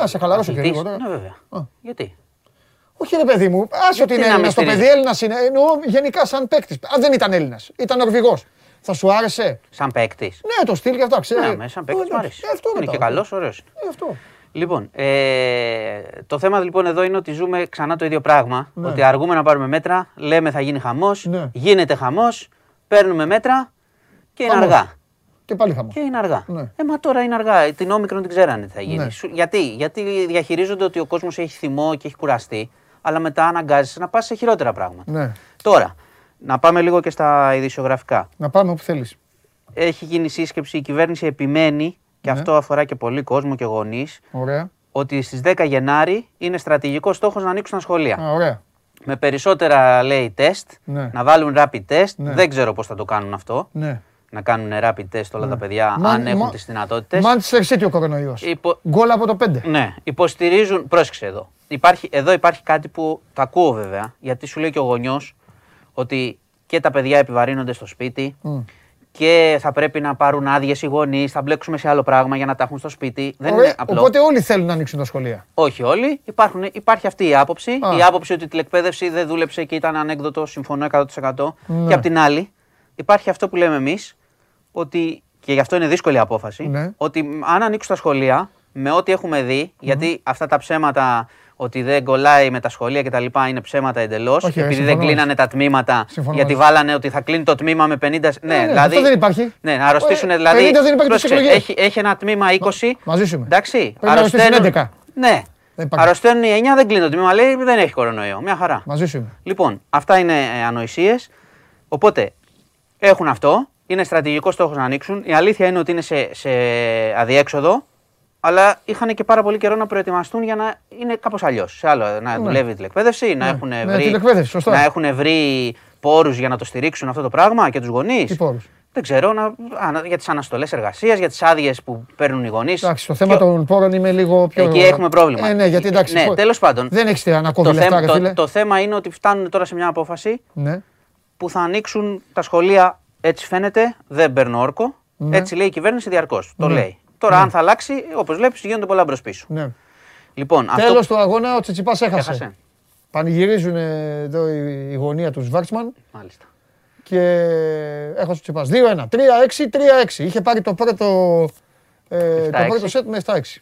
Α, σε χαλαρώσω και Αθλητής, λίγο τώρα. Ναι, βέβαια. Α. Γιατί; Όχι ρε παιδί μου, άσε Γιατί ότι είναι να Έλληνα. με Το παιδί στηρίζεις; Έλληνας είναι. Εννοώ γενικά σαν παίκτης. Αν δεν ήταν Έλληνας, ήταν Νορβηγό. Θα σου άρεσε; Σαν παίκτης. Ναι, το στυλ και αυτά, ξέρει. Ναι, με σαν παίκτης μου αρέσει. Ε, αυτό είναι και ρωτάω. καλός, ωραίος. Ε, αυτό. Λοιπόν, ε, το θέμα λοιπόν εδώ είναι ότι ζούμε ξανά το ίδιο πράγμα. Ναι. Ότι αργούμε να πάρουμε μέτρα, λέμε θα γίνει χαμός, Ναι. γίνεται χαμός, παίρνουμε μέτρα και είναι Χαμός. αργά. Και πάλι χαμός. Και είναι αργά. Ναι. Ε, μα τώρα είναι αργά. Την όμικρον την ξέρανε τι θα γίνει. Ναι. Σου- γιατί; Γιατί διαχειρίζονται ότι ο κόσμος έχει θυμό και έχει κουραστεί, αλλά μετά αναγκάζεσαι να πας σε χειρότερα πράγματα. Ναι. Τώρα, να πάμε λίγο και στα ειδησιογραφικά. Να πάμε όπου θέλεις. Έχει γίνει σύσκεψη, η κυβέρνηση επιμένει, και Ναι. αυτό αφορά και πολύ κόσμο και γονείς, Ωραία. ότι στις 10 Γενάρη είναι στρατηγικός στόχος να ανοίξουν τα σχολεία. Α, ωραία. Με περισσότερα λέει τεστ, Ναι. να βάλουν rapid test. Ναι. Δεν ξέρω πώς θα το κάνουν αυτό. Ναι. Να κάνουν rapid test όλα τα παιδιά, Μα- αν έχουν μα- τις δυνατότητες. Manchester City ο κορονοϊός. Υπο- Γκολ από το 5. Ναι, υποστηρίζουν. Πρόσεξε εδώ. Υπάρχει, εδώ υπάρχει κάτι που το ακούω βέβαια, γιατί σου λέει και ο γονιός ότι και τα παιδιά επιβαρύνονται στο σπίτι και θα πρέπει να πάρουν άδειες οι γονείς, θα μπλέξουμε σε άλλο πράγμα για να τα έχουν στο σπίτι. Δεν Ωραία, είναι απλό. Οπότε όλοι θέλουν να ανοίξουν τα σχολεία. Όχι όλοι. Υπάρχουν, υπάρχει αυτή η άποψη. Α. Η άποψη ότι η τηλεκπαίδευση δεν δούλεψε και ήταν ανέκδοτο, συμφωνώ 100%. Ναι. Και απ' την άλλη, υπάρχει αυτό που λέμε εμείς, ότι και γι' αυτό είναι δύσκολη απόφαση, Ναι. ότι μ, αν ανοίξουν τα σχολεία, με ό,τι έχουμε δει, γιατί αυτά τα ψέματα ότι δεν κολλάει με τα σχολεία κτλ. είναι ψέματα εντελώς. Όχι, Επειδή συμφωνώ δεν μαζί κλείνανε τα τμήματα, Συμφωνώ γιατί μαζί βάλανε ότι θα κλείνει το τμήμα με 50. Ναι, ναι, δηλαδή. αυτό δεν υπάρχει. Ναι, να αρρωστήσουν Ε, δηλαδή. 50 δεν υπάρχει πρόσεξε, στις εκλογές. έχει, έχει ένα τμήμα 20. μαζί σου είμαι. Εντάξει. Πρέπει να αρρωστήσουν 11. Ναι. Δεν υπάρχει. Αρρωσταίνουν οι 9, δεν κλείνει το τμήμα. Λέει δεν έχει κορονοϊό. Μια χαρά. Μαζί σου είμαι. Λοιπόν, αυτά είναι ε, ανοησίες. Οπότε έχουν αυτό. Είναι στρατηγικός στόχος να ανοίξουν. Η αλήθεια είναι ότι είναι σε, σε αδιέξοδο. Αλλά είχαν και πάρα πολύ καιρό να προετοιμαστούν για να είναι κάπως αλλιώς. Σε άλλο, να δουλεύει η τηλεκπαίδευση, να έχουν ναι, βρει, τηλεκπαίδευση, σωστά. να έχουν βρει πόρους για να το στηρίξουν αυτό το πράγμα και τους γονείς. Τι πόρους; Δεν ξέρω, να, α, για τις αναστολές εργασίας, για τις άδειες που παίρνουν οι γονείς. Εντάξει, στο θέμα των πόρων είμαι λίγο πιο. Εκεί έχουμε πρόβλημα. Ε, ναι, γιατί εντάξει. Ναι, πο- τέλος πάντων. Δεν έχεις να κόβει το, λεφτά, θέμα, ρε το, φίλε. το θέμα είναι ότι φτάνουν τώρα σε μια απόφαση Ναι. που θα ανοίξουν τα σχολεία έτσι φαίνεται, δεν παίρνω όρκο. Ναι. Έτσι λέει η κυβέρνηση διαρκώς. Το Ναι. λέει. Τώρα, αν θα αλλάξει, όπως βλέπεις, γίνονται πολλά μπρος πίσω. ναι. Λοιπόν, Τέλος αυτό. του αγώνα ο Τσιτσιπάς έχασε. Έχασε. Πανηγυρίζουν ε, εδώ η, η γωνία τους Σβάρτσμαν Μάλιστα. και έχασε ο Τσιτσιπάς. 2-1. 3-6, 3-6. Είχε πάρει το πρώτο, ε, το 7-6. πρώτο σετ με 7-6.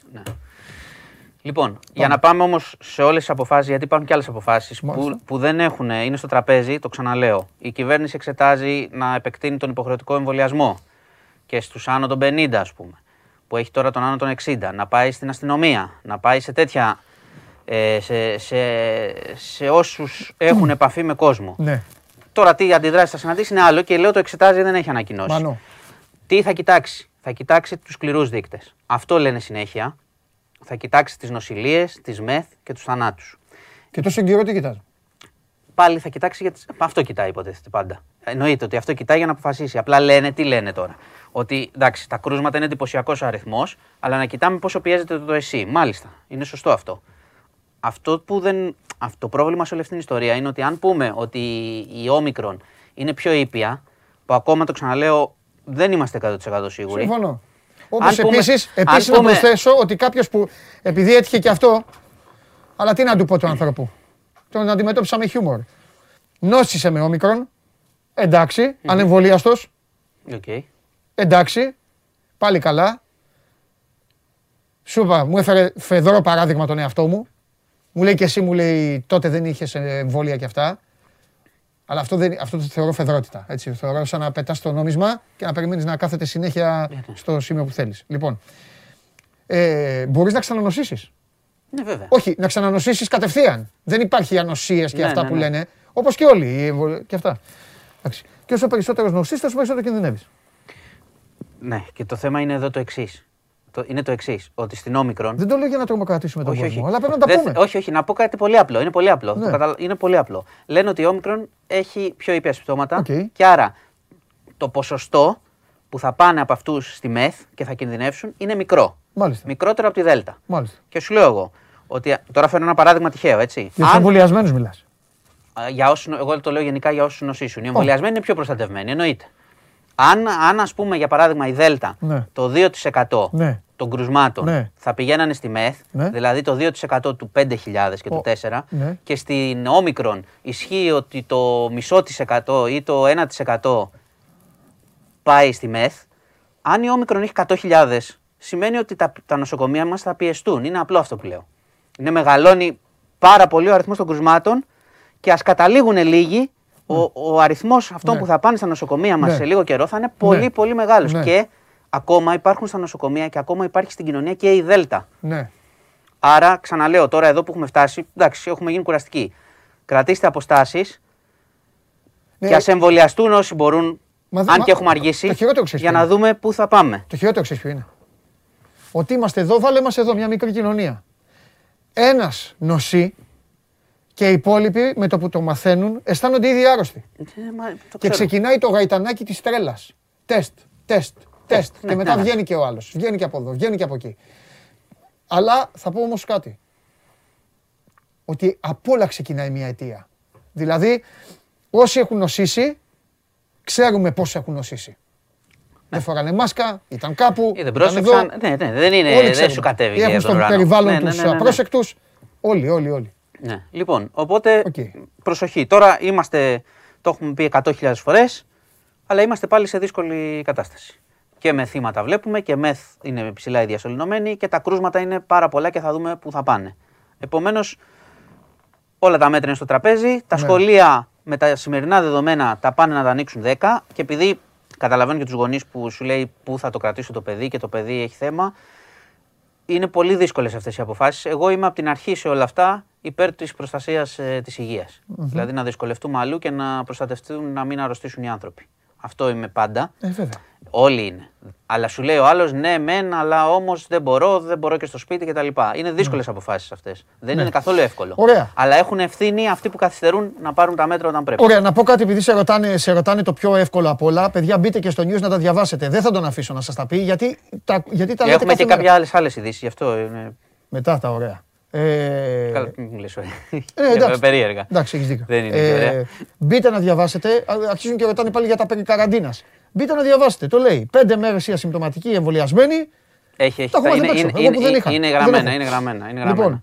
Λοιπόν, για να πάμε όμως σε όλες τις αποφάσεις, γιατί υπάρχουν και άλλες αποφάσεις που, Μάλιστα. που δεν έχουν, είναι στο τραπέζι, το ξαναλέω. Η κυβέρνηση εξετάζει να επεκτείνει τον υποχρεωτικό εμβολιασμό και στους άνω των 50, ας πούμε, που έχει τώρα τον άνω των 60, να πάει στην αστυνομία, να πάει σε τέτοια. Ε, σε, σε, σε όσους έχουν επαφή με κόσμο. Ναι. Τώρα τι αντιδράσεις θα συναντήσει είναι άλλο και λέω το εξετάζει δεν έχει ανακοινώσει. Μανώ. Τι θα κοιτάξει; Θα κοιτάξει τους σκληρούς δείκτες. Αυτό λένε συνέχεια. Θα κοιτάξει τις νοσηλίες, τις μεθ και τους θανάτους. Και τόσο καιρό τι κοιτάζει. Πάλι θα κοιτάξει γιατί. Αυτό κοιτάει, υποτίθεται πάντα. Εννοείται ότι αυτό κοιτάει για να αποφασίσει. Απλά λένε, τι λένε τώρα; Ότι εντάξει, τα κρούσματα είναι εντυπωσιακός αριθμός, αλλά να κοιτάμε πόσο πιέζεται το ΕΣΥ. Μάλιστα, είναι σωστό αυτό. Αυτό που δεν. Αυτό το πρόβλημα σε όλη αυτή την ιστορία είναι ότι αν πούμε ότι η όμικρον είναι πιο ήπια, που ακόμα το ξαναλέω, δεν είμαστε 100% σίγουροι. Συμφωνώ. Όπως Αν πούμε- επίση αν επίσης να πούμε- προσθέσω ότι κάποιος που επειδή έτυχε και αυτό. Αλλά τι να του πω του άνθρωπου. Τον αντιμετώπισα με χιούμορ. Νόσησε με όμικρον. Εντάξει. Ανεμβολίαστος. Οκ. Εντάξει. Πάλι καλά. Σου είπα, μου έφερε φεδρό παράδειγμα τον εαυτό μου. Μου λέει και εσύ, μου λέει, τότε δεν είχες εμβόλια και αυτά. Αλλά αυτό, δεν, αυτό το θεωρώ φεδρότητα. Έτσι, θεωρώ σαν να πετάς το νόμισμα και να περιμένεις να κάθεται συνέχεια στο σημείο που θέλεις. Λοιπόν, ε, μπορείς να ξανανοσήσεις. Ναι, βέβαια. Όχι, να ξανανοσήσεις κατευθείαν. Δεν υπάρχει ανοσίες και Ναι, αυτά ναι, που ναι. λένε. Όπως και όλοι οι εμβολ- και αυτά. Εντάξει. Και όσο περισσότερος νοσείς, τόσο περισσότερο κινδυνεύεις. Ναι, και το θέμα είναι εδώ το εξής. Είναι το εξής. Ότι στην όμικρον. Δεν το λέω για να τρομοκρατήσουμε τον όχι, κόσμο, όχι. αλλά πρέπει να τα Δεν- πούμε. Όχι, όχι, να πω κάτι πολύ απλό. Είναι πολύ απλό. Ναι. Το καταλα- Είναι πολύ απλό. Λένε ότι η όμικρον έχει πιο ήπια συμπτώματα Οκ. και άρα το ποσοστό που θα πάνε από αυτούς στη ΜΕΘ και θα κινδυνεύσουν είναι μικρό. Μάλιστα. Μικρότερο από τη δέλτα. Μάλιστα. Και σου λέω εγώ ότι. Τώρα φέρνω ένα παράδειγμα τυχαίο, έτσι. Για τους εμβολιασμένους μιλάς. Α, για όσους, εγώ το λέω γενικά για όσους νοσήσουν. Οι εμβολιασμένοι είναι πιο προστατευμένοι, εννοείται. Αν, αν ας πούμε για παράδειγμα η Δέλτα Ναι. το 2% Ναι. των κρουσμάτων Ναι. θα πηγαίνανε στη ΜΕΘ, Ναι. δηλαδή το 2% του 5.000 και του Ο- 4, ναι. και στην Όμικρον ισχύει ότι το μισό της εκατό ή το 1% πάει στη ΜΕΘ, αν η Όμικρον έχει 100.000, σημαίνει ότι τα, τα νοσοκομεία μας θα πιεστούν. Είναι απλό αυτό που λέω. Είναι μεγαλώνει πάρα πολύ ο αριθμός των κρουσμάτων και ας καταλήγουν λίγοι, ο, ο αριθμός αυτών Ναι. που θα πάνε στα νοσοκομεία μας Ναι. σε λίγο καιρό θα είναι πολύ Ναι. πολύ μεγάλος. Ναι. Και ακόμα υπάρχουν στα νοσοκομεία και ακόμα υπάρχει στην κοινωνία και η Δέλτα. Ναι. Άρα, ξαναλέω, τώρα εδώ που έχουμε φτάσει, εντάξει, έχουμε γίνει κουραστικοί. Κρατήστε αποστάσεις Ναι. και ας εμβολιαστούν όσοι μπορούν, Μα δε- αν μα- και έχουμε αργήσει, το χειρότερο ξέρεις για ποιο να είναι. δούμε πού θα πάμε. Το χειρότερο ξέρεις ποιο είναι. Ότι είμαστε εδώ, βάλε μας εδώ, μια μικρή κοινωνία. Ένας νοσεί και οι υπόλοιποι με το που το μαθαίνουν αισθάνονται ήδη άρρωστοι. Ε, μα, το Και ξέρω. ξεκινάει το γαϊτανάκι της τρέλας. Τεστ, τεστ, τεστ. ναι, Και μετά ναι. βγαίνει και ο άλλος. Βγαίνει και από εδώ, βγαίνει και από εκεί. Αλλά θα πω όμως κάτι. Ότι από όλα ξεκινάει μια αιτία. Δηλαδή, όσοι έχουν νοσήσει, ξέρουμε πώς έχουν νοσήσει. δεν φοράνε μάσκα, ήταν κάπου. Ή δεν ήταν εδώ. πρόσεξαν. Ναι, ναι, δεν, είναι, Όλοι δεν ξέρουμε. σου κατέβηκε. Έχουν από τον στο ουρανό. περιβάλλον Ναι, ναι, τους ναι, ναι, ναι. απρόσεκτους. Όλοι, όλοι, όλοι. Ναι. Λοιπόν, οπότε Οκ. προσοχή. Τώρα είμαστε, το έχουμε πει 100.000 φορές, αλλά είμαστε πάλι σε δύσκολη κατάσταση. Και με θύματα βλέπουμε και ΜΕΘ είναι ψηλά οι διασωληνωμένοι και τα κρούσματα είναι πάρα πολλά και θα δούμε πού θα πάνε. Επομένως, όλα τα μέτρα είναι στο τραπέζι. Τα Ναι. σχολεία με τα σημερινά δεδομένα τα πάνε να τα ανοίξουν 10 και επειδή καταλαβαίνω και τους γονείς που σου λέει πού θα το κρατήσω το παιδί και το παιδί έχει θέμα, είναι πολύ δύσκολες αυτές οι αποφάσεις. Εγώ είμαι από την αρχή σε όλα αυτά υπέρ της προστασίας ε, της υγεια Δηλαδή να δυσκολευτούμε αλλού και να προστατευτούν να μην αρρωστήσουν οι άνθρωποι. Αυτό είμαι πάντα. Ε, βέβαια. Όλοι είναι. Αλλά σου λέει ο άλλος, ναι, μεν, αλλά όμως δεν μπορώ, δεν μπορώ και στο σπίτι κτλ. Είναι δύσκολες αποφάσεις αυτές. Δεν είναι καθόλου εύκολο. Ναι. Ωραία. Αλλά έχουν ευθύνη αυτοί που καθυστερούν να πάρουν τα μέτρα όταν πρέπει. Ωραία, να πω κάτι επειδή σε ρωτάνε, σε ρωτάνε το πιο εύκολο απ' όλα. Παιδιά, μπείτε και στο news να τα διαβάσετε. Δεν θα τον αφήσω να σας τα πει γιατί τα, γιατί τα λέτε Έχουμε κάθε και μέρα. κάποια άλλες άλλες ειδήσεις, γι' αυτό είναι. Μετά τα ωραία. Ε, Καλά, μην μιλήσω. ε, εντάξει. Περίεργα. Εντάξει, έχεις δίκιο. Δεν είναι και ωραία. Μπείτε να διαβάσετε. Α, Αρχίζουν και ρωτάνε πάλι για τα περί καραντίνας. Μπείτε να διαβάσετε. Το λέει. Πέντε μέρες οι ασυμπτωματικοί εμβολιασμένοι. Έχει, έχει. Τα έχω είναι, μάθει απ' είναι, έξω, εγώ που δεν είναι, είχα. είναι Δεν γραμμένα, έχω. είναι γραμμένα. Είναι γραμμένα. Λοιπόν.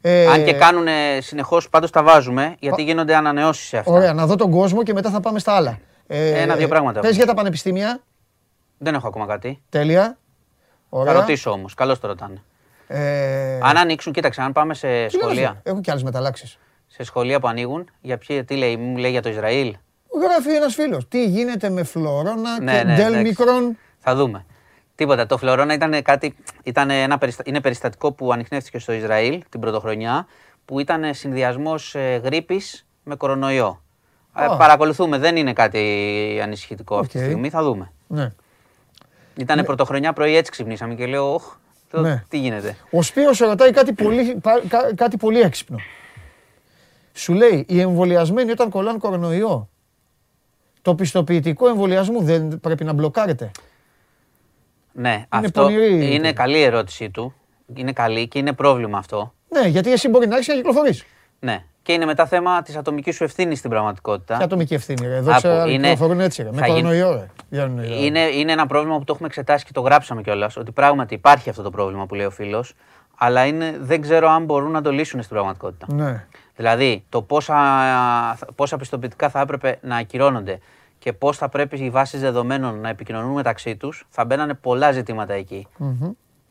Ε, Αν και κάνουν συνεχώς, πάντως τα βάζουμε, γιατί γίνονται ανανεώσεις σε αυτά. Ωραία, να δω τον κόσμο και μετά θα πάμε στα άλλα. Ε, Ένα-δύο πράγματα Πες έχουμε. για τα πανεπιστήμια. Δεν έχω ακόμα κάτι. Τέλεια. Ωραία. Θα ρωτήσω όμως. Καλώς το ρωτάνε. Ε, Αν ανοίξουν, κοίταξε, αν πάμε σε τι λέω, σχολεία, Έχω και άλλες μεταλλάξεις. σε σχολεία που ανοίγουν, για ποιο, τι λέει, μου λέει για το Ισραήλ. Γράφει ένας φίλος. Τι γίνεται με φλόρονα Ναι, και ναι, ντέλ εντάξει. μικρόν. Θα δούμε. Τίποτα. Το φλωρώνα ήταν κάτι. Ήταν ένα περιστα... Είναι περιστατικό που ανοιχνεύτηκε στο Ισραήλ την πρωτοχρονιά, που ήταν συνδυασμός γρίπης με κορονοϊό. Ε, Α. παρακολουθούμε. Δεν είναι κάτι ανησυχητικό αυτή τη Οκ. στιγμή. Θα δούμε. Ναι. Ήταν πρωτοχρονιά πρωί, έτσι ξυπνήσαμε και λέω, Οχ, το- Ναι. τι γίνεται. Ο Σπύρος σε ρωτάει κάτι πολύ, πα- κα- κάτι πολύ έξυπνο. Σου λέει, οι εμβολιασμένοι όταν κολλάνε κορονοϊό, το πιστοποιητικό εμβολιασμού δεν πρέπει να μπλοκάρεται. Ναι, αυτό πονηρή είναι η- καλή η ερώτησή του. Είναι καλή και είναι πρόβλημα αυτό. Ναι, γιατί εσύ μπορεί να έχεις να κυκλοφορείς. Ναι. Και είναι μετά θέμα της ατομικής σου ευθύνης στην πραγματικότητα. Ποια ατομική ευθύνη, ρε. Εδώ Άκου, ξέρω, είναι- κυκλοφορούν έτσι, ρε. Με θα γίνει- κορονοϊό, ρε. Βγαίνουν, ρε. Είναι, είναι ένα πρόβλημα που το έχουμε εξετάσει και το γράψαμε κιόλας. Ότι πράγματι υπάρχει αυτό το πρόβλημα που λέει ο φίλος, αλλά είναι, δεν ξέρω αν μπορούν να το λύσουν στην πραγματικότητα. Ναι. Δηλαδή, το πόσα, πόσα πιστοποιητικά θα έπρεπε να ακυρώνονται και πώς θα πρέπει οι βάσεις δεδομένων να επικοινωνούν μεταξύ τους, θα μπαίνανε πολλά ζητήματα εκεί.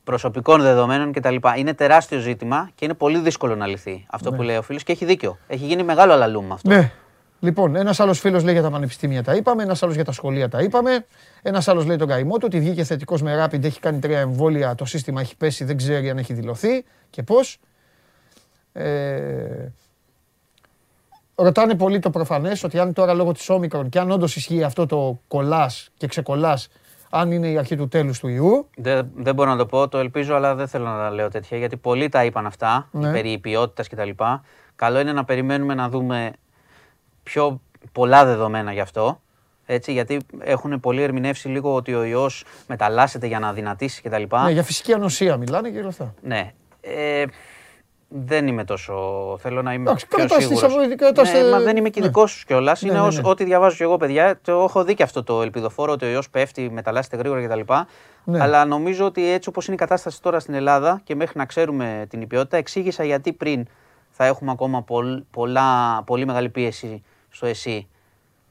Προσωπικών δεδομένων κτλ. Είναι τεράστιο ζήτημα και είναι πολύ δύσκολο να λυθεί αυτό που λέει ο φίλος και έχει δίκιο. Έχει γίνει μεγάλο αλαλούμ αυτό. Ναι. Λοιπόν, ένας άλλος φίλος λέει για τα πανεπιστήμια τα είπαμε, ένας άλλος για τα σχολεία τα είπαμε. Ένας άλλος λέει τον καημό του ότι βγήκε θετικός με Rapid, έχει κάνει τρία εμβόλια, το σύστημα έχει πέσει, δεν ξέρει αν έχει δηλωθεί και πώς. Ε, ρωτάνε πολύ το προφανές ότι αν τώρα λόγω της όμικρον και αν όντως ισχύει αυτό το κολλάς και ξεκολλάς, αν είναι η αρχή του τέλους του ιού. Δεν, δεν μπορώ να το πω, το ελπίζω, αλλά δεν θέλω να τα λέω τέτοια γιατί πολλοί τα είπαν αυτά Ναι. περί ποιότητας κτλ. Καλό είναι να περιμένουμε να δούμε πιο πολλά δεδομένα γι' αυτό. Έτσι, γιατί έχουν πολύ ερμηνεύσει λίγο ότι ο ιός μεταλλάσσεται για να δυνατήσει κτλ. Ναι, για φυσική ανοσία μιλάνε και όλα αυτά. Ναι. Ε, δεν είμαι τόσο. Θέλω να είμαι Εντάξει, πιο κρατάς τη σίγουρος. σαββίδη, κρατάς, ναι, ε, μα δεν είμαι και ναι. ειδικός σου κιόλας. Ναι, είναι ναι, ως- ναι. ό,τι διαβάζω κι εγώ, παιδιά. Το έχω δει και αυτό το ελπιδοφόρο ότι ο ιός πέφτει, μεταλλάσσεται γρήγορα κτλ. Ναι. Αλλά νομίζω ότι έτσι όπως είναι η κατάσταση τώρα στην Ελλάδα και μέχρι να ξέρουμε την υπηότητα, εξήγησα γιατί πριν θα έχουμε ακόμα πολλ- πολλά, πολύ μεγάλη πίεση στο ΕΣΥ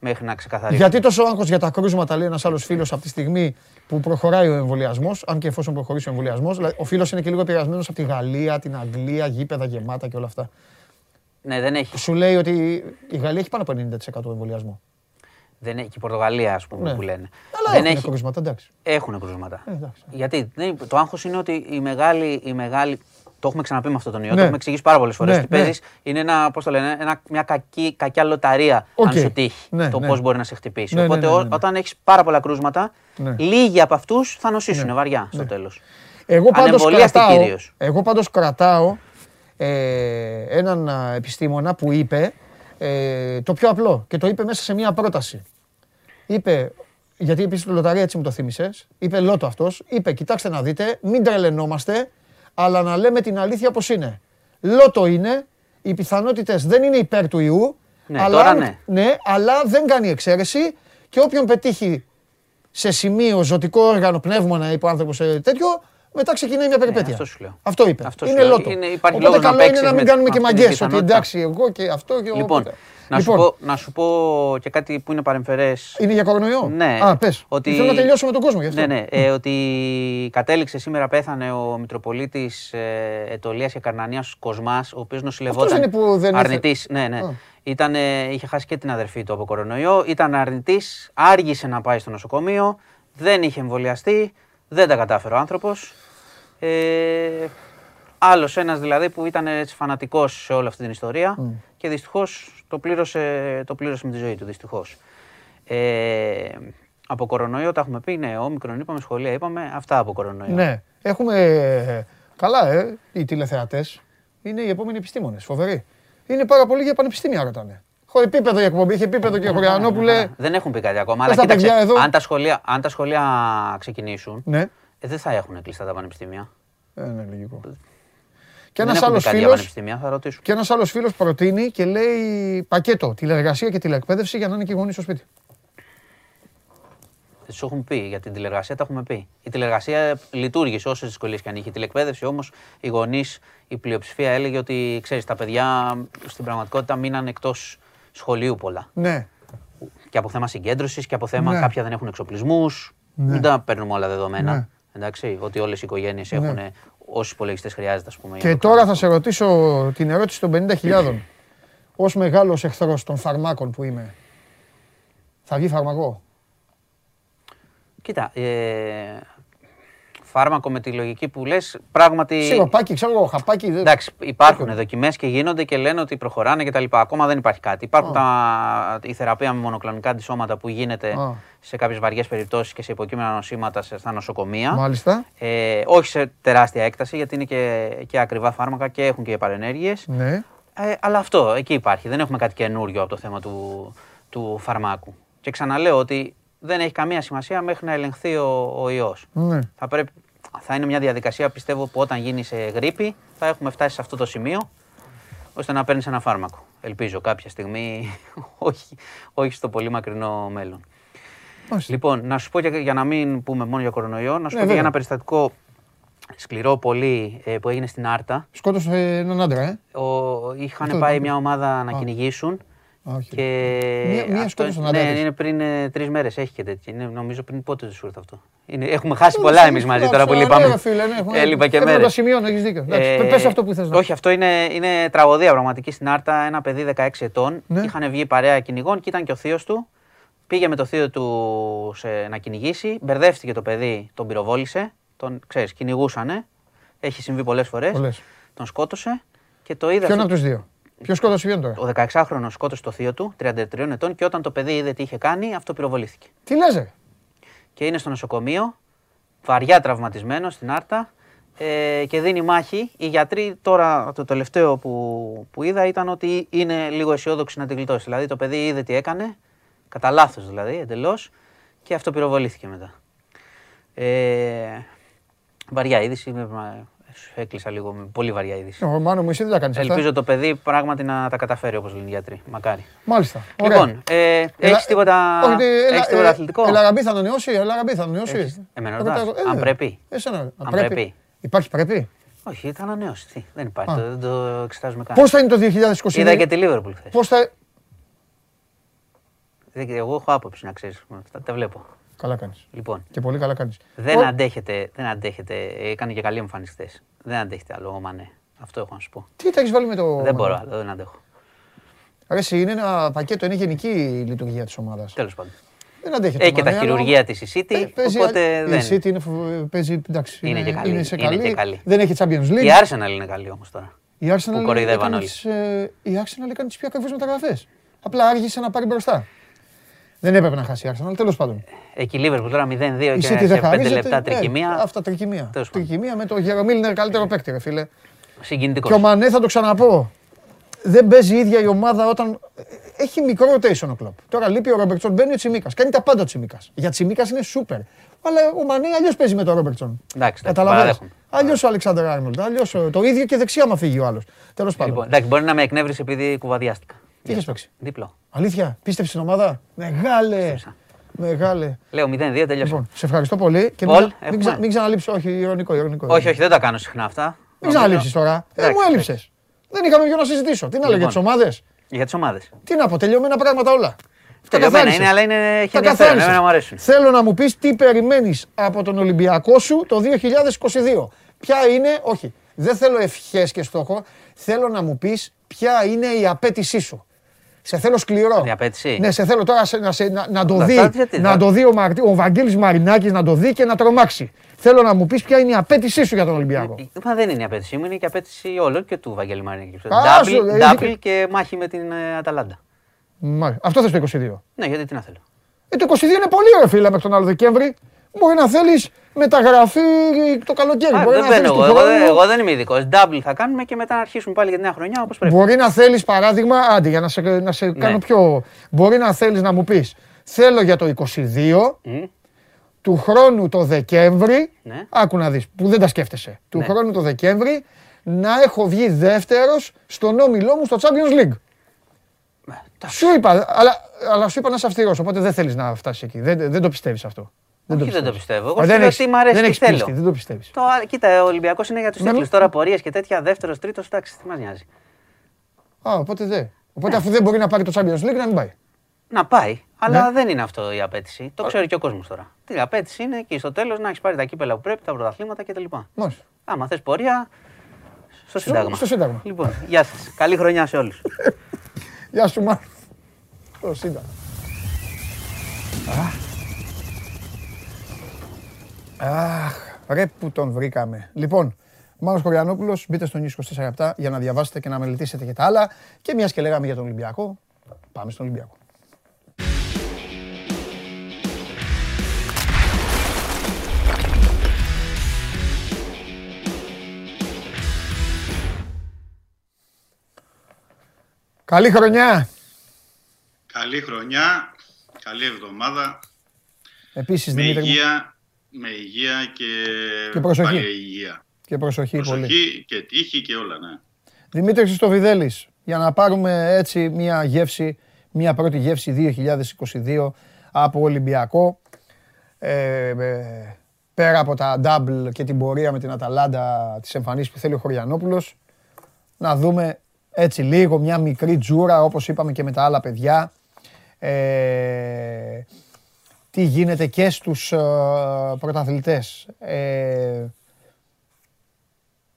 μέχρι να ξεκαθαρίσουμε. Γιατί τόσο άγχος για τα κρούσματα, λέει ένας άλλος φίλος από τη στιγμή που προχωράει ο εμβολιασμός, αν και εφόσον προχωρήσει ο εμβολιασμός. Ο φίλος είναι και λίγο επηρεασμένος από τη Γαλλία, την Αγγλία, γήπεδα γεμάτα και όλα αυτά. Ναι, δεν έχει. Σου λέει ότι η Γαλλία έχει πάνω από 90% εμβολιασμό. Δεν έχει και η Πορτογαλία, ας πούμε, Ναι. που λένε. Αλλά δεν έχουν έχει, κρούσματα, εντάξει. Έχουν κρούσματα. Ε, εντάξει. Γιατί δεν- το άγχος είναι ότι η μεγάλη, η μεγάλη. Το έχουμε ξαναπεί με αυτό τον ιό, Ναι. το έχουμε εξηγήσει πάρα πολλές φορές. Ναι, ότι ναι. παίζεις, είναι ένα, πώς το λένε, ένα, μια κακή, κακιά λοταρία Οκ. αν σου τύχει Ναι, το ναι. πώς μπορεί να σε χτυπήσει. Ναι, ναι, Οπότε ναι, ο- ναι, ναι. όταν έχεις πάρα πολλά κρούσματα, Ναι. λίγοι από αυτούς θα νοσήσουν Ναι, βαριά στο ναι. τέλος. Εγώ πάντως Ανεμβολίαστοι κρατάω, κυρίως. εγώ πάντως κρατάω ε, έναν α, επιστήμονα που είπε ε, το πιο απλό και το είπε μέσα σε μία πρόταση. Είπε, γιατί επίσης το λοταρία έτσι μου το θύμισες, είπε λότο αυτός, είπε κοιτάξτε να δείτε, μην τρελαινόμαστε, αλλά να λέμε την αλήθεια όπως είναι. Λότο είναι, οι πιθανότητες δεν είναι υπέρ του ιού, Ναι, αλλά, τώρα αν- ναι. ναι, αλλά δεν κάνει εξαίρεση και όποιον πετύχει σε σημείο ζωτικό όργανο, πνεύμονα, είπε ο άνθρωπος τέτοιο, μετά ξεκινάει μια περιπέτεια. αυτό σου λέω. Αυτό είπε. Αυτό σου είναι λέω. λότο. Είναι- υπάρχει Οπότε λόγος να καλό είναι παίξεις να μην με κάνουμε και αυτή την μαγκές. Ότι πιθανότητα. εντάξει, εγώ και αυτό και Λοιπόν, οπότε. να σου, Λοιπόν, πω, να σου πω και κάτι που είναι παρεμφερές. Είναι για κορονοϊό; Ναι. Α, πες. Ότι- Θέλω να τελειώσω με τον κόσμο γι' αυτό. Ναι, ναι. Ε, ότι κατέληξε σήμερα, πέθανε ο Μητροπολίτης ε, Ετωλίας και Καρνανίας Κοσμάς, ο οποίος νοσηλευόταν. είναι που δεν αρνητής. Ναι, ναι. Α. Ήταν, ε, είχε χάσει και την αδερφή του από κορονοϊό. Ήταν αρνητής, άργησε να πάει στο νοσοκομείο. Δεν είχε εμβολιαστεί. Δεν τα κατάφερε ο άνθρωπος. Ε, Άλλος ένας δηλαδή που ήταν έτσι φανατικός σε όλη αυτή την ιστορία και δυστυχώς το πλήρωσε, το πλήρωσε με τη ζωή του. Δυστυχώς. Ε, από κορονοϊό τα έχουμε πει, ναι, όμικρον είπαμε, σχολεία είπαμε, αυτά από κορονοϊό. Ναι. Έχουμε. Καλά, ε, οι τηλεθεατές είναι οι επόμενοι επιστήμονες. Φοβεροί. Είναι πάρα πολύ για πανεπιστήμια ρωτάνε. Έχω επίπεδο η εκπομπή, έχει επίπεδο και Χωριανόπουλε. Δεν έχουν πει κάτι ακόμα, Πες αλλά τα κοίταξε, παιδιά εδώ. αν, τα σχολεία, αν τα σχολεία ξεκινήσουν, Ναι. ε, δεν θα έχουν κλειστά τα πανεπιστήμια. Ε, ναι, λογικό. Και δεν ένας έχουν άλλος πει κάτι για φίλο. πανεπιστήμια, θα ρωτήσουν. Και ένας άλλος φίλος προτείνει και λέει πακέτο τηλεργασία και τηλεκπαίδευση για να είναι και οι γονείς στο σπίτι. Δεν σου έχουν πει για την τηλεργασία, τα έχουμε πει. Η τηλεργασία λειτουργήσε όσες δυσκολίες και αν είχε. Η τηλεκπαίδευση όμως, οι γονείς, η πλειοψηφία έλεγε ότι ξέρεις, τα παιδιά στην πραγματικότητα μείναν εκτός σχολείου πολλά. Ναι. Και από θέμα συγκέντρωσης και από θέμα Ναι. κάποια δεν έχουν εξοπλισμούς. Ναι. Μην τα παίρνουμε όλα δεδομένα. Ναι. Εντάξει, ότι όλες οι οικογένειες έχουν όσου υπολογιστές χρειάζεται, ας πούμε. για Και να τώρα θα κάνουν. σε ρωτήσω την ερώτηση των 50.000. Ω μεγάλος εχθρός των φαρμάκων που είμαι, θα βγει φαρμακό; Κοίτα, ε, φάρμακο με τη λογική που λες, πράγματι. Σιροπάκι, ξέρω εγώ, χαπάκι. δεν- Εντάξει, υπάρχουν δοκιμές και γίνονται και λένε ότι προχωράνε κτλ. Ακόμα δεν υπάρχει κάτι. Υπάρχουν τα, η θεραπεία με μονοκλονικά αντισώματα που γίνεται Α. σε κάποιες βαριές περιπτώσεις και σε υποκείμενα νοσήματα σε- στα νοσοκομεία. Μάλιστα. Ε, όχι σε τεράστια έκταση, γιατί είναι και, και ακριβά φάρμακα και έχουν και παρενέργειες. Ναι. Ε, αλλά αυτό εκεί υπάρχει. Δεν έχουμε κάτι καινούριο από το θέμα του, του φαρμάκου. Και ξαναλέω ότι δεν έχει καμία σημασία μέχρι να ελεγχθεί ο, ο ιός. ναι. Θα, πρέπει, θα είναι μια διαδικασία, πιστεύω, που όταν γίνει σε γρήπη θα έχουμε φτάσει σε αυτό το σημείο ώστε να παίρνεις ένα φάρμακο. Ελπίζω κάποια στιγμή, όχι, όχι στο πολύ μακρινό μέλλον. Μάλιστα. Λοιπόν, να σου πω και για να μην πούμε μόνο για κορονοϊό, να σου Ναι, πω και βέβαια. για ένα περιστατικό σκληρό πολύ ε, που έγινε στην Άρτα. Σκότωσε έναν άντρα, ε. Ο, είχαν Αυτό πάει δεν μια ομάδα να κυνηγήσουν. Α, όχι. Και Μία- μία αυτό- σκότωσε τον ναι, άντρα της. είναι πριν ε, τρεις μέρες. Έχει και τέτοια. Είναι, νομίζω πριν πότε τους ήρθε αυτό. Είναι, έχουμε χάσει Ε, πολλά ναι, εμείς μαζί ναι, τώρα που ναι, λείπαμε. ναι, φίλε, ναι, έχουμε- Έλειπα και θέλω να μέρε. τα σημειώνω, έχεις δίκιο. Εντάξει, πες αυτό που θες να- Όχι, αυτό είναι, είναι τραγωδία πραγματική στην Άρτα. Ένα παιδί 16 ετών. Ναι. Είχαν βγει παρέα κυνηγών και ήταν και ο θείος του. Πήγε με το θείο του σε, να κυνηγήσει. Μπερδεύτηκε το παιδί, τον πυροβόλησε. Τον, ξέρεις, κυνηγούσανε. Έχει συμβεί πολλές φορές. Πολλές. Τον σκότωσε και το είδα. Ποιον αυτό- από τους δύο; Ποιος σκότωσε ποιον τώρα; ο 16χρονο σκότωσε το θείο του, 33 ετών, και όταν το παιδί είδε τι είχε κάνει, αυτό πυροβολήθηκε. Τι λες, ρε. Και είναι στο νοσοκομείο, βαριά τραυματισμένο στην Άρτα ε, και δίνει μάχη. Οι γιατροί τώρα, το τελευταίο που, που είδα ήταν ότι είναι λίγο αισιόδοξοι να την γλιτώσει. Δηλαδή το παιδί είδε τι έκανε, κατά λάθος δηλαδή, εντελώς, και αυτό πυροβολήθηκε μετά. Ε, βαριά είδηση, με- μα- έκλεισα λίγο με πολύ βαριά είδηση. Ο Μάνο μου, εσύ δεν τα κάνεις αυτά. Ελπίζω το παιδί πράγματι να τα καταφέρει όπως λένε οι γιατροί. Μακάρι. Μάλιστα. Ωραία. Λοιπόν, ε, έχεις τίποτα, όχι, τι, έλα- έχεις τίποτα ε, αθλητικό; Ελαραμπή θα ανανεώσει, Ελαραμπή θα ανανεώσει. Έχεις- εμένα Το ρωτάς, ρωτάω, αν ε, πρέπει; Εσένα, αν Αν πρέπει. πρέπει. Υπάρχει πρέπει; Όχι, θα ανανεώσει. Τι, δεν υπάρχει, Α. το, δεν το εξετάζουμε καν. Πώς θα είναι το 2022. Είδα και τη Λίβερπουλ χθες. Πώς θα... Δεν- Εγώ έχω άποψη να ξέρεις. Τα, τα βλέπω. Καλά κάνεις. Λοιπόν, Και πολύ καλά κάνεις. δεν Ο- αντέχετε, δεν αντέχετε. Έκανε και καλή εμφάνιση χθες. Δεν αντέχετε άλλο ο Μανέ. Αυτό έχω να σου πω. Τι τα έχεις βάλει με το... Δεν μπορώ άλλο, δεν αντέχω. Ρε, εσύ, είναι ένα πακέτο, είναι γενική η λειτουργία της ομάδας. Τέλος πάντων. Δεν αντέχεται. Έχει το και τα Μανέ, αλλά- χειρουργία της η City, Ε, παίζει οπότε άλλη- δεν. Η City είναι, φοβ- παίζει, εντάξει, Είναι και καλή, είναι σε είναι καλή. και καλή. Δεν έχει Champions League. Η Arsenal είναι καλή όμως τώρα. Η Arsenal που κοροϊδεύαν έκανες όλοι. τις, ε, η Arsenal έκανε τις πιο ακριβές μεταγραφές. Απλά άργησε να πάρει μπροστά. Δεν έπρεπε να χάσει η Arsenal, τέλος πάντων. Εκεί η Liverpool τώρα 0-2 Η και City σε δεν 5 χαρίζεται. λεπτά ε, τρικυμία. Αυτά τρικυμία. Τέλος πάντων. Τρικυμία με το Γερομίλνερ καλύτερο παίκτη, ρε φίλε. Συγκινητικός. Και ο Μανέ θα το ξαναπώ. Δεν παίζει η ίδια η ομάδα όταν. Έχει μικρό rotation ο κλοπ. Τώρα λείπει ο Ρόμπερτσον, μπαίνει ο Τσιμίκας. Κάνει τα πάντα ο Τσιμίκας. Για Τσιμίκας είναι σούπερ. Αλλά ο Μανέ αλλιώς παίζει με τον Ρόμπερτσον. Εντάξει, Καταλαβαίνεις; παραδέχομαι. Αλλιώς ο Αλεξάνδρ Άρνολτ. Αλλιώς το ίδιο και δεξιά μα φύγει ο άλλος. Τέλος πάντων. Λοιπόν, εντάξει, μπορεί να με εκνεύρισε επειδή κουβαδιάστηκα. Τι είχε παίξει. Δίπλο. Αλήθεια, πίστεψες στην ομάδα; Μεγάλε. Πίστεψα. Μεγάλε. Λέω 0-2, τελειώσε. Λοιπόν, σε ευχαριστώ πολύ. Και Πολ, μην, ξα- μην, έχουμε. ξα- μην ξαναλείψεις. Όχι, ηρωνικό, ηρωνικό. Όχι, όχι, δεν τα κάνω συχνά αυτά. Μην ξαναλείψεις τώρα. Ε, Εντάξει, μου έλειψες. Δεν είχαμε ποιο να συζητήσω. Τι να λέω για τις Λοιπόν. ομάδες; Για τις ομάδες. Τι να πω, τελειωμένα πράγματα όλα. Τα Τελειωμένα καθάρισες. είναι, αλλά είναι, έχει Τα ενδιαφέρον. καθάρισες. Εμένα μου αρέσουν. Θέλω να μου πεις τι περιμένεις από τον Ολυμπιακό σου το 2022. Ποια είναι, όχι, δεν θέλω ευχές και στόχο. Θέλω να μου πεις ποια είναι η απέτησή σου. Σε θέλω σκληρό. Η απέτηση; Ναι, σε θέλω τώρα σε- να, σε- να, να το Εντάξει, δει, γιατί να δεν- το δει ο, Μαρτι, ο Βαγγέλης Μαρινάκης, να το δει και να τρομάξει. Θέλω να μου πεις ποια είναι η απέτησή σου για τον Ολυμπιακό. Ε, Μα δεν είναι η απέτησή μου, είναι και η απέτηση όλων και του Βαγγέλη Μαρίνικη. Α, σου, ε, Double ε, και μάχη με την ε, Αταλάντα. Μάλιστα. Αυτό θες το 22. Ναι, γιατί τι να θέλω. Ε, το 22 είναι πολύ ωραίο φίλε μέχρι τον άλλο Δεκέμβρη. Μπορεί να θέλεις μεταγραφή το καλοκαίρι. Α, Μπορεί δεν να θέλεις μπαίνω του εγώ, εγώ, δεν- χρόνου. εγώ δεν είμαι ειδικός. Double θα κάνουμε και μετά να αρχίσουμε πάλι για τη νέα χρονιά όπως πρέπει. Μπορεί να θέλεις παράδειγμα, άντε για να σε, να σε κάνω πιο. Μπορεί να θέλεις να μου πεις θέλω για το 22 Μμ, του χρόνου το Δεκέμβρη. Ναι. Άκου να δεις που δεν τα σκέφτεσαι. Του Ναι. χρόνου το Δεκέμβρη να έχω βγει δεύτερος στον όμιλό μου στο Champions League. Σου είπα, αλλά, αλλά σου είπα να είσαι αυστηρό, οπότε δεν θέλεις να φτάσεις εκεί. Δεν, δεν το πιστεύεις αυτό. Όχι, δεν το πιστεύεις. πιστεύω. Εγώ Α, σου δεν λέω έχεις- τι μ' αρέσει, δεν τι έχεις θέλω. πίστη, δεν το πιστεύεις. Το, α, κοίτα, ο Ολυμπιακός είναι για τους Ναι, τίτλους. ναι. Τώρα πορείες και τέτοια, δεύτερος, τρίτος, εντάξει, τι μας νοιάζει. Α, οπότε δεν. Οπότε αφού δεν μπορεί να πάρει το Champions League, να μην πάει. Να πάει, αλλά Ναι. δεν είναι αυτό η απέτηση. Το ξέρει και ο κόσμος τώρα. Τι απέτηση είναι και στο τέλος να έχεις πάρει τα κύπελα που πρέπει, τα πρωταθλήματα κτλ. Μάλιστα. Άμα θες πορεία, στο Σύνταγμα. στο Σύνταγμα. Λοιπόν, γεια σας. Καλή χρονιά σε όλους. Γεια σου, Μάρκο. Το Σύνταγμα. Αχ, ρε που τον βρήκαμε. Λοιπόν, Μάνος Κοριανόπουλος, μπείτε στο News 24 λεπτά για να διαβάσετε και να μελετήσετε και τα άλλα. Και μιας και λέγαμε για τον Ολυμπιακό, πάμε στον Ολυμπιακό. Καλή χρονιά. Καλή χρονιά, καλή εβδομάδα, Επίσης, με Δημήτρη μου. υγεία, με υγεία και, Και προσοχή. πάλι υγεία. Και προσοχή, πολύ. Προσοχή και τύχη και όλα, ναι. Δημήτρης Χριστοβιδέλης, για να πάρουμε έτσι μια γεύση, μια πρώτη γεύση 2022 από Ολυμπιακό. Ε, ε, πέρα από τα double και την πορεία με την Αταλάντα της εμφανίσεις που θέλει ο Χωριανόπουλος, να δούμε έτσι λίγο μια μικρή τζούρα όπως είπαμε και με τα άλλα παιδιά. Ε, τι γίνεται και στους ε, πρωταθλητές. Ε,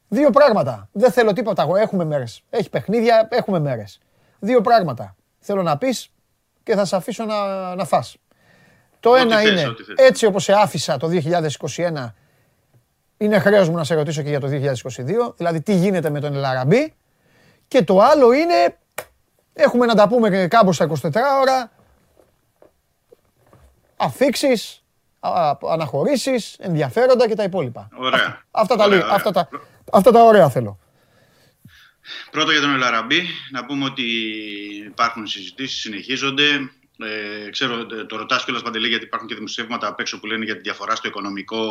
Δύο πράγματα. Δεν θέλω τίποτα. Εγώ έχουμε μέρες. Έχει παιχνίδια, έχουμε μέρες. Δύο πράγματα. Θέλω να πεις και θα σε αφήσω να, να φας. Το Ό,τι ένα θες, είναι ό,τι θες. έτσι όπως σε άφησα το 2021 είναι χρέος μου να σε ρωτήσω και για το 2022. Δηλαδή τι γίνεται με τον Ελαραμπή. Και το άλλο είναι έχουμε να τα πούμε κάπου στα 24 ώρα. Αφήξεις, α- αναχωρήσεις, ενδιαφέροντα και τα υπόλοιπα. Ωραία. Αυτά τα, Ωραία, λίγα- ωραία. αυτά, τα, αυτά τα ωραία θέλω. Πρώτα για τον Ελαραμπή, να πούμε ότι υπάρχουν συζητήσεις, συνεχίζονται. Ε, ξέρω, ε, το ρωτάς κιόλας Παντελή, γιατί υπάρχουν και δημοσιεύματα απ' έξω που λένε για τη διαφορά στο οικονομικό.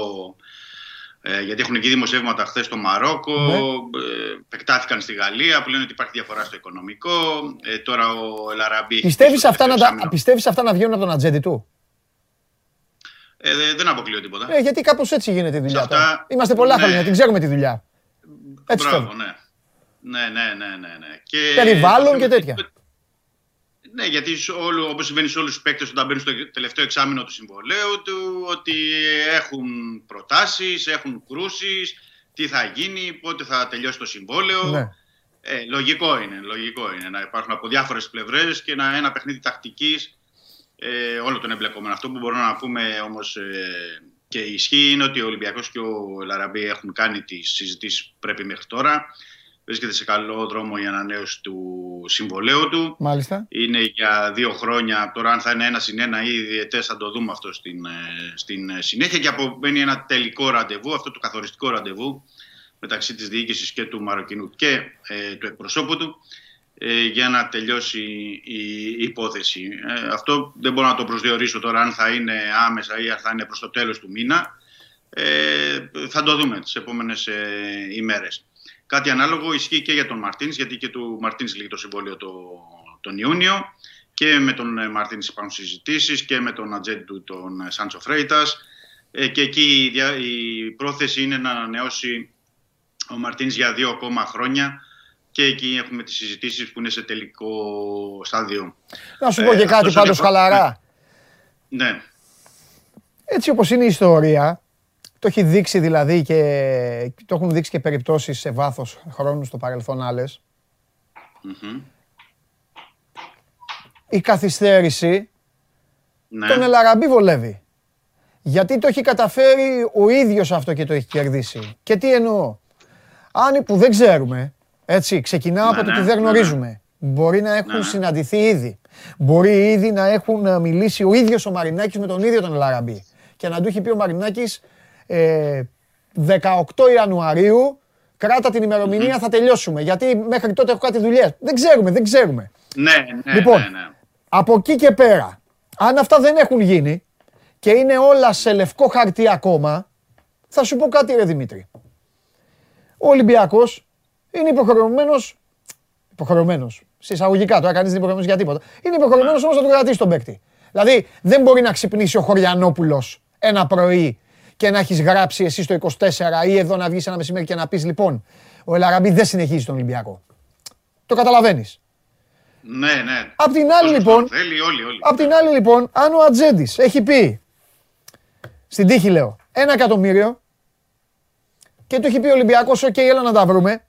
Ε, γιατί έχουν εκεί δημοσιεύματα χθες στο Μαρόκο, Ναι. ε, επεκτάθηκαν στη Γαλλία που λένε ότι υπάρχει διαφορά στο οικονομικό. Ε, τώρα ο Ελαραμπή. έχει Πιστεύεις στο αυτά, να τελευταίο τα, εξάμηνο. πιστεύεις αυτά να βγαίνουν από τον ατζέντη του; Ε, δε- δεν αποκλείω τίποτα. Ε, γιατί κάπως έτσι γίνεται η δουλειά αυτά- τώρα. Είμαστε πολλά ναι. χρόνια, την ξέρουμε τη δουλειά. Έτσι Μπράβο, θέλω. ναι. Ναι, ναι, ναι, ναι, ναι. Και, Περιβάλλον και τέτοια. Ναι, γιατί σε όλο, όπως συμβαίνει σε όλους τους παίκτες όταν μπαίνουν στο τελευταίο εξάμεινο του συμβολέου του, ότι έχουν προτάσεις, έχουν κρούσεις, τι θα γίνει, πότε θα τελειώσει το συμβόλαιο. Ναι. Ε, λογικό είναι, λογικό είναι να υπάρχουν από διάφορες πλευρές και να, ένα παιχνίδι τακτικής ε, όλο τον εμπλεκόμενο. Αυτό που μπορούμε να πούμε όμως ε, και ισχύει είναι ότι ο Ολυμπιακός και ο Λαραμπή έχουν κάνει τις συζητήσεις που πρέπει μέχρι τώρα. Βρίσκεται σε καλό δρόμο η ανανέωση του συμβολέου του. Μάλιστα. Είναι για δύο χρόνια. Τώρα, αν θα είναι ένα συν ένα ή διετές, θα το δούμε αυτό στην, ε, στην ε, συνέχεια. Και απομένει ένα τελικό ραντεβού, αυτό το καθοριστικό ραντεβού μεταξύ της διοίκησης και του Μαροκινού και ε, του εκπροσώπου του ε, για να τελειώσει η υπόθεση. Ε, αυτό δεν μπορώ να το προσδιορίσω τώρα αν θα είναι άμεσα ή αν θα είναι προς το τέλος του μήνα. Ε, θα το δούμε τις επόμενες ε, ημέρες. Κάτι ανάλογο ισχύει και για τον Μαρτίνς, γιατί και του Μαρτίνς λύγει το συμβόλαιο το, τον Ιούνιο. Και και με τον ε, Μαρτίνης υπάρχουν συζητήσεις και με τον ατζέντη του τον ε, Σάντσο Φρέιτας ε, και εκεί η, δια- η πρόθεση είναι να ανανεώσει ο Μαρτίνης για δύο ακόμα χρόνια και εκεί έχουμε τις συζητήσεις που είναι σε τελικό στάδιο. Να σου πω Ε, και κάτι αυτός πάντως είναι- χαλαρά. Ναι, Έτσι όπως είναι η ιστορία, το έχει δείξει δηλαδή και το έχουν δείξει και περιπτώσεις σε βάθος χρόνου στο παρελθόν άλλες. Μμμ. Η καθυστέρηση ναι. τον Ελαραμπή βολεύει. Γιατί το έχει καταφέρει ο ίδιος αυτό και το έχει κερδίσει. Και τι εννοώ. Αν που δεν ξέρουμε, έτσι, ξεκινάω από Ναι, το ναι, ότι δεν ναι, γνωρίζουμε. Μπορεί να έχουν Ναι, ναι. συναντηθεί ήδη. Μπορεί ήδη να έχουν ε, μιλήσει ο ίδιος ο Μαρινάκης με τον ίδιο τον Ελαραμπή. Και να του έχει πει ο Μαρινάκης ε, 18 Ιανουαρίου, κράτα την ημερομηνία, θα τελειώσουμε. Γιατί μέχρι τότε έχω κάτι δουλειές. Δεν ξέρουμε, δεν ξέρουμε. Ναι, ναι, Λοιπόν, ναι, ναι. Από εκεί και πέρα, αν αυτά δεν έχουν γίνει και είναι όλα σε λευκό χαρτί ακόμα, θα σου πω κάτι ρε Δημήτρη. Ο Ολυμπιακός είναι υποχρεωμένος, υποχρεωμένος, συσσαγωγικά τώρα κανείς δεν είναι υποχρεωμένος για τίποτα, είναι υποχρεωμένος όμως να τον κρατήσει τον παίκτη. Δηλαδή δεν μπορεί να ξυπνήσει ο Χωριανόπουλος ένα πρωί και να έχεις γράψει εσύ στο 24 ή εδώ να βγεις ένα μεσημέρι και να πεις λοιπόν ο Ελ Αραμπί δεν συνεχίζει τον Ολυμπιακό. Το καταλαβαίνεις. Ναι, ναι. Απ' την άλλη Όσο λοιπόν, τον Θέλει όλοι, όλοι. Απ' την άλλη λοιπόν, αν ο ατζέντης έχει πει, στην τύχη λέω, ένα εκατομμύριο και του έχει πει ο Ολυμπιακός, οκ, έλα να τα βρούμε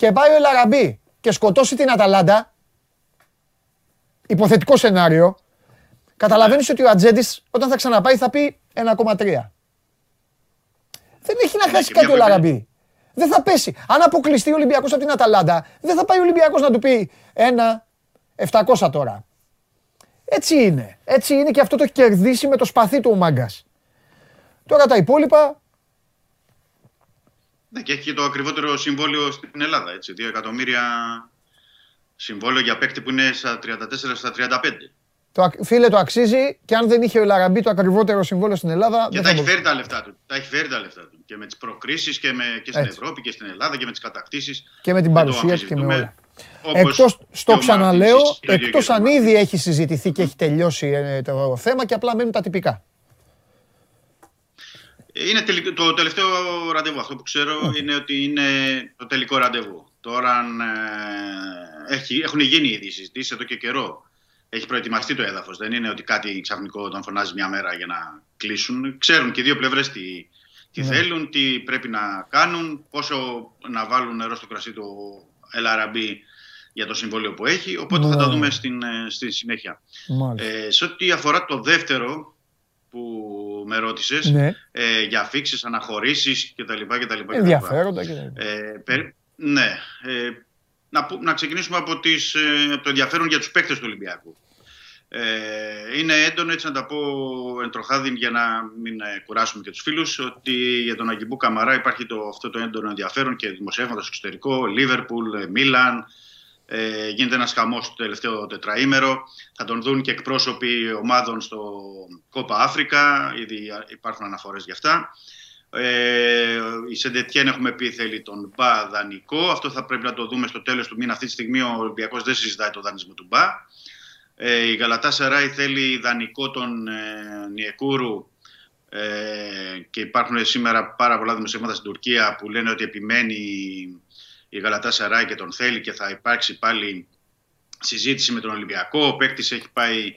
και πάει ο Ελ Αραμπί και σκοτώσει την Αταλάντα, υποθετικό σενάριο, καταλαβαίνεις ότι ο Ατζέντης όταν θα ξαναπάει θα πει 1,3. Δεν έχει να χάσει και κάτι μια ο πολύ- Λαραμπή. Δεν θα πέσει. Αν αποκλειστεί ο Ολυμπιακός από την Αταλάντα, δεν θα πάει ο Ολυμπιακός να του πει ένα 700 τώρα. Έτσι είναι. Έτσι είναι και αυτό το έχει κερδίσει με το σπαθί του ο Μάγκας. Τώρα τα υπόλοιπα, Ναι, και έχει και το ακριβότερο συμβόλαιο στην Ελλάδα. Έτσι, 2 εκατομμύρια συμβόλαιο για παίκτη που είναι στα 34 στα 35. το, ακ- φίλε το αξίζει και αν δεν είχε ο Ελ Αραμπί το ακριβότερο συμβόλαιο στην Ελλάδα, Και δεν τα θα έχει μπορούσε. φέρει τα λεφτά του. Τα έχει φέρει τα λεφτά του. Και με τις προκρίσεις και, με, και στην Έτσι. Ευρώπη και στην Ελλάδα και με τις κατακτήσεις. Και με την παρουσία του και με όλα. Όπως Εκτός, και στο ο ξαναλέω, Μάρτινς, το ίδιο εκτός και ο αν Μάρτινς. ήδη έχει συζητηθεί και έχει τελειώσει ε, το θέμα και απλά μένουν τα τυπικά. Είναι τελικ- το τελευταίο ραντεβού. Αυτό που ξέρω είναι ότι είναι το τελικό ραντεβού. Τώρα αν, ε, έχει, έχουν γίνει ήδη συζητήσεις εδώ και καιρό. Έχει προετοιμαστεί το έδαφος. Δεν είναι ότι κάτι ξαφνικό τον φωνάζει μια μέρα για να κλείσουν. Ξέρουν και οι δύο πλευρές τι, τι θέλουν, τι πρέπει να κάνουν, πόσο να βάλουν νερό στο κρασί του Ελαραμπή για το συμβόλαιο που έχει. Οπότε θα τα Ναι. δούμε στην, ε, στη συνέχεια. Μάλιστα. Ε, σε ό,τι αφορά το δεύτερο που με ρώτησες, Ναι, ε, για αφήξεις, αναχωρήσεις κτλ. κτλ. ενδιαφέροντα και τα λοιπά. Ε, περι- ναι. Ε, να, που- να ξεκινήσουμε από, τις, ε, από το ενδιαφέρον για τους παίκτες του Ολυμπιακού. Ε, είναι έντονο, έτσι να τα πω εντροχάδιν για να μην ε, κουράσουμε και τους φίλους, ότι για τον Αγγιμπού Καμαρά υπάρχει το, αυτό το έντονο ενδιαφέρον και δημοσιεύματα στο εξωτερικό, Λίβερπουλ, ε, Μίλαν, ε, γίνεται ένας χαμός το τελευταίο τετραήμερο. Θα τον δουν και εκπρόσωποι ομάδων στο Κόπα Αφρικα, ήδη υπάρχουν αναφορές γι' αυτά. Ε, η Σεντετιέν έχουμε πει θέλει τον Μπα δανεικό. Αυτό θα πρέπει να το δούμε στο τέλος του μήνα. Αυτή τη στιγμή ο Ολυμπιακός δεν συζητάει το δανεισμό του Μπα. Ε, η Γαλατά Σαράι θέλει δανεικό τον ε, Νιεκούρου ε, και υπάρχουν σήμερα πάρα πολλά δημοσιεύματα στην Τουρκία που λένε ότι επιμένει η Γαλατά Σαράι και τον θέλει και θα υπάρξει πάλι συζήτηση με τον Ολυμπιακό. Ο παίκτης έχει πάει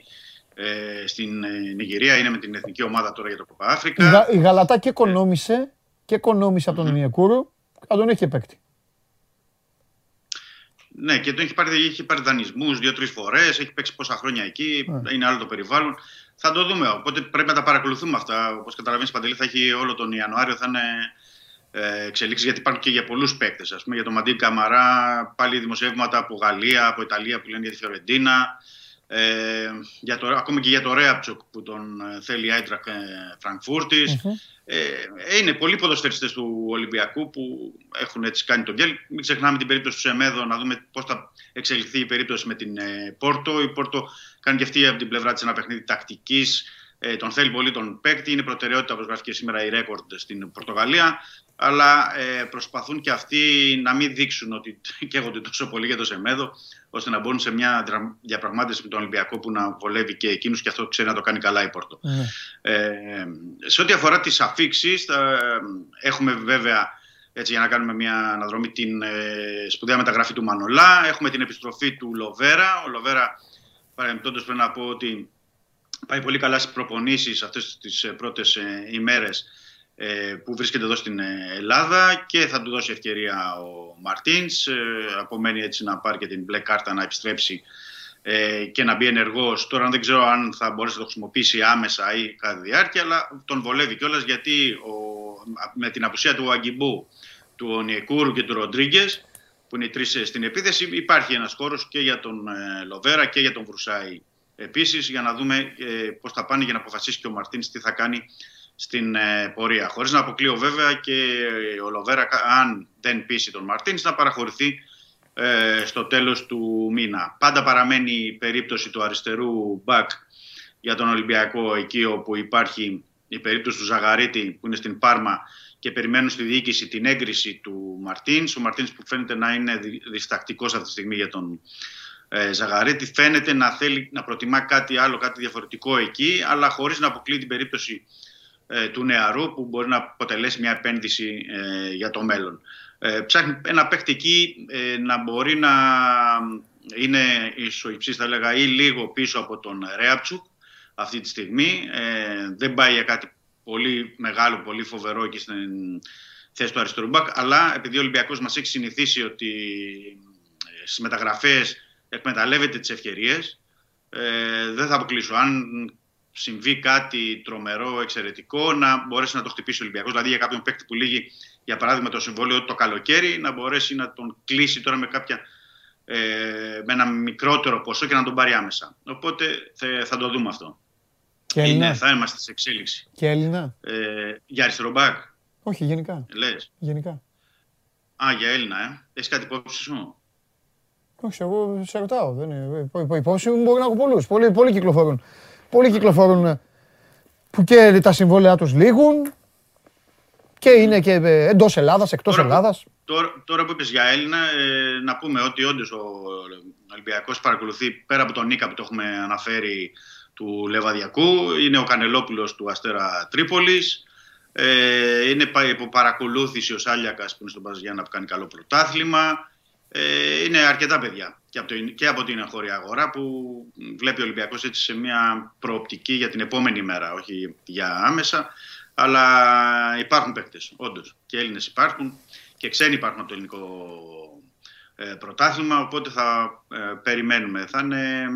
ε, στην ε, Νιγηρία, είναι με την εθνική ομάδα τώρα για το Κοπα Η, Αφρικα. Γα- η Γαλατά και οικονόμησε και οικονόμησε από τον Νιεκούρου, θα τον έχει παίκτη. Ναι, και τον έχει πάρει, έχει πάρει δανεισμούς δύο-τρεις φορές, έχει παίξει πόσα χρόνια εκεί, είναι άλλο το περιβάλλον. Θα το δούμε. Οπότε πρέπει να τα παρακολουθούμε αυτά. Όπως καταλαβαίνεις, Παντελή, θα έχει όλο τον Ιανουάριο θα είναι ε, εξελίξεις γιατί υπάρχουν και για πολλούς παίκτες. Α πούμε για τον Μαντίν Καμαρά, πάλι δημοσιεύματα από Γαλλία, από Ιταλία που λένε για τη Φιωρεντίνα. Ε, για το, ακόμα και για το Ρέαμπτσιουκ που τον ε, θέλει η Άιντραχτ ε, Φραγκφούρτης. Ε, είναι πολλοί ποδοσφαιριστές του Ολυμπιακού που έχουν έτσι κάνει τον γκελ. Μην ξεχνάμε την περίπτωση του Σεμέδο, να δούμε πώς θα εξελιχθεί η περίπτωση με την ε, Πόρτο. Η Πόρτο κάνει και αυτή από την πλευρά της ένα παιχνίδι τακτικής, Ε, τον θέλει πολύ τον παίκτη. Είναι προτεραιότητα, όπως γράφει και σήμερα η Record στην Πορτογαλία. Αλλά ε, προσπαθούν και αυτοί να μην δείξουν ότι καίγονται τόσο πολύ για το Σεμέδο, ώστε να μπουν σε μια διαπραγμάτευση με τον Ολυμπιακό που να βολεύει και εκείνους και αυτό ξέρει να το κάνει καλά η Πόρτο. Ναι. Ε, σε ό,τι αφορά τις αφήξεις, θα, έχουμε βέβαια έτσι, για να κάνουμε μια αναδρομή την ε, σπουδαία μεταγραφή του Μανολά. Έχουμε την επιστροφή του Λοβέρα. Ο Λοβέρα, παρεμπιπτόντως, πρέπει να πω ότι πάει πολύ καλά στις προπονήσεις αυτές τις πρώτες ημέρες ε, που βρίσκεται εδώ στην ε, Ελλάδα και θα του δώσει ευκαιρία ο Μαρτίνς. Ε, απομένει έτσι να πάρει και την μπλε κάρτα να επιστρέψει και να μπει ενεργός. Τώρα δεν ξέρω αν θα μπορέσει να το χρησιμοποιήσει άμεσα ή κατά τη διάρκεια, αλλά τον βολεύει κιόλας γιατί ο, με την απουσία του Αγκιμπού, του Ονιεκούρου και του Ροντρίγκες, που είναι οι τρεις στην επίθεση, υπάρχει ένας χώρος και για τον Λοβέρα και για τον Βρουσάη. Επίσης, για να δούμε ε, πώς θα πάνε για να αποφασίσει και ο Μαρτίνς τι θα κάνει στην ε, πορεία. Χωρίς να αποκλείω βέβαια και ο Λοβέρα, αν δεν πείσει τον Μαρτίνς, να παραχωρηθεί ε, στο τέλος του μήνα. Πάντα παραμένει η περίπτωση του αριστερού μπακ για τον Ολυμπιακό, εκεί όπου υπάρχει η περίπτωση του Ζαγαρίτη που είναι στην Πάρμα και περιμένουν στη διοίκηση την έγκριση του Μαρτίνς. Ο Μαρτίνς που φαίνεται να είναι διστακτικός αυτή τη στιγμή για τον ε, Ζαγαρίτη φαίνεται να θέλει να προτιμά κάτι άλλο, κάτι διαφορετικό εκεί, αλλά χωρίς να αποκλείει την περίπτωση ε, του νεαρού που μπορεί να αποτελέσει μια επένδυση ε, για το μέλλον. Ε, ψάχνει ένα παίχτη εκεί να μπορεί να είναι ισοϊψής θα έλεγα ή λίγο πίσω από τον Ρέαπτσουκ αυτή τη στιγμή. δεν πάει για κάτι πολύ μεγάλο, πολύ φοβερό εκεί στην θέση του αριστερού μπακ, αλλά επειδή ο Ολυμπιακός μας έχει συνηθίσει ότι στις μεταγραφές εκμεταλλεύεται τις ευκαιρίες, δεν θα αποκλείσω. Αν συμβεί κάτι τρομερό, εξαιρετικό, να μπορέσει να το χτυπήσει ο Ολυμπιακός. Δηλαδή για κάποιον παίκτη που λύγει, για παράδειγμα, το συμβόλαιο το καλοκαίρι, να μπορέσει να τον κλείσει τώρα με, κάποια, ε, με ένα μικρότερο ποσό και να τον πάρει άμεσα. Οπότε θα, το δούμε αυτό. Και Είναι, θα είμαστε σε εξέλιξη. Και Έλληνα. Ε, για αριστερό μπακ. Όχι, γενικά. Λες. Γενικά. Α, για Έλληνα, ε. Έχεις κάτι υπόψη σου; Όχι, εγώ σε ρωτάω. Δεν είναι. Υπόψη μου μπορεί να έχω πολλούς. Πολλοί, πολλοί κυκλοφορούν. Πολλοί κυκλοφορούν που και τα συμβόλαια τους λήγουν και είναι και εντός Ελλάδας, εκτός τώρα, Ελλάδας. Τώρα, τώρα που είπες για Έλληνα, ε, να πούμε ότι όντως ο Ολυμπιακός παρακολουθεί πέρα από τον Νίκα που το έχουμε αναφέρει του Λεβαδιακού, είναι ο Κανελόπουλος του Αστέρα Τρίπολης, ε, είναι υπό παρακολούθηση ο Σάλιακας που είναι στον Παζιάννα που κάνει καλό πρωτάθλημα, ε, είναι αρκετά παιδιά και από, το, και από την εγχώρια αγορά που βλέπει ο Ολυμπιακός έτσι σε μια προοπτική για την επόμενη μέρα, όχι για άμεσα. Αλλά υπάρχουν παίκτες, όντως. Και Έλληνες υπάρχουν και ξένοι υπάρχουν από το ελληνικό ε, πρωτάθλημα, οπότε θα ε, περιμένουμε. Θα είναι,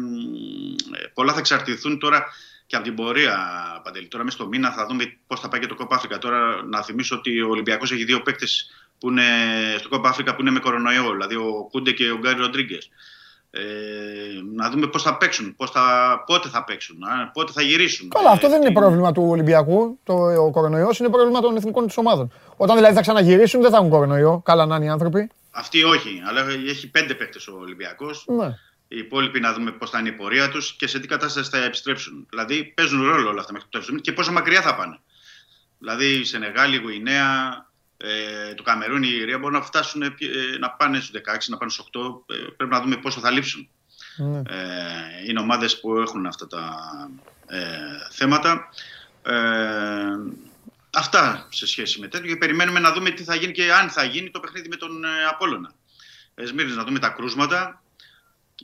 ε, πολλά θα εξαρτηθούν τώρα και από την πορεία, Παντελή. Τώρα μέσα στο μήνα θα δούμε πώς θα πάει και το Κόπα Αφρικα. Τώρα να θυμίσω ότι ο Ολυμπιακός έχει δύο παίκτες που είναι στο Κόπα Αφρικα που είναι με κορονοϊό, δηλαδή ο Κούντε και ο Γκάρι Ροντρίγκες. Ε, να δούμε πώς θα παίξουν, πώς θα, πότε θα παίξουν, πότε θα γυρίσουν. Καλά, αυτό δεν είναι πρόβλημα του Ολυμπιακού. Το, ο κορονοϊός είναι πρόβλημα των εθνικών της ομάδων. Όταν δηλαδή θα ξαναγυρίσουν, δεν θα έχουν κορονοϊό. Καλά να είναι οι άνθρωποι. Αυτοί όχι, αλλά έχει πέντε παίκτες ο Ολυμπιακός. Ναι. Οι υπόλοιποι να δούμε πώς θα είναι η πορεία τους και σε τι κατάσταση θα επιστρέψουν. Δηλαδή παίζουν ρόλο όλα αυτά μέχρι το τέλος και πόσο μακριά θα πάνε. Δηλαδή Σενεγάλη, Γουινέα, ε, το Καμερούν, η Ιρία μπορούν να φτάσουν ε, να πάνε στους 16, να πάνε στους 8. Ε, πρέπει να δούμε πόσο θα λείψουν. Ναι. Ε, είναι ομάδες που έχουν αυτά τα ε, θέματα. Ε, αυτά σε σχέση με τέτοιο και περιμένουμε να δούμε τι θα γίνει και αν θα γίνει το παιχνίδι με τον ε, Απόλλωνα. Εσμύρνης, να δούμε τα κρούσματα.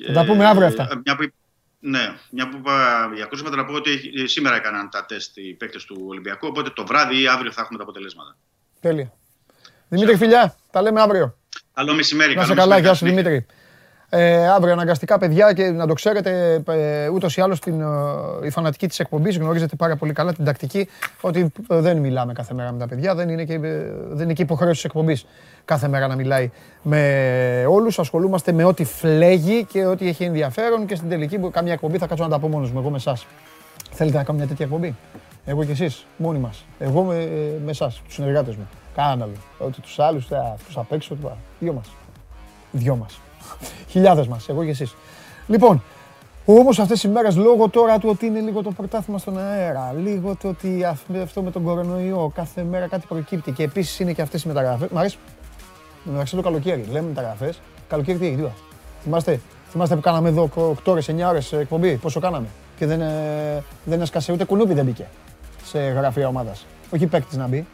Θα τα πούμε αύριο αυτά. Ε, μια που, ναι, μια που είπα για κρούσματα να πω ότι σήμερα έκαναν τα τεστ οι παίκτες του Ολυμπιακού, οπότε το βράδυ ή αύριο θα έχουμε τα αποτελέσματα. Τέλεια. Δημήτρη, φιλιά, τα λέμε αύριο. Καλό μεσημέρι. Να σε καλά, γεια σου Δημήτρη. Ε, αύριο αναγκαστικά, παιδιά, και να το ξέρετε, ε, ούτως ή άλλως ε, η φανατική της εκπομπής γνωρίζετε πάρα πολύ καλά την τακτική ότι ε, δεν μιλάμε κάθε μέρα με τα παιδιά. Δεν είναι και, ε, δεν είναι και υποχρέωση της εκπομπής κάθε μέρα να μιλάει με όλους. Ασχολούμαστε με ό,τι φλέγει και ό,τι έχει ενδιαφέρον και στην τελική καμιά εκπομπή θα κάτσω να τα πω μόνος μου, εγώ με εσάς. Θέλετε να κάνω μια τέτοια εκπομπή; Εγώ και εσείς, μόνοι μας. Εγώ με, με εσάς, τους συνεργάτες μου. Κάναν άλλο. Ότι τους άλλους, τους απ' έξω, δυο μας. Δυο μας. Χιλιάδες μας, εγώ και εσείς. Λοιπόν, Όμως αυτές οι μέρες λόγω τώρα του ότι είναι λίγο το πρωτάθλημα στον αέρα, λίγο το ότι αυ- αυτό με τον κορονοϊό, κάθε μέρα κάτι προκύπτει και επίσης είναι και αυτές οι μεταγραφές. Μ' αρέσει. Μεταξύ το καλοκαίρι, λέμε μεταγραφές. Καλοκαίρι τι έχει, τίποτα. Θυμάστε, θυμάστε που κάναμε εδώ 8 ώρες, 9 ώρες εκπομπή, πόσο κάναμε. Και δεν, ε, δεν έσκασε ούτε κουνούπι δεν μπήκε σε γραφεία ομάδας. Όχι παίκτης να μπει.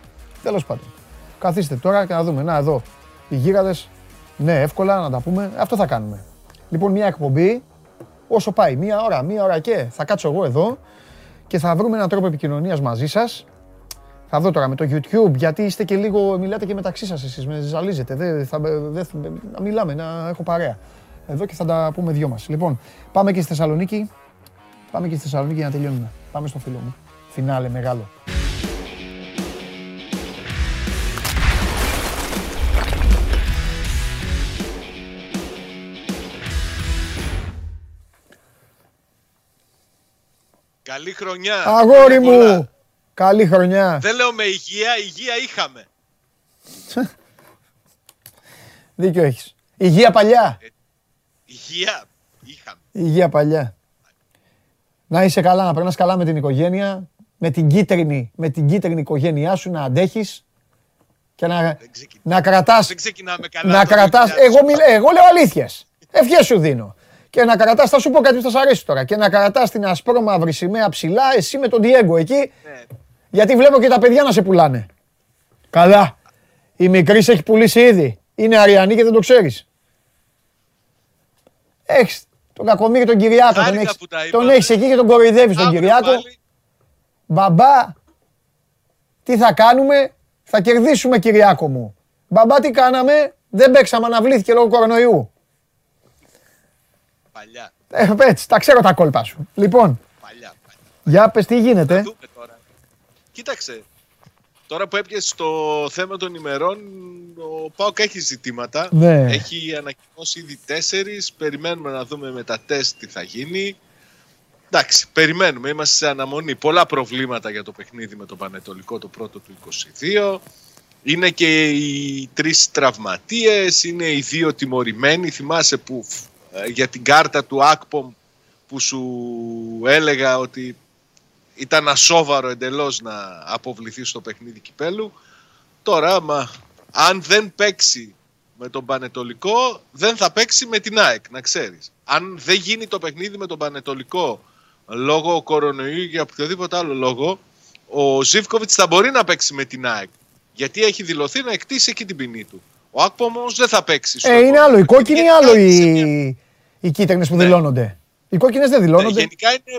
Τέλος πάντων. Καθίστε τώρα και να δούμε. Να εδώ. Οι γίγαντε. Ναι, εύκολα να τα πούμε. Αυτό θα κάνουμε. Λοιπόν, μια εκπομπή όσο πάει. Μία ώρα, μία ώρα και θα κάτσω εγώ εδώ και θα βρούμε έναν τρόπο επικοινωνίας μαζί σας. Θα δω τώρα με το YouTube, γιατί είστε και λίγο, μιλάτε και μεταξύ σας εσείς, με ζαλίζετε. Δεν θα, δεν θα- να μιλάμε, να έχω παρέα. Εδώ και θα τα πούμε δυο μας. Λοιπόν, πάμε και στη Θεσσαλονίκη. Πάμε και στη Θεσσαλονίκη για να τελειώνουμε. Πάμε στο φίλο μου. Φινάλε μεγάλο. Καλή χρονιά. Αγόρι Χρόνια πολλά. μου! Καλή χρονιά. Δεν λέω με υγεία, υγεία είχαμε. Δίκιο έχεις. Υγεία παλιά. Υγεία είχαμε. Υγεία παλιά. Να είσαι καλά, να περνάς καλά με την οικογένεια, με την κίτρινη, με την κίτρινη οικογένειά σου να αντέχεις και να, να κρατάς, Δεν ξεκινάμε καλά. να το κρατάς, 2000. εγώ, μιλ, εγώ λέω αλήθειες, ευχές σου δίνω. Και να κρατάς, θα σου πω κάτι που θα σ' αρέσει τώρα, και να κρατάς την ασπρόμαυρη σημαία ψηλά, εσύ με τον Διέγκο εκεί, Ναι. γιατί βλέπω και τα παιδιά να σε πουλάνε. Καλά. Η μικρής σε έχει πουλήσει ήδη. Είναι αριανή και δεν το ξέρεις. Έχεις τον κακομίρι τον Κυριάκο. Τον Χάρηκα έχεις, που τα τον είπατε. έχεις εκεί και τον κοροϊδεύεις τον Αύριο Κυριάκο. πάλι. Μπαμπά, τι θα κάνουμε, θα κερδίσουμε Κυριάκο μου. Μπαμπά τι κάναμε, δεν παίξαμε, αναβλήθηκε λόγω κορονοϊού. Παλιά, Ε, έτσι, τα ξέρω τα κόλπα σου. Λοιπόν, παλιά, παλιά. για πες τι γίνεται. Θα δούμε τώρα. Κοίταξε. Τώρα που έπιασε το θέμα των ημερών, ο Πάοκ έχει ζητήματα. Ναι. Έχει ανακοινώσει ήδη τέσσερις. Περιμένουμε να δούμε με τα τεστ τι θα γίνει. Εντάξει, περιμένουμε. Είμαστε σε αναμονή. Πολλά προβλήματα για το παιχνίδι με τον Πανετολικό το πρώτο του 22. Είναι και οι τρεις τραυματίες, είναι οι δύο τιμωρημένοι. Θυμάσαι που ε, για την κάρτα του Ακπομ που σου έλεγα ότι ήταν ασόβαρο εντελώς να αποβληθεί στο παιχνίδι κυπέλου. Τώρα, άμα, αν δεν παίξει με τον Πανετολικό, δεν θα παίξει με την ΑΕΚ, να ξέρεις. Αν δεν γίνει το παιχνίδι με τον Πανετολικό λόγω κορονοϊού ή για οποιοδήποτε άλλο λόγο, ο Ζίβκοβιτς θα μπορεί να παίξει με την ΑΕΚ. Γιατί έχει δηλωθεί να εκτίσει εκεί την ποινή του. Ο Άκπο όμως δεν θα παίξει. στο Ε, είναι άλλο η επόμενο κόκκινη ή παιχνίδι, άλλο γιατί κάτι σε μια- οι, οι κίτρινες που Ναι. δηλώνονται. Οι κόκκινες δεν Ναι, δηλώνονται. γενικά είναι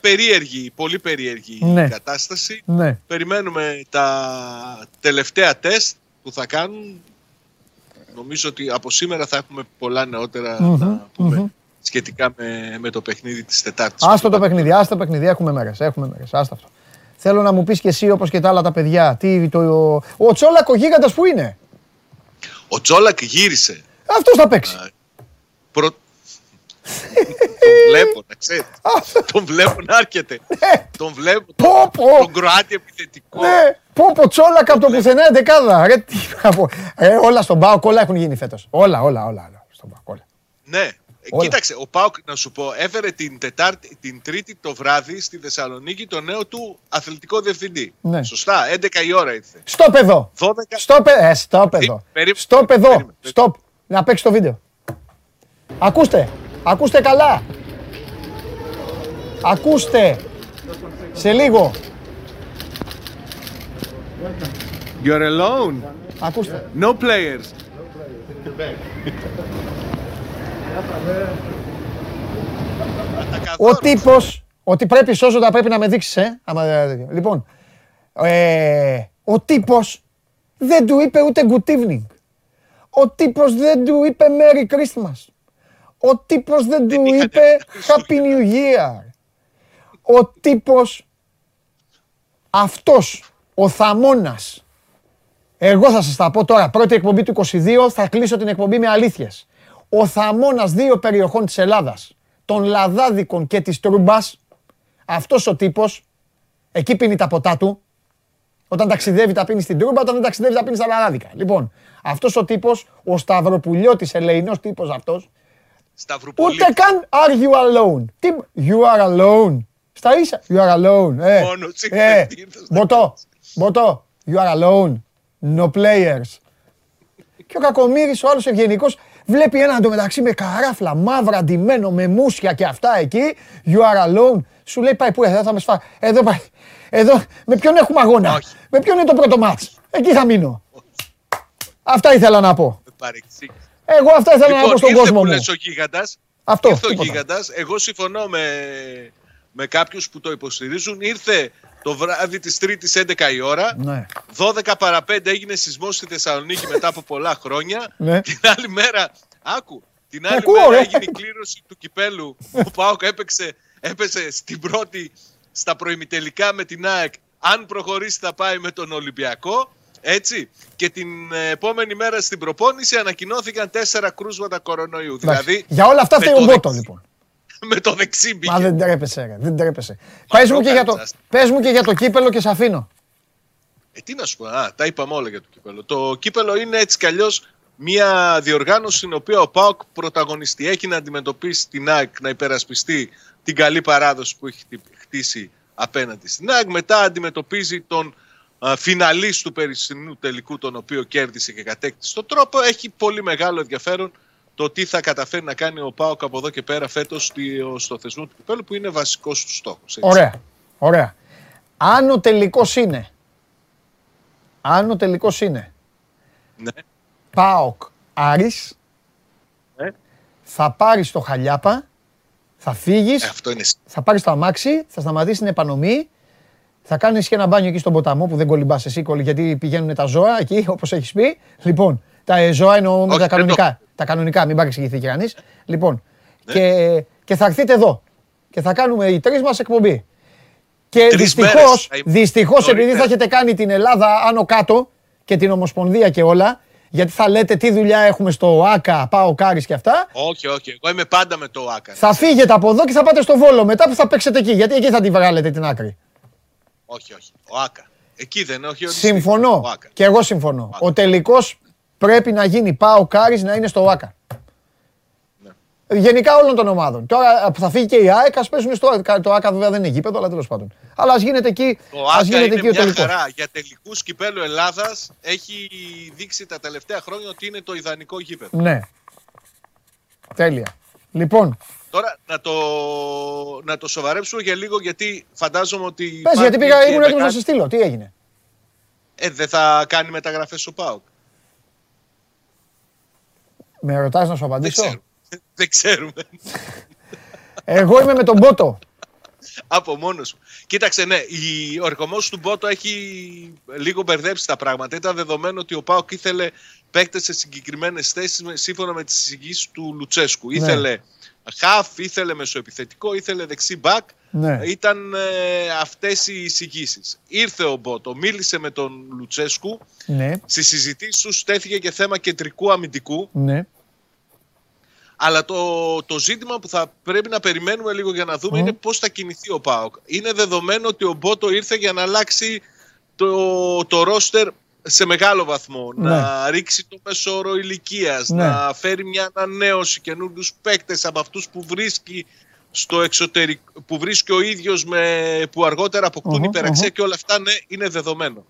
περίεργη, πολύ περίεργη Ναι. η κατάσταση. Ναι. Περιμένουμε τα τελευταία τεστ που θα κάνουν. Νομίζω ότι από σήμερα θα έχουμε πολλά νεότερα Μμμ, να πούμε μμμ. σχετικά με, με το παιχνίδι της Τετάρτης. Άστο το παιχνίδι, άστο το παιχνίδι. Έχουμε μέρες, έχουμε μέρες. Άστο αυτό. Θέλω να μου πεις και εσύ όπως και τα άλλα τα παιδιά. Τι, το, ο Τσόλακ ο γίγαντας που είναι; Ο Τζόλακ γύρισε. Αυτός θα παίξει. Προ... τον βλέπω, να ξέρεις. τον βλέπω να έρχεται. τον βλέπω. Ναι. Πω, πω. Τον Κροάτι επιθετικό. Ναι, πω πω Τσόλακ από το πουθενά δεκάδα. Ρε, τι να πω. Ε, όλα στον Πάοκ, όλα έχουν γίνει φέτος. Όλα, όλα, όλα. όλα στον Πάοκ, όλα. Ναι. Ε, Όλα. Κοίταξε, ο Πάουκ, να σου πω, έφερε την, τετάρτη, την Τρίτη το βράδυ στη Θεσσαλονίκη το νέο του αθλητικό διευθυντή. Ναι. Σωστά, 11 η ώρα ήρθε. Στο παιδό. 12. Στο παιδό. Ε, στο παιδό. περίμενε, Στο παιδό. περίμενε. Στοπ. Να παίξει το βίντεο. Ακούστε. Ακούστε καλά. Ακούστε. Σε λίγο. You're alone. Ακούστε. No players. Ο τύπος, ότι πρέπει σώζοντα πρέπει να με δείξεις, ε. Άμα, δεν- λοιπόν, ε, ο τύπος δεν του είπε ούτε good evening. Ο τύπος δεν του είπε Merry Christmas. Ο τύπος δεν του είχαν είπε Happy New Year. Ο τύπος αυτός, ο Θαμώνας, εγώ θα σας τα πω τώρα, πρώτη εκπομπή του 22, θα κλείσω την εκπομπή με αλήθειες. Ο Θαμώνας δύο περιοχών της Ελλάδας, των Λαδάδικων και της Τρούμπας, αυτός ο τύπος, εκεί πίνει τα ποτά του, όταν ταξιδεύει τα πίνει στην Τρούμπα, όταν δεν ταξιδεύει τα πίνει στα Λαδάδικα. Λοιπόν, αυτός ο τύπος, ο Σταυροπουλιώτης, ελεηνός τύπος αυτός, Σταυρουπολίτη. Ούτε καν are you alone; Τι, you are alone. Στα ίσα, you are alone. Ε, Μόνο εσύ ε, δεν ήρθες να μποτό, μποτό, you are alone. No players. Και ο Κακομύρης, ο άλλος ευγενικός, βλέπει έναν εντωμεταξύ με καράφλα, μαύρα, ντυμένο, με μουσια και αυτά εκεί. You are alone. Σου λέει πάει πού, εδώ θα με σφά. Εδώ πάει. Εδώ, με ποιον έχουμε αγώνα; Όχι. Με ποιον είναι το πρώτο μάτς; Εκεί θα μείνω. Αυτά ήθελα να πω. Με παρεξήγησε. Εγώ αυτά ήθελα να πω Λοιπόν, στον ήρθε κόσμο που μου. λες ο γίγαντας. Αυτό, Ήρθε ο τίποτα. γίγαντας. Εγώ συμφωνώ με, με κάποιους που το υποστηρίζουν. Ήρθε το βράδυ της Τρίτης 11 η ώρα. Ναι. 12 παρα 5 έγινε σεισμός στη Θεσσαλονίκη μετά από πολλά χρόνια. Ναι. Την άλλη μέρα, άκου, την άλλη Ακούω, μέρα ρε. έγινε η κλήρωση του κυπέλου. Ο Πάοκ έπαιξε, έπεσε στην πρώτη, στα προημιτελικά με την ΑΕΚ. Αν προχωρήσει θα πάει με τον Ολυμπιακό. Έτσι. Και την ε, επόμενη μέρα στην προπόνηση ανακοινώθηκαν τέσσερα κρούσματα κορονοϊού. Εντάξει. Δηλαδή, Για όλα αυτά με φταίει ο το Μπότο δεξί- λοιπόν. με το δεξί μπήκε. Μα δεν τρέπεσαι, ρε. Δεν τρέπεσαι. Πες μου, και για το, έκανες, άστα. πες μου και για το κύπελο και σε αφήνω. Ε, τι να σου πω, α, τα είπαμε όλα για το κύπελο. Το κύπελο είναι έτσι κι αλλιώς μια διοργάνωση στην οποία ο ΠΑΟΚ πρωταγωνιστή έχει να αντιμετωπίσει την ΑΕΚ να υπερασπιστεί την καλή παράδοση που έχει χτυ- χτίσει απέναντι στην ΑΕΚ. Μετά αντιμετωπίζει τον α, φιναλίστ του περσινού τελικού, τον οποίο κέρδισε και κατέκτησε τον τρόπο. Έχει πολύ μεγάλο ενδιαφέρον το τι θα καταφέρει να κάνει ο ΠΑΟΚ από εδώ και πέρα φέτος στη- στο θεσμό του κυπέλου που είναι βασικός τους στόχος. έτσι. Ωραία. Ωραία. Αν ο τελικός είναι, αν ο τελικός είναι Ναι. ΠΑΟΚ Άρης, Ναι. θα πάρεις το χαλιάπα, θα φύγεις, Ε, αυτό είναι θα πάρεις το αμάξι, θα σταματήσεις την επανομή, θα κάνεις και ένα μπάνιο εκεί στον ποταμό που δεν κολυμπάς εσύ, κολλη- γιατί πηγαίνουν τα ζώα εκεί, όπως έχεις πει. Λοιπόν, τα ε, ζώα εννοώ με Όχι, τα δεν κανονικά. Τα κανονικά, μην παρεξηγηθεί και κανείς. Λοιπόν, Ναι. και, και θα έρθετε εδώ και θα κάνουμε οι τρεις μας εκπομπή. Και Τρεις μέρες δυστυχώς, θα είμαι δυστυχώς επειδή νωρίτερα. θα έχετε κάνει την Ελλάδα άνω κάτω και την Ομοσπονδία και όλα, γιατί θα λέτε τι δουλειά έχουμε στο ΟΑΚΑ, ΠΑΟΚ-Άρης και αυτά, Όχι, όχι. Εγώ είμαι πάντα με το ΟΑΚΑ. θα φύγετε από εδώ και θα πάτε στο Βόλο μετά που θα παίξετε εκεί, γιατί εκεί θα τη βγάλετε την άκρη. Όχι, όχι. ΟΑΚΑ. Εκεί δεν είναι, όχι ο Συμφωνώ. ΟΑΚΑ. Και εγώ συμφωνώ. Ο τελικός πρέπει να γίνει ΠΑΟΚ-Άρης να είναι στο ΟΑΚΑ. Ναι. Γενικά όλων των ομάδων. Τώρα που θα φύγει και η ΑΕΚ, ας παίζουν στο ΟΑΚΑ. Το ΟΑΚΑ βέβαια δεν είναι γήπεδο, αλλά τέλος πάντων. Αλλά ας γίνεται εκεί, Το ας ΟΑΚΑ γίνεται είναι εκεί ο μια τελικός. χαρά. Για τελικούς κυπέλου Ελλάδας έχει δείξει τα τελευταία χρόνια ότι είναι το ιδανικό γήπεδο. Ναι. Τέλεια. Λοιπόν, Τώρα να το, να το σοβαρέψουμε για λίγο γιατί φαντάζομαι ότι. πες υπάρχει γιατί πήγα, και ήμουν έτοιμος να μεγάλη- σε στείλω. Τι έγινε; Ε, δεν θα κάνει μεταγραφές ο ΠΑΟΚ. Με ρωτάς να σου Δεν απαντήσω. ξέρουμε. δεν ξέρουμε. Εγώ είμαι με τον Μπότο. Από μόνος σου. Κοίταξε, ναι, η, ο ερχομός του Μπότο έχει λίγο μπερδέψει τα πράγματα. Ήταν δεδομένο ότι ο Πάοκ ήθελε παίκτες σε συγκεκριμένες θέσεις σύμφωνα με τις εισηγήσεις του Λουτσέσκου. Ναι. Ήθελε χαφ, ήθελε μεσοεπιθετικό, ήθελε δεξί μπακ. Ναι. Ήταν ε, αυτές οι εισηγήσεις. Ήρθε ο Μπότο, μίλησε με τον Λουτσέσκου. Ναι, Στις συζητήσεις του στέθηκε και θέμα κεντρικού αμυντικού. ναι. Αλλά το, το ζήτημα που θα πρέπει να περιμένουμε λίγο για να δούμε είναι πώς θα κινηθεί ο ΠΑΟΚ. Είναι δεδομένο ότι ο Μπότο ήρθε για να αλλάξει το, το ρόστερ σε μεγάλο βαθμό. Ναι. Να ρίξει το μέσο όρο ηλικίας, Ναι. να φέρει μια ανανέωση καινούριου παίκτες από αυτούς που βρίσκει στο εξωτερικό, που βρίσκει ο ίδιος με, που αργότερα αποκτούν Οχο, υπεραξία οχο. και όλα αυτά ναι, είναι δεδομένο.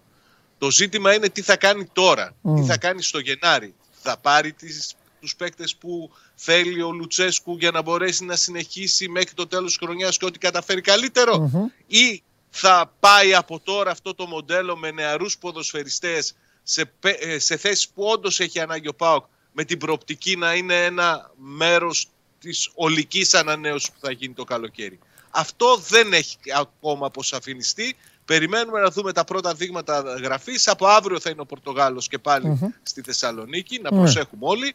Το ζήτημα είναι τι θα κάνει τώρα, τι θα κάνει στο Γενάρη. Θα πάρει τις, τους παίκτες που θέλει ο Λουτσέσκου για να μπορέσει να συνεχίσει μέχρι το τέλος της χρονιάς και ό,τι καταφέρει καλύτερο ή θα πάει από τώρα αυτό το μοντέλο με νεαρούς ποδοσφαιριστές σε, πε- ε, σε θέσεις που όντως έχει ανάγκη ο ΠΑΟΚ με την προοπτική να είναι ένα μέρος της ολικής ανανέωσης που θα γίνει το καλοκαίρι. Αυτό δεν έχει ακόμα αποσαφινιστεί. Περιμένουμε να δούμε τα πρώτα δείγματα γραφής. Από αύριο θα είναι ο Πορτογάλος και παλι στη Θεσσαλονίκη. Να Ναι. προσέχουμε όλοι.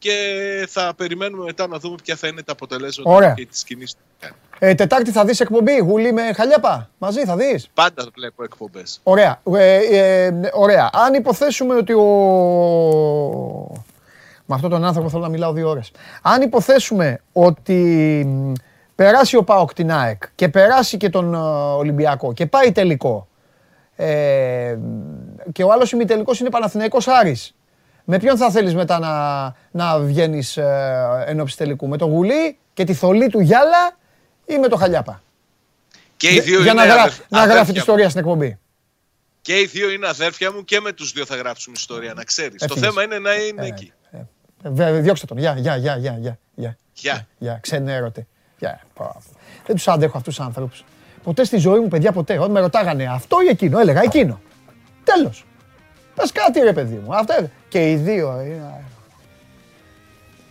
Και θα περιμένουμε μετά να δούμε ποια θα είναι τα αποτελέσματα Ωραία. και τις κινήσεις που κάνει. Ε, τετάρτη θα δεις εκπομπή, γουλή με χαλιάπα. Μαζί θα δεις. Πάντα βλέπω εκπομπές. Ωραία. Ε, ε, ωραία. Αν υποθέσουμε ότι ο... Με αυτόν τον άνθρωπο θέλω να μιλάω δύο ώρες. Αν υποθέσουμε ότι μ, περάσει ο ΠΑΟΚ την ΑΕΚ και περάσει και τον ε, Ολυμπιακό και πάει τελικό ε, και ο άλλος ημιτελικός είναι Παναθηναϊκός Άρης Με ποιον θα θέλεις μετά να, να βγαίνεις ε, ενώπιση τελικού. Με το γουλί και τη θολή του Γιάλα ή με το Χαλιάπα; Και οι δύο για είναι να, γρα- αδέρφια- να γράφει αδέρφια την μου. ιστορία στην εκπομπή. Και οι δύο είναι αδέρφια μου και με τους δύο θα γράψουμε ιστορία, να ξέρεις. Το Ευθύνης. θέμα είναι να είναι εκεί. Ε, βε- διώξτε τον. Γεια, γεια, γεια, γεια, γεια, γεια. Γεια. Γεια, ξενέρωτε. Γεια. Πω. Δεν τους αντέχω αυτούς τους άνθρωπους. Ποτέ στη ζωή μου, παιδιά, ποτέ. Όταν με ρωτάγανε αυτό ή εκείνο, έλεγα εκείνο. Τέλος. Πες κάτι ρε παιδί μου. Αυτό έλεγα. Και οι δύο. είναι-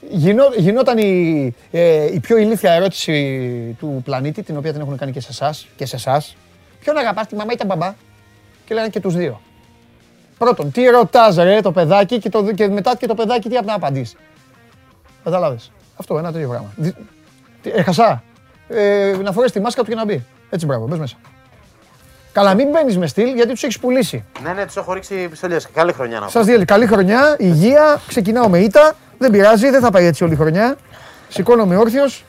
Γινό, γινόταν η, ε, η πιο ηλίθια ερώτηση του πλανήτη, την οποία την έχουν κάνει και σε εσάς και σε εσάς. Ποιον αγαπάς, τη μαμά ή τον μπαμπά; Και λέγανε και τους δύο. Πρώτον, τι ρωτάς ρε το παιδάκι και, το, και μετά και το παιδάκι τι απ' να απαντήσεις; Κατάλαβες. Αυτό, ένα τέτοιο πράγμα. Δι- τι, Έχασα; Ε, να φορέσεις τη μάσκα του και να μπει. Έτσι μπράβο, μπες μέσα. Καλά, μην μπαίνεις με στυλ γιατί τους έχεις πουλήσει. Ναι, ναι, τους έχω ρίξει πιστολιέ. Καλή χρονιά να Σας διέλει καλή χρονιά, υγεία. Ξεκινάω με ήττα. Δεν πειράζει, δεν θα πάει έτσι όλη η χρονιά. Σηκώνομαι όρθιος.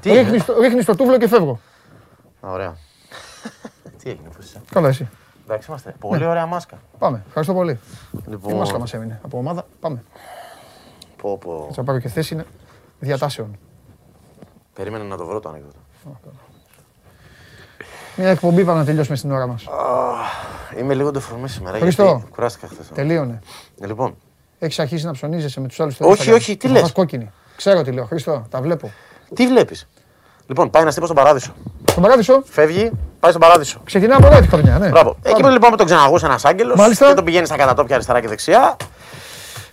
Τι έγινε; Ρίχνεις το, ρίχνεις το τούβλο και φεύγω. Ωραία. Τι έγινε, πώς είσαι; Καλά, εσύ. Εντάξει είμαστε. Πολύ ωραία μάσκα. Πάμε. Ευχαριστώ πολύ. Λοιπόν, Η μάσκα μας έμεινε από ομάδα; Πάμε. Πω, πω. Θα πάρω και θέση είναι διατάσεων. Περίμενε να το βρω το ανέκδοτο. Μια εκπομπή πάμε να τελειώσουμε στην ώρα μας. Είμαι λίγο ντεφορμή σήμερα. Χριστό. γιατί Κουράστηκα χθες. Τελείωνε. Λοιπόν, Έχεις αρχίσει να ψωνίζεσαι με τους άλλους Όχι, όχι, τι λες; κόκκινη. Ξέρω τι λέω. Χριστό, τα βλέπω. τι βλέπεις; Λοιπόν, πάει ένα τύπο στον παράδεισο. Στον παράδεισο; Φεύγει, πάει στον παράδεισο. ξεκινάμε ωραία τη χρονιά. Ναι. Μπράβο. Εκεί που λοιπόν με τον ξαναγούσε ένας άγγελος Μάλιστα. και τον πηγαίνει στα κατατόπια αριστερά και δεξιά.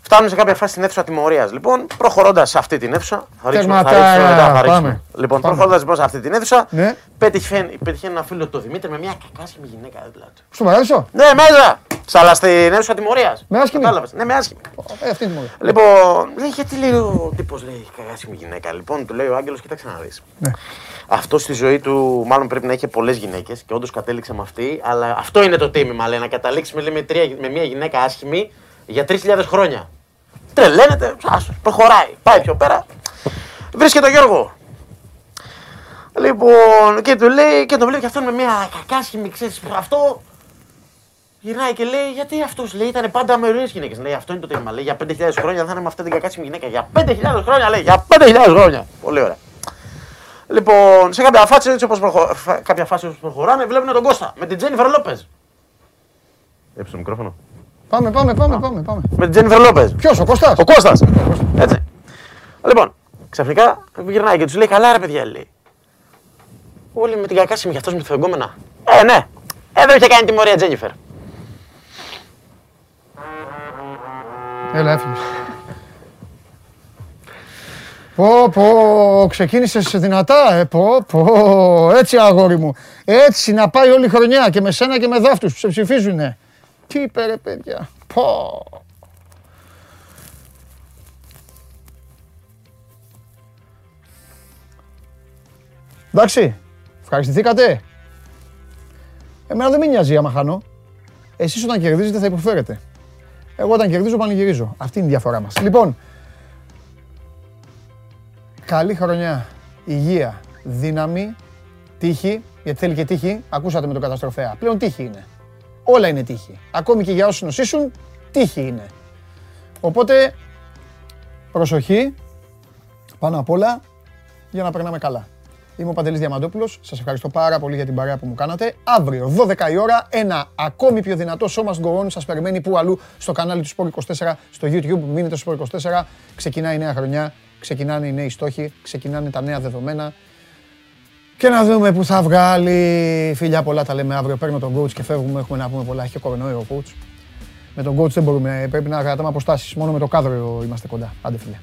Φτάνουμε σε κάποια φάση στην αίθουσα τιμωρίας. Λοιπόν, προχωρώντας σε αυτή την αίθουσα. Θα ρίξουμε, θα Τερματάρα, ρίξουμε μετά. Θα ρίξουμε. πάμε. Λοιπόν, Πάμε. προχωρώντας λοιπόν σε αυτή την αίθουσα, Ναι. πέτυχε, πέτυχε ένα φίλο του Δημήτρη με μια κακάσιμη γυναίκα δίπλα του. Στον παράδεισο. Ναι, μέσα! Σαλά στην αίθουσα τιμωρίας. Με άσχημη; Κατάλαβες. Ναι, με άσχημη. Ε, αυτή είναι η μορφή. Λοιπόν, λέει, γιατί λέει ο τύπος λέει κακάσιμη γυναίκα. Λοιπόν, του λέει ο Άγγελος, κοίταξε να δεις. Ναι. Αυτό στη ζωή του μάλλον πρέπει να είχε πολλές γυναίκες και όντως κατέληξε με αυτή, αλλά αυτό είναι το τίμημα, λέει, να καταλήξεις με, λέει, με, τρία- με μια γυναίκα άσχημη για 3.000 χρόνια. Τρελαίνεται, άσο, προχωράει, πάει πιο πέρα. Βρίσκεται ο Γιώργο. Λοιπόν, και του λέει, και τον βλέπει και αυτόν με μια κακάσχημη, ξέρεις, αυτό. Γυρνάει και λέει, γιατί αυτός λέει ήταν πάντα με ωραίες γυναίκες. Λέει, αυτό είναι το τίμημα. Λέει, για 5.000 χρόνια δεν θα είναι με αυτή την κακάσιμη γυναίκα. Για 5.000 χρόνια λέει, για 5.000 χρόνια. Πολύ ωραία. Λοιπόν, σε κάποια φάση, έτσι όπως προχω... φα- κάποια φάση όπως προχωράνε, βλέπουν τον Κώστα με την Τζένιφερ Λόπεζ. Έπεισε το μικρόφωνο. Πάμε, πάμε, πάμε, πάμε. πάμε. Με την Τζένιφερ Λόπεζ. Ποιος, ο Κώστας; Ο Κώστας. Έτσι. Λοιπόν, ξαφνικά γυρνάει και τους λέει: Καλά, ρε παιδιά, λέει. Όλοι με την κακάσιμη και αυτός με τη φεγγόμενα. Ε, ναι. Ε, δεν είχε κάνει τιμωρία Τζένιφερ. Έλα, έφυγες. Πω, πω, ξεκίνησες δυνατά, ε, πω, πω, έτσι αγόρι μου. Έτσι να πάει όλη η χρονιά και με σένα και με δάφτους που σε ψηφίζουνε. Τι είπε ρε παιδιά, πω. Εντάξει, ευχαριστηθήκατε. Εμένα δεν με νοιάζει άμα χάνω. Εσείς όταν κερδίζετε θα υποφέρετε. Εγώ όταν κερδίζω πανηγυρίζω. Αυτή είναι η διαφορά μας. Λοιπόν, καλή χρονιά, υγεία, δύναμη, τύχη, γιατί θέλει και τύχη. Ακούσατε με τον καταστροφέα. Πλέον τύχη είναι. Όλα είναι τύχη. Ακόμη και για όσους νοσήσουν, τύχη είναι. Οπότε, προσοχή, πάνω απ' όλα, για να περνάμε καλά. Είμαι ο Παντελής Διαμαντόπουλος. Σας ευχαριστώ πάρα πολύ για την παρέα που μου κάνατε. Αύριο, 12 η ώρα, ένα ακόμη πιο δυνατό Show Must Go On σας περιμένει που αλλού στο κανάλι του Sport 24, στο YouTube. Μείνετε στο Sport 24. Ξεκινάει η νέα χρονιά, ξεκινάνε οι νέοι στόχοι, ξεκινάνε τα νέα δεδομένα. Και να δούμε που θα βγάλει. Φιλιά πολλά τα λέμε αύριο. Παίρνω τον coach και φεύγουμε. Έχουμε να πούμε πολλά. Έχει και κορονοϊό ο coach. Με τον coach δεν μπορούμε. Πρέπει να κρατάμε αποστάσεις. Μόνο με το κάδρο είμαστε κοντά. Άντε φίλε.